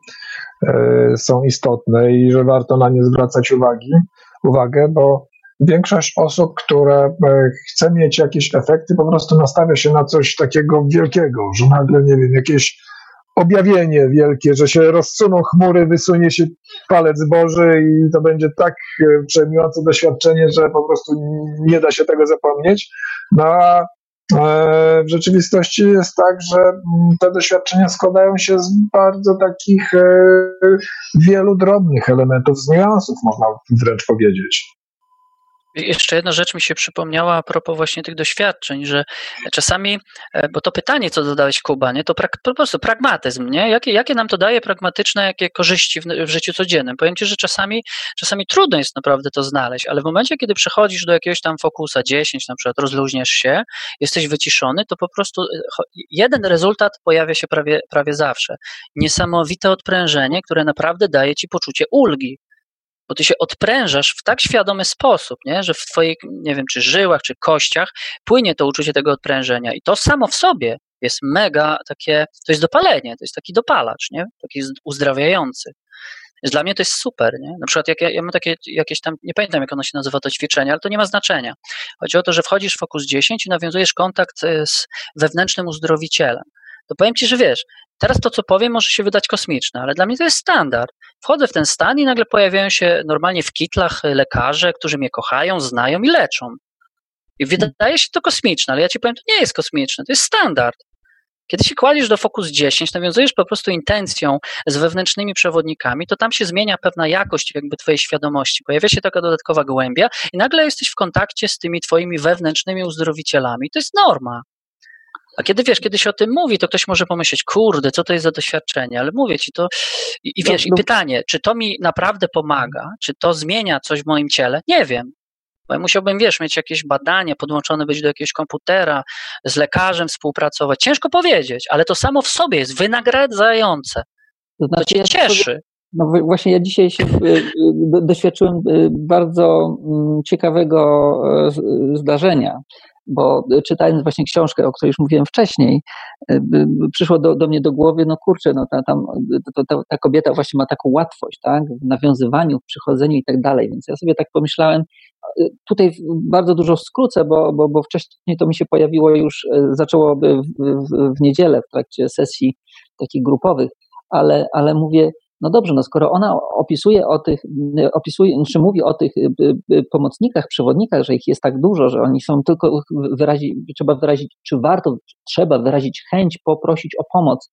S3: e, są istotne i że warto na nie zwracać uwagi, uwagę, bo większość osób, które e, chce mieć jakieś efekty, po prostu nastawia się na coś takiego wielkiego, że nagle, nie wiem, jakieś objawienie wielkie, że się rozsuną chmury, wysunie się palec Boży i to będzie tak e, przejmujące doświadczenie, że po prostu nie da się tego zapomnieć. No a e, w rzeczywistości jest tak, że mm, te doświadczenia składają się z bardzo takich wielu drobnych elementów, z niuansów, można wręcz powiedzieć.
S5: Jeszcze jedna rzecz mi się przypomniała a propos właśnie tych doświadczeń, że czasami, e, bo to pytanie, co dodałeś Kuba, nie, to po prostu pragmatyzm, nie? Jakie, jakie nam to daje pragmatyczne, jakie korzyści w, w, życiu codziennym? Powiem Ci, że czasami, czasami trudno jest naprawdę to znaleźć, ale w momencie, kiedy przechodzisz do jakiegoś tam fokusa 10, na przykład rozluźniasz się, jesteś wyciszony, to po prostu e, jeden rezultat pojawia się prawie, prawie zawsze. Niesamowite odprężenie, które naprawdę daje Ci poczucie ulgi bo ty się odprężasz w tak świadomy sposób, nie? że w twoich, nie wiem, czy żyłach, czy kościach płynie to uczucie tego odprężenia i to samo w sobie jest mega takie, to jest dopalenie, to jest taki dopalacz, nie? taki uzdrawiający. Dla mnie to jest super, nie? Na przykład jak ja, ja mam takie jakieś tam, nie pamiętam jak ono się nazywa to ćwiczenie, ale to nie ma znaczenia. Chodzi o to, że wchodzisz w Fokus 10 i nawiązujesz kontakt e, z wewnętrznym uzdrowicielem to powiem ci, że wiesz, teraz to, co powiem, może się wydać kosmiczne, ale dla mnie to jest standard. Wchodzę w ten stan i nagle pojawiają się normalnie w kitlach lekarze, którzy mnie kochają, znają i leczą. I wydaje się to kosmiczne, ale ja ci powiem, to nie jest kosmiczne, to jest standard. Kiedy się kładziesz do Focus 10, nawiązujesz po prostu intencją z wewnętrznymi przewodnikami, to tam się zmienia pewna jakość jakby twojej świadomości. Pojawia się taka dodatkowa głębia i nagle jesteś w kontakcie z tymi twoimi wewnętrznymi uzdrowicielami. To jest norma. A kiedy wiesz, kiedy się o tym mówi, to ktoś może pomyśleć, kurde, co to jest za doświadczenie, ale mówię ci to i, i wiesz, no, no. i pytanie, czy to mi naprawdę pomaga, czy to zmienia coś w moim ciele? Nie wiem. Bo ja musiałbym, wiesz, mieć jakieś badania, podłączone być do jakiegoś komputera, z lekarzem współpracować. Ciężko powiedzieć, ale to samo w sobie jest wynagradzające. To, znaczy, to cię cieszy.
S4: No właśnie ja dzisiaj się y, y, doświadczyłem y, bardzo mm, ciekawego zdarzenia bo czytając właśnie książkę, o której już mówiłem wcześniej, y, przyszło do, do mnie do głowy, no kurczę, no ta, tam, to, to, ta kobieta właśnie ma taką łatwość, tak, w nawiązywaniu, w przychodzeniu i tak dalej, więc ja sobie tak pomyślałem, y, tutaj bardzo dużo skrócę, bo, bo, bo wcześniej to mi się pojawiło już, y, zaczęło w, w, w niedzielę w trakcie sesji takich grupowych, ale, ale mówię, no dobrze, no skoro ona opisuje o tych, opisuje, czy znaczy mówi o tych y, y, y, pomocnikach, przewodnikach, że ich jest tak dużo, że oni są tylko wyrazić, trzeba wyrazić, czy warto, trzeba wyrazić chęć, poprosić o pomoc.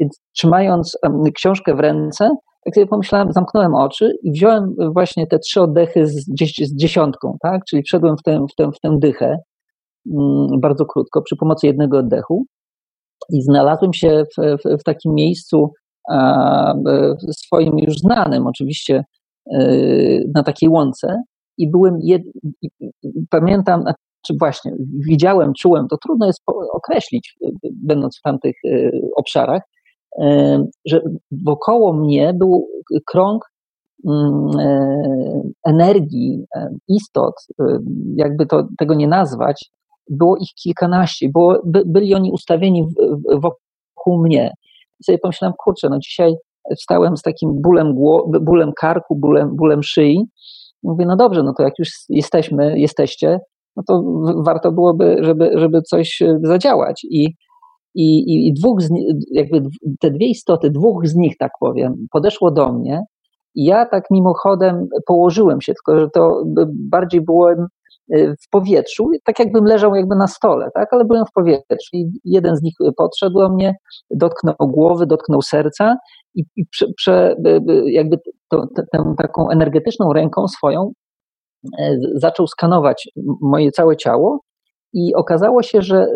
S4: Więc trzymając książkę w ręce, tak sobie pomyślałem, zamknąłem oczy i wziąłem właśnie te trzy oddechy z, z dziesiątką, tak? Czyli wszedłem w tę, w tę, w tę dychę mm, bardzo krótko przy pomocy jednego oddechu i znalazłem się w, w, w takim miejscu, swoim już znanym oczywiście e, na takiej łące i byłem, jed... pamiętam, czy właśnie widziałem, czułem, to trudno jest określić, e, będąc w tamtych obszarach, że wokoło mnie był krąg mm, energii, istot, jakby to, tego nie nazwać, było ich kilkanaście, było, by, byli oni ustawieni wokół mnie. I sobie pomyślałem, kurczę, no dzisiaj wstałem z takim bólem, bólem karku, bólem, bólem szyi. Mówię, no dobrze, no to jak już jesteśmy, jesteście, no to warto byłoby, żeby, żeby coś e, zadziałać. I, i, i dwóch, z, jakby te dwie istoty, dwóch z nich, tak powiem, podeszło do mnie i ja tak mimochodem położyłem się, tylko że to bardziej byłem w powietrzu, tak jakbym leżał jakby na stole, tak, ale byłem w powietrzu i jeden z nich podszedł do mnie, dotknął głowy, dotknął serca i, i prze, prze, jakby to, tę taką energetyczną ręką swoją zaczął skanować moje całe ciało i okazało się, że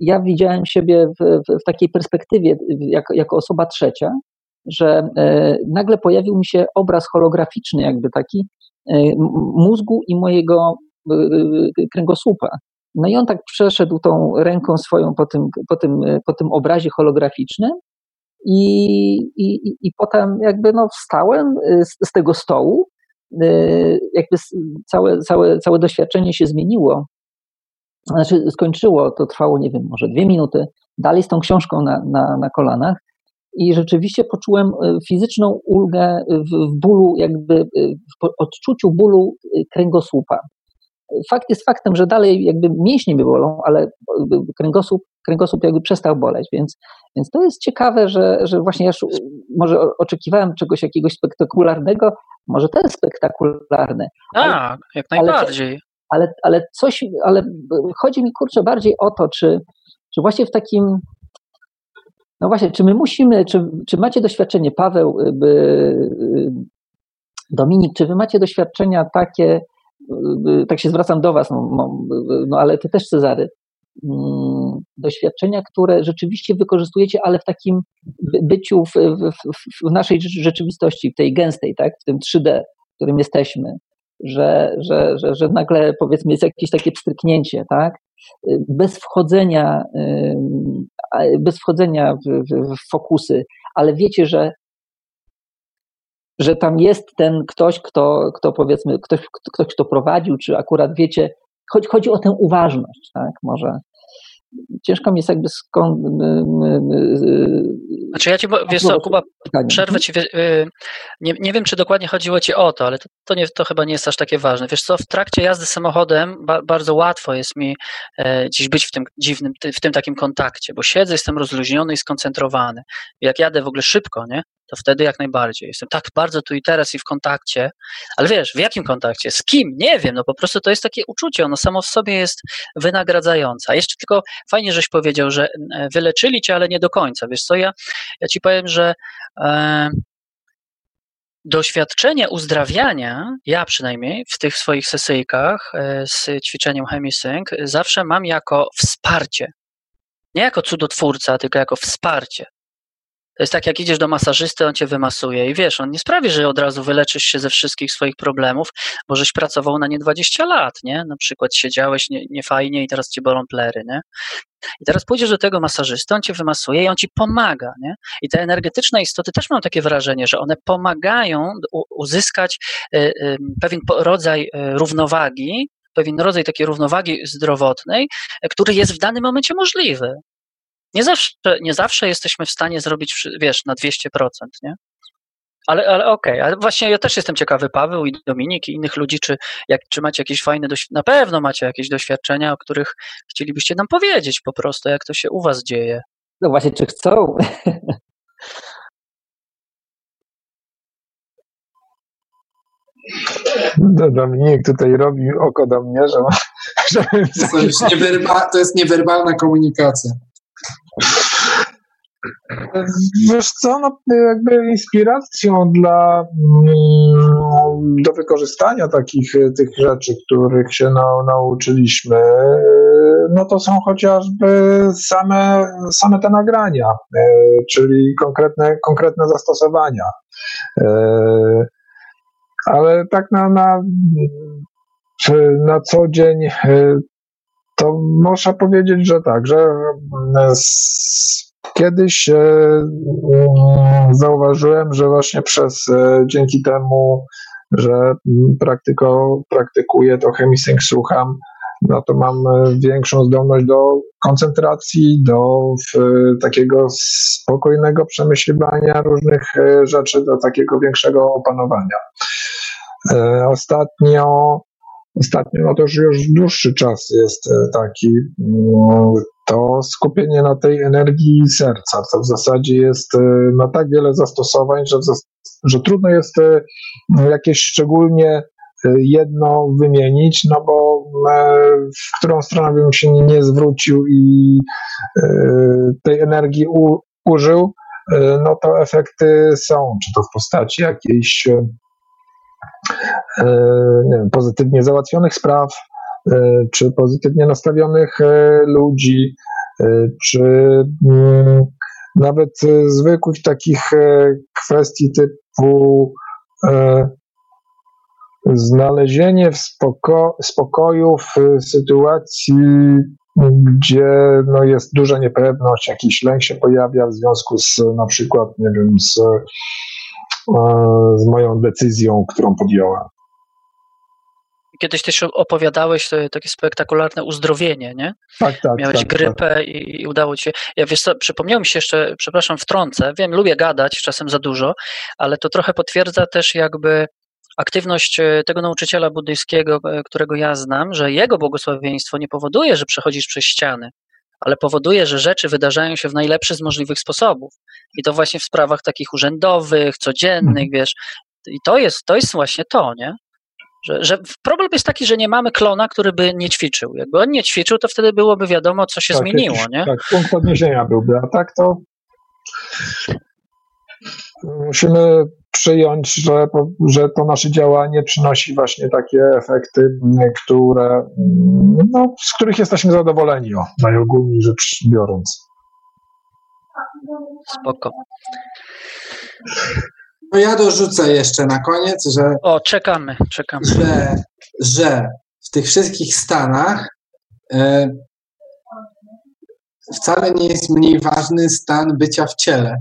S4: ja widziałem siebie w, w, w takiej perspektywie jako, jako osoba trzecia, że e, nagle pojawił mi się obraz holograficzny, jakby taki e, mózgu i mojego e, kręgosłupa. No i on tak przeszedł tą ręką swoją po tym, po tym, po tym obrazie holograficznym i, i, i potem jakby no wstałem z, z tego stołu, jakby całe, całe, całe doświadczenie się zmieniło. Znaczy skończyło, to trwało, nie wiem, może dwie minuty, dalej z tą książką na, na, na kolanach i rzeczywiście poczułem fizyczną ulgę w, w bólu, jakby w odczuciu bólu kręgosłupa. Fakt jest faktem, że dalej jakby mięśnie mnie bolą, ale kręgosłup, kręgosłup jakby przestał boleć, więc, więc to jest ciekawe, że, że właśnie ja może oczekiwałem czegoś jakiegoś spektakularnego, może to jest spektakularne.
S5: Tak, jak najbardziej.
S4: Ale, ale coś, ale chodzi mi kurczę bardziej o to, czy, czy właśnie w takim no właśnie, czy my musimy, czy, czy macie doświadczenie, Paweł, by, Dominik, czy wy macie doświadczenia takie, tak się zwracam do was, no, no, no ale ty też Cezary, mm, doświadczenia, które rzeczywiście wykorzystujecie, ale w takim byciu w, w, w, naszej rzeczywistości, w tej gęstej, tak, w tym 3D, w którym jesteśmy, że, że, że, że nagle powiedzmy jest jakieś takie pstryknięcie, tak, bez wchodzenia, bez wchodzenia w, w, w fokusy, ale wiecie, że że tam jest ten ktoś, kto, kto powiedzmy, ktoś, ktoś, kto prowadził, czy akurat wiecie, chodzi, chodzi o tę uważność, tak, może, ciężko mi jest jakby skąd.
S5: Znaczy ja ci, wiesz co, Kuba, przerwę ci, y, nie, nie wiem, czy dokładnie chodziło ci o to, ale to, to, nie, to chyba nie jest aż takie ważne. Wiesz co, w trakcie jazdy samochodem ba, bardzo łatwo jest mi e, gdzieś być w tym dziwnym, w tym takim kontakcie, bo siedzę, jestem rozluźniony i skoncentrowany. Jak jadę w ogóle szybko, nie, to wtedy jak najbardziej. Jestem tak bardzo tu i teraz i w kontakcie, ale wiesz, w jakim kontakcie? Z kim? Nie wiem, no po prostu to jest takie uczucie, ono samo w sobie jest wynagradzające. Jeszcze tylko fajnie, żeś powiedział, że e, wyleczyli cię, ale nie do końca. Wiesz co, ja, ja ci powiem, że e, doświadczenie uzdrawiania, ja przynajmniej w tych swoich sesyjkach e, z ćwiczeniem Hemisync, zawsze mam jako wsparcie. Nie jako cudotwórca, tylko jako wsparcie. To jest tak, jak idziesz do masażysty, on cię wymasuje i wiesz, on nie sprawi, że od razu wyleczysz się ze wszystkich swoich problemów, bo żeś pracował na nie 20 lat, nie? Na przykład siedziałeś nie, niefajnie i teraz ci bolą plery, nie? I teraz pójdziesz do tego masażysty, on cię wymasuje i on ci pomaga, nie? I te energetyczne istoty też mam takie wrażenie, że one pomagają uzyskać y, y, pewien rodzaj y, równowagi, pewien rodzaj takiej równowagi zdrowotnej, który jest w danym momencie możliwy. Nie zawsze, nie zawsze jesteśmy w stanie zrobić, wiesz, na 200%, nie? Ale, ale okej, okay. ale właśnie ja też jestem ciekawy, Paweł i Dominik i innych ludzi, czy, jak, czy macie jakieś fajne, na pewno macie jakieś doświadczenia, o których chcielibyście nam powiedzieć po prostu, jak to się u was dzieje.
S4: No właśnie, czy chcą? *laughs*
S3: Dominik tutaj robi oko do mnie, że, *laughs* że...
S2: To, jest to jest niewerbalna komunikacja.
S3: Wiesz co, no jakby inspiracją dla, mm, do wykorzystania takich tych rzeczy, których się na, nauczyliśmy, no to są chociażby same, same te nagrania, e, czyli konkretne, konkretne zastosowania. E, ale tak na, na, na co dzień e, to można powiedzieć, że tak, że mm, kiedyś e, mm, zauważyłem, że właśnie przez e, dzięki temu, że mm, praktyko, praktykuję to chemisync słucham, no to mam e, większą zdolność do koncentracji, do takiego spokojnego przemyśliwania różnych rzeczy, do takiego większego opanowania. Ostatnio Ostatnio, no to już, już dłuższy czas jest e, taki, mm, to skupienie na tej energii serca, to w zasadzie jest e, na tak wiele zastosowań, że, że trudno jest e, jakieś szczególnie jedno wymienić, no bo w którą stronę bym się nie zwrócił i tej energii u, użył, no to efekty są, czy to w postaci jakiejś wiem, pozytywnie załatwionych spraw, czy pozytywnie nastawionych ludzi, czy mm, nawet zwykłych takich kwestii typu znalezienie w spoko spokoju w sytuacji, gdzie no, jest duża niepewność, jakiś lęk się pojawia w związku z na przykład, nie wiem, z, z moją decyzją, którą podjąłem.
S5: Kiedyś też opowiadałeś takie spektakularne uzdrowienie, nie?
S3: Tak, tak.
S5: Miałeś
S3: tak,
S5: grypę
S3: tak.
S5: I, I, udało ci się. Ja wiesz co, przypomniało mi się jeszcze, przepraszam, wtrącę. Wiem, lubię gadać, czasem za dużo, ale to trochę potwierdza też jakby aktywność e, tego nauczyciela buddyjskiego, e, którego ja znam, że jego błogosławieństwo nie powoduje, że przechodzisz przez ściany, ale powoduje, że rzeczy wydarzają się w najlepszy z możliwych sposobów. I to właśnie w sprawach takich urzędowych, codziennych, wiesz. I to jest, to jest właśnie to, nie? Że, że problem jest taki, że nie mamy klona, który by nie ćwiczył. Jakby on nie ćwiczył, to wtedy byłoby wiadomo, co się
S3: tak,
S5: zmieniło,
S3: jakiś,
S5: nie?
S3: Tak, punkt odniesienia byłby, a tak to musimy przyjąć, że, że to nasze działanie przynosi właśnie takie efekty, które, no, z których jesteśmy zadowoleni, o, najogólniej rzecz biorąc.
S5: Spoko.
S2: No ja dorzucę jeszcze na koniec, że.
S5: O, czekamy, czekamy.
S2: Że, że w tych wszystkich stanach e, wcale nie jest mniej ważny stan bycia w ciele.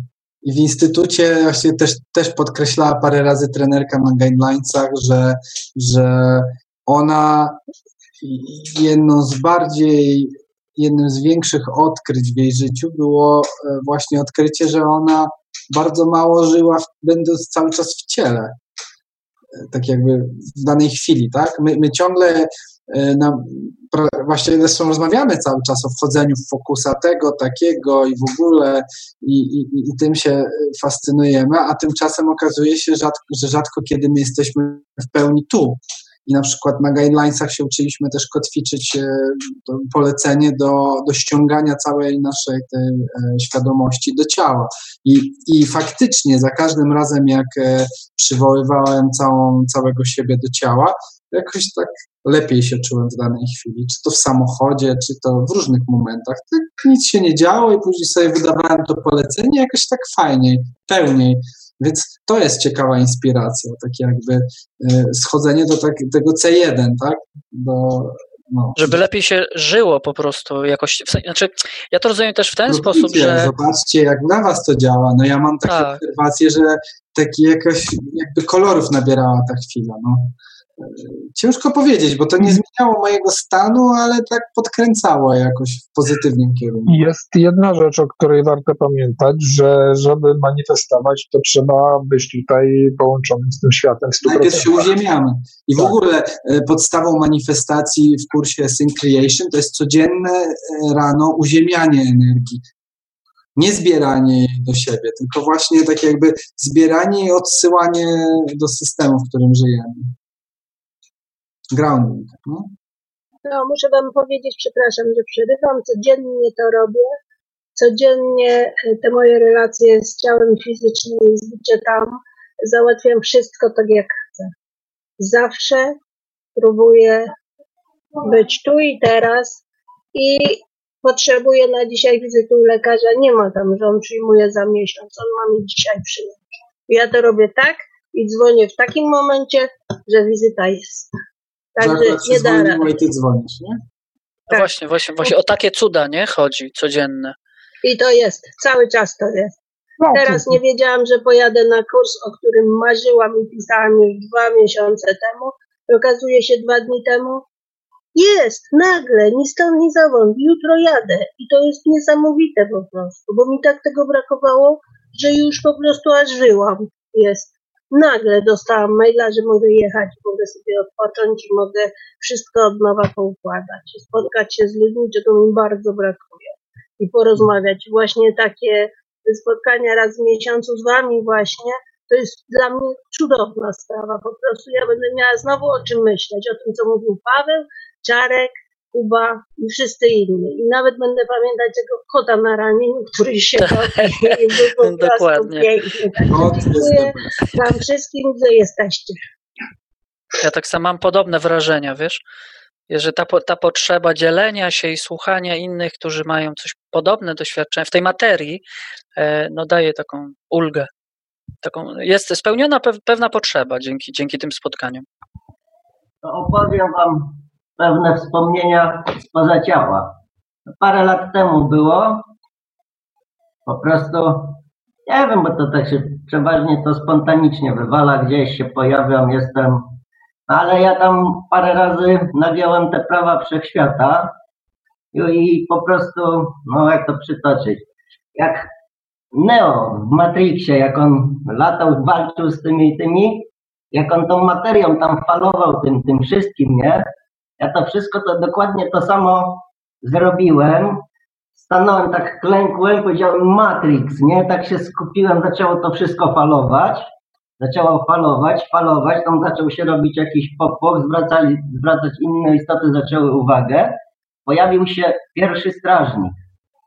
S2: I w instytucie właśnie też, też podkreślała parę razy trenerka na guidelinesach, że, że ona jedną z bardziej, jednym z większych odkryć w jej życiu było e, właśnie odkrycie, że ona bardzo mało żyła, będąc cały czas w ciele. E, tak jakby w danej chwili, tak? My, my ciągle E, na, właśnie zresztą rozmawiamy cały czas o wchodzeniu w fokusa tego, takiego i w ogóle i, i, i tym się fascynujemy, a tymczasem okazuje się, rzadko, że rzadko kiedy my jesteśmy w pełni tu. I na przykład na guidelinesach się uczyliśmy też kotwiczyć e, polecenie do, do ściągania całej naszej tej e, świadomości do ciała. I, I faktycznie za każdym razem, jak przywoływałem całą, całego siebie do ciała, jakoś tak lepiej się czułem w danej chwili, czy to w samochodzie, czy to w różnych momentach. Tak nic się nie działo i później sobie wydawałem to polecenie jakoś tak fajniej, pełniej. Więc to jest ciekawa inspiracja, takie jakby y, schodzenie do tak, tego C1, tak? Do,
S5: no. Żeby lepiej się żyło po prostu jakoś. Znaczy, ja to rozumiem też w ten sposób, że.
S2: Zobaczcie, jak dla was to działa. No ja mam takie tak. obserwacje, że taki jakoś jakby kolorów nabierała ta chwila. No. Ciężko powiedzieć, bo to nie zmieniało mojego stanu, ale tak podkręcało jakoś w pozytywnym kierunku.
S3: Jest jedna rzecz, o której warto pamiętać, że żeby manifestować, to trzeba być tutaj połączonym z tym światem. 100%.
S2: Najpierw się uziemiamy. I tak. w ogóle e, podstawą manifestacji w kursie Sync Creation to jest codzienne e, rano uziemianie energii. Nie zbieranie jej do siebie, tylko właśnie tak jakby zbieranie i odsyłanie do systemu, w którym żyjemy grounding. No?
S7: no, muszę Wam powiedzieć, przepraszam, że przerywam, codziennie to robię. Codziennie e, te moje relacje z ciałem fizycznym, z bycie tam, załatwiam wszystko tak jak chcę. Zawsze próbuję być tu i teraz i potrzebuję na dzisiaj wizyty u lekarza. Nie ma tam, że on przyjmuje za miesiąc, on ma mi dzisiaj przyjąć. Ja to robię tak i dzwonię w takim momencie, że wizyta jest.
S2: Także nie da rady. I ty dzwonisz, nie?
S5: No tak. Właśnie, właśnie, właśnie o takie cuda, nie? Chodzi codzienne.
S7: I to jest, cały czas to jest. No, Teraz nie wiedziałam, że pojadę na kurs, o którym marzyłam i pisałam już dwa miesiące temu. I okazuje się dwa dni temu, jest, nagle, ni stąd, ni zowąd, jutro jadę. I to jest niesamowite po prostu, bo mi tak tego brakowało, że już po prostu aż żyłam. Jest nagle dostałam maila, że mogę jechać, mogę sobie odpocząć i mogę wszystko od nowa poukładać. Spotkać się z ludźmi, czego mi bardzo brakuje. I porozmawiać. Właśnie takie spotkania raz w miesiącu z wami właśnie, to jest dla mnie cudowna sprawa. Po prostu ja będę miała znowu o czym myśleć. O tym, co mówił Paweł, Czarek, Kuba i wszyscy inni. I nawet będę pamiętać tego kota na ramieniu, który się i był po
S5: Dokładnie.
S7: piękny. Dziękuję wam wszystkim, że jesteście.
S5: Ja tak samo mam podobne wrażenia, wiesz? Że ta, ta potrzeba dzielenia się i słuchania innych, którzy mają coś podobne doświadczenie w tej materii, e, no daje taką ulgę. Taką, jest spełniona pew, pewna potrzeba dzięki, dzięki tym spotkaniom.
S6: to opowiem Wam pewne wspomnienia spoza ciała. Parę lat temu było. Po prostu, nie wiem, bo to tak się przeważnie to spontanicznie wywala, gdzieś się pojawiam, jestem. Ale ja tam parę razy nagiąłem te prawa wszechświata i, i po prostu, no jak to przytoczyć, jak Neo w Matrixie, jak on latał, walczył z tymi tymi, jak on tą materią tam falował tym, tym wszystkim, nie? Ja to wszystko to dokładnie to samo zrobiłem. Stanąłem tak, klękłem, powiedziałem Matrix, nie? Tak się skupiłem, zaczęło to wszystko falować. Zaczęło falować, falować, tam zaczął się robić jakiś pop zwracali, zwracać inne istoty, zaczęły uwagę. Pojawił się pierwszy strażnik.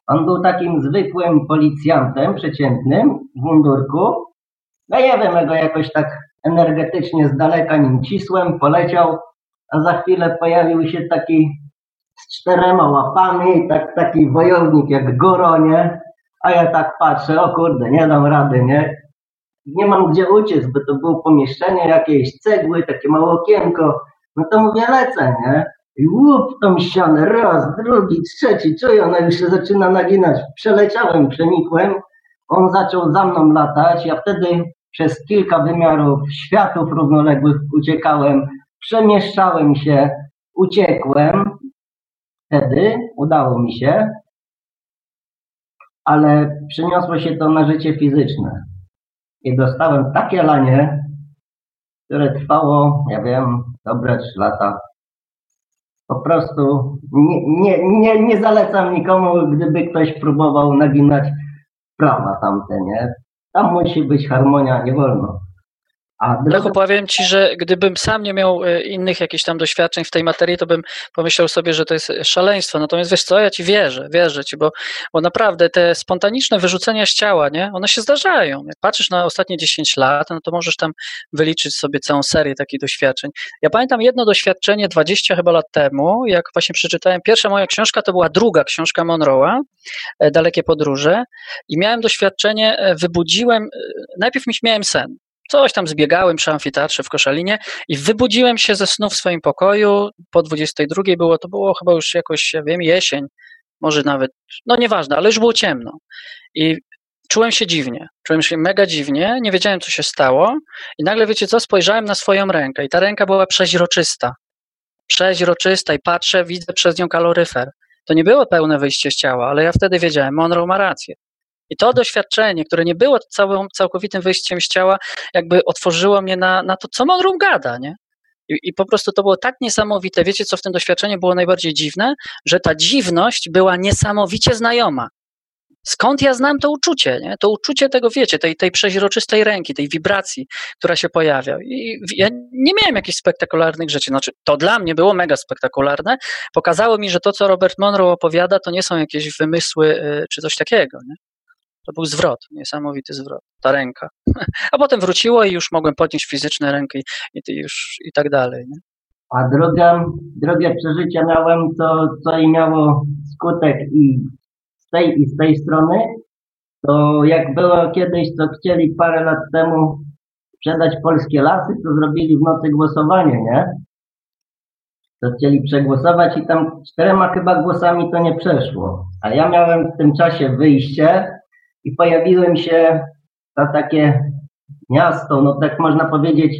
S6: On był takim zwykłym policjantem, przeciętnym, w mundurku. No nie wiem, ja go jakoś tak energetycznie z daleka nim cisłem, poleciał, a za chwilę pojawił się taki z czterema łapami, tak, taki wojownik jak Goro, nie? A ja tak patrzę, o kurde, nie dam rady, nie? Nie mam gdzie uciec, bo to było pomieszczenie, jakieś cegły, takie małe okienko. No to mówię, lecę, nie? I łup tą ścianę, raz, drugi, trzeci, czuję, ona już się zaczyna naginać. Przeleciałem, przenikłem, on zaczął za mną latać, ja wtedy przez kilka wymiarów światów równoległych uciekałem, przemieszczałem się, uciekłem. Wtedy udało mi się, ale przeniosło się to na życie fizyczne. I dostałem takie lanie, które trwało, ja wiem, dobre trzy lata. Po prostu nie, nie, nie, nie zalecam nikomu, gdyby ktoś próbował naginać prawa tamte, nie? Tam musi być harmonia, nie wolno. A
S5: Lechu,
S6: druga,
S5: powiem ci, że gdybym sam nie miał e, innych jakichś tam doświadczeń w tej materii, to bym pomyślał sobie, że to jest szaleństwo. Natomiast wiesz co, ja ci wierzę, wierzę ci, bo, bo naprawdę te spontaniczne wyrzucenia z ciała, nie, one się zdarzają. Jak patrzysz na ostatnie 10 lat, no to możesz tam wyliczyć sobie całą serię takich doświadczeń. Ja pamiętam jedno doświadczenie 20 chyba lat temu, jak właśnie przeczytałem, pierwsza moja książka to była druga książka Monroe'a, e, Dalekie podróże i miałem doświadczenie, e, wybudziłem, najpierw miałem sen, Coś tam zbiegałem przy amfiteatrze w Koszalinie i wybudziłem się ze snu w swoim pokoju. Po 22 było, to było chyba już jakoś, ja wiem, jesień, może nawet, no nieważne, ale już było ciemno. I czułem się dziwnie, czułem się mega dziwnie, nie wiedziałem co się stało i nagle wiecie co, spojrzałem na swoją rękę i ta ręka była przeźroczysta. Przeźroczysta i patrzę, widzę przez nią kaloryfer. To nie było pełne wyjście z ciała, ale ja wtedy wiedziałem, Monroe ma rację. I to doświadczenie, które nie było całym, całkowitym wyjściem z ciała, jakby otworzyło mnie na, na to, co Monroe gada, nie? I, I po prostu to było tak niesamowite. Wiecie, co w tym doświadczeniu było najbardziej dziwne? Że ta dziwność była niesamowicie znajoma. Skąd ja znam to uczucie, nie? To uczucie tego, wiecie, tej, tej przeźroczystej ręki, tej wibracji, która się pojawia. I ja nie miałem jakichś spektakularnych rzeczy. Znaczy, to dla mnie było mega spektakularne. Pokazało mi, że to, co Robert Monroe opowiada, to nie są jakieś wymysły y, czy coś takiego, nie? To był zwrot, niesamowity zwrot, ta ręka. *laughs* A potem wróciło i już mogłem podnieść fizyczne ręki i, i już i tak dalej. Nie?
S6: a drugie, drugie przeżycie miałem, to co i miało skutek i z tej i z tej strony, to jak było kiedyś, co chcieli parę lat temu sprzedać polskie lasy, to zrobili w nocy głosowanie, nie? To chcieli przegłosować i tam czterema chyba głosami to nie przeszło. A ja miałem w tym czasie wyjście i pojawiłem się na takie miasto, no tak można powiedzieć,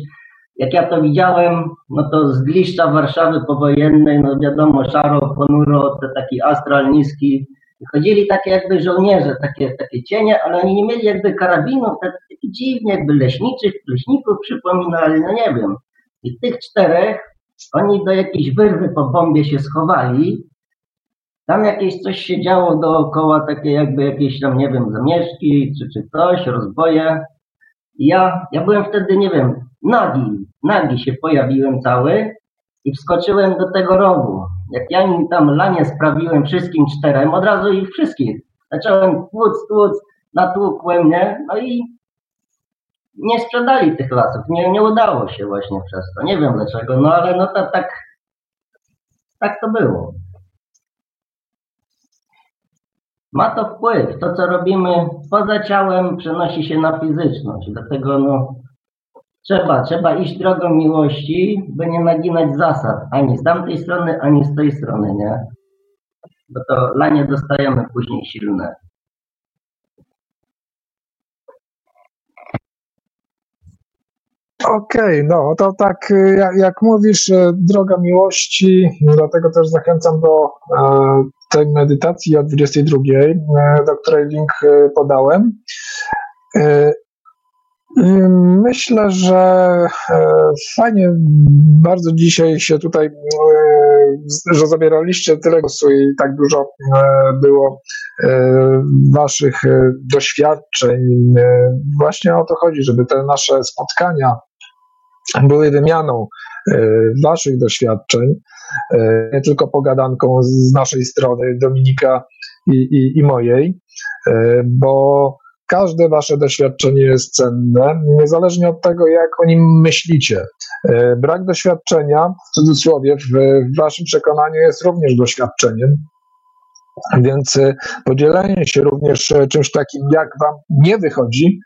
S6: jak ja to widziałem, no to z gliszcza Warszawy powojennej, no wiadomo, szaro, ponuro, to taki astral niski. Chodzili takie jakby żołnierze, takie, takie cienie, ale oni nie mieli jakby karabinów, tak, takie dziwnie, jakby leśniczych, leśników przypominali, no nie wiem. I tych czterech, oni do jakiejś wyrwy po bombie się schowali, tam jakieś coś się działo dookoła, takie jakby jakieś tam, nie wiem, zamieszki czy, czy coś, rozboje. I ja, ja byłem wtedy, nie wiem, nagi, nagi się pojawiłem cały i wskoczyłem do tego rowu. Jak ja im tam lanie sprawiłem wszystkim czterem, od razu ich wszystkich. Zacząłem tłuc, tłuc, natłukłem, nie? No i nie sprzedali tych lasów. Nie, nie udało się właśnie przez to. Nie wiem dlaczego, no ale no to tak, tak to było. Ma to wpływ. To, co robimy poza ciałem, przenosi się na fizyczność. Dlatego no, trzeba, trzeba iść drogą miłości, by nie naginać zasad. Ani z tamtej strony, ani z tej strony, nie? Bo to lanie dostajemy później silne.
S3: Okej, no to tak y, jak, mówisz, y, droga miłości, dlatego też zachęcam do e, tej medytacji o 22, e, do której link e, podałem. E, y, Myślę, że fajnie bardzo dzisiaj się tutaj, że zabieraliście tyle głosu i tak dużo było waszych doświadczeń. Właśnie o to chodzi, żeby te nasze spotkania były wymianą e, waszych doświadczeń, e, nie tylko pogadanką z naszej strony, Dominika i, i, i mojej, e, bo każde wasze doświadczenie jest cenne, niezależnie od tego, jak o nim myślicie. Brak doświadczenia, w cudzysłowie, w, w waszym przekonaniu jest również doświadczeniem. Więc podzielenie się również czymś takim, jak wam nie wychodzi,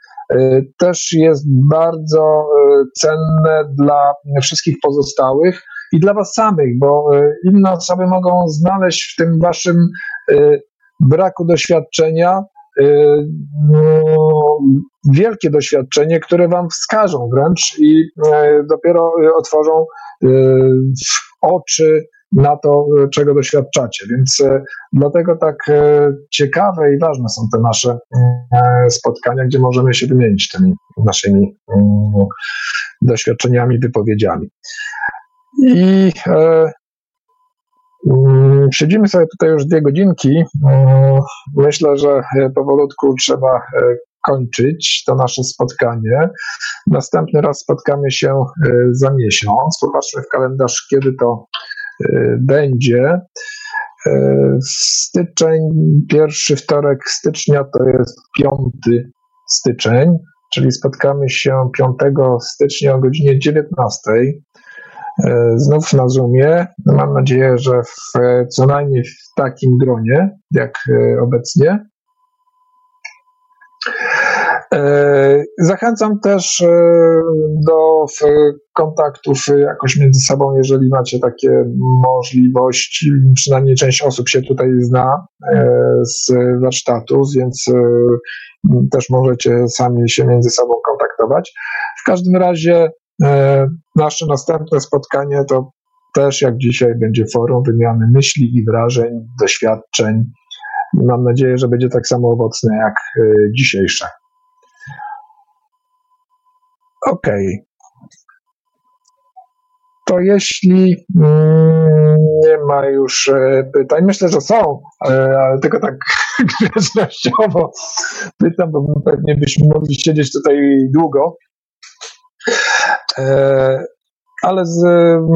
S3: też jest bardzo e, cenne dla wszystkich pozostałych i dla was samych, bo e, inne osoby mogą znaleźć w tym waszym e, braku doświadczenia e, no, wielkie doświadczenie, które wam wskażą wręcz i e, dopiero e, otworzą e, oczy na to, e, czego doświadczacie. Więc e, dlatego tak e, ciekawe i ważne są te nasze spotkania, gdzie możemy się wymienić tymi naszymi mm, doświadczeniami, wypowiedziami. I mm, siedzimy sobie tutaj już dwie godzinki. Myślę, że powolutku trzeba kończyć to nasze spotkanie. Następny raz spotkamy się za miesiąc. Popatrzmy w kalendarz, kiedy to będzie. E, Styczeń, pierwszy wtorek stycznia to jest 5 styczeń, czyli spotkamy się 5 stycznia o godzinie 19. E, Znów na Zoomie. Mam nadzieję, że w, co najmniej w takim gronie, jak e, obecnie. E, Zachęcam też e, do kontaktów jakoś między sobą, jeżeli macie takie możliwości. Przynajmniej część osób się tutaj zna e, z warsztatów, więc e, też możecie sami się między sobą kontaktować. W każdym razie e, nasze następne spotkanie to też jak dzisiaj będzie forum wymiany myśli i wrażeń, doświadczeń. Mam nadzieję, że będzie tak samo owocne jak e, dzisiejsze. Okej. To jeśli mm, nie ma już e, pytań, myślę, że są, e, ale tylko tak *laughs* grzecznościowo pytam, bo pewnie byśmy mogli siedzieć tutaj długo. E, ale z,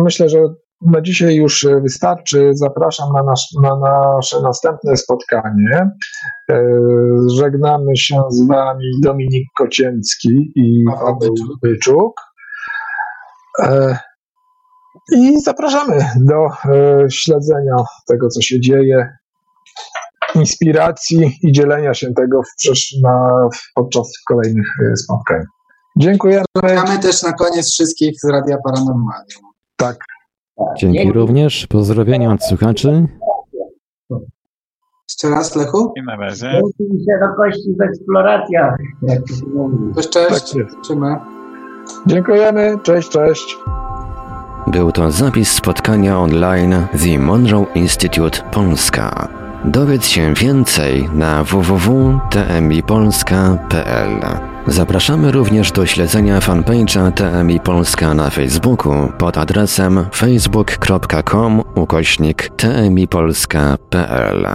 S3: myślę, że na dzisiaj już wystarczy. Zapraszam na, nasz, na nasze następne spotkanie. E, Żegnamy się z Wami Dominik Kocięcki i
S2: Paweł Byczuk.
S3: E, I zapraszamy do e, śledzenia tego, co się dzieje, inspiracji i dzielenia się tego w, na, podczas kolejnych e, spotkań. Dziękujemy.
S2: Mamy też na koniec wszystkich z Radia Paranormalium.
S3: Tak.
S1: Dzięki również. Pozdrowienia od słuchaczy.
S2: Jeszcze raz, Lechu?
S9: I na razie.
S6: Dzięki szerokości w eksploracja, jak to się mówi.
S2: Cześć, cześć.
S3: Tak.
S2: Zobaczymy.
S3: Dziękujemy. Cześć, cześć.
S1: Był to zapis spotkania online The Monroe Institute Polska. Dowiedz się więcej na www.tmipolska.pl. Zapraszamy również do śledzenia fanpage'a TMI Polska na Facebooku pod adresem facebook.com ukośnik tmipolska.pl.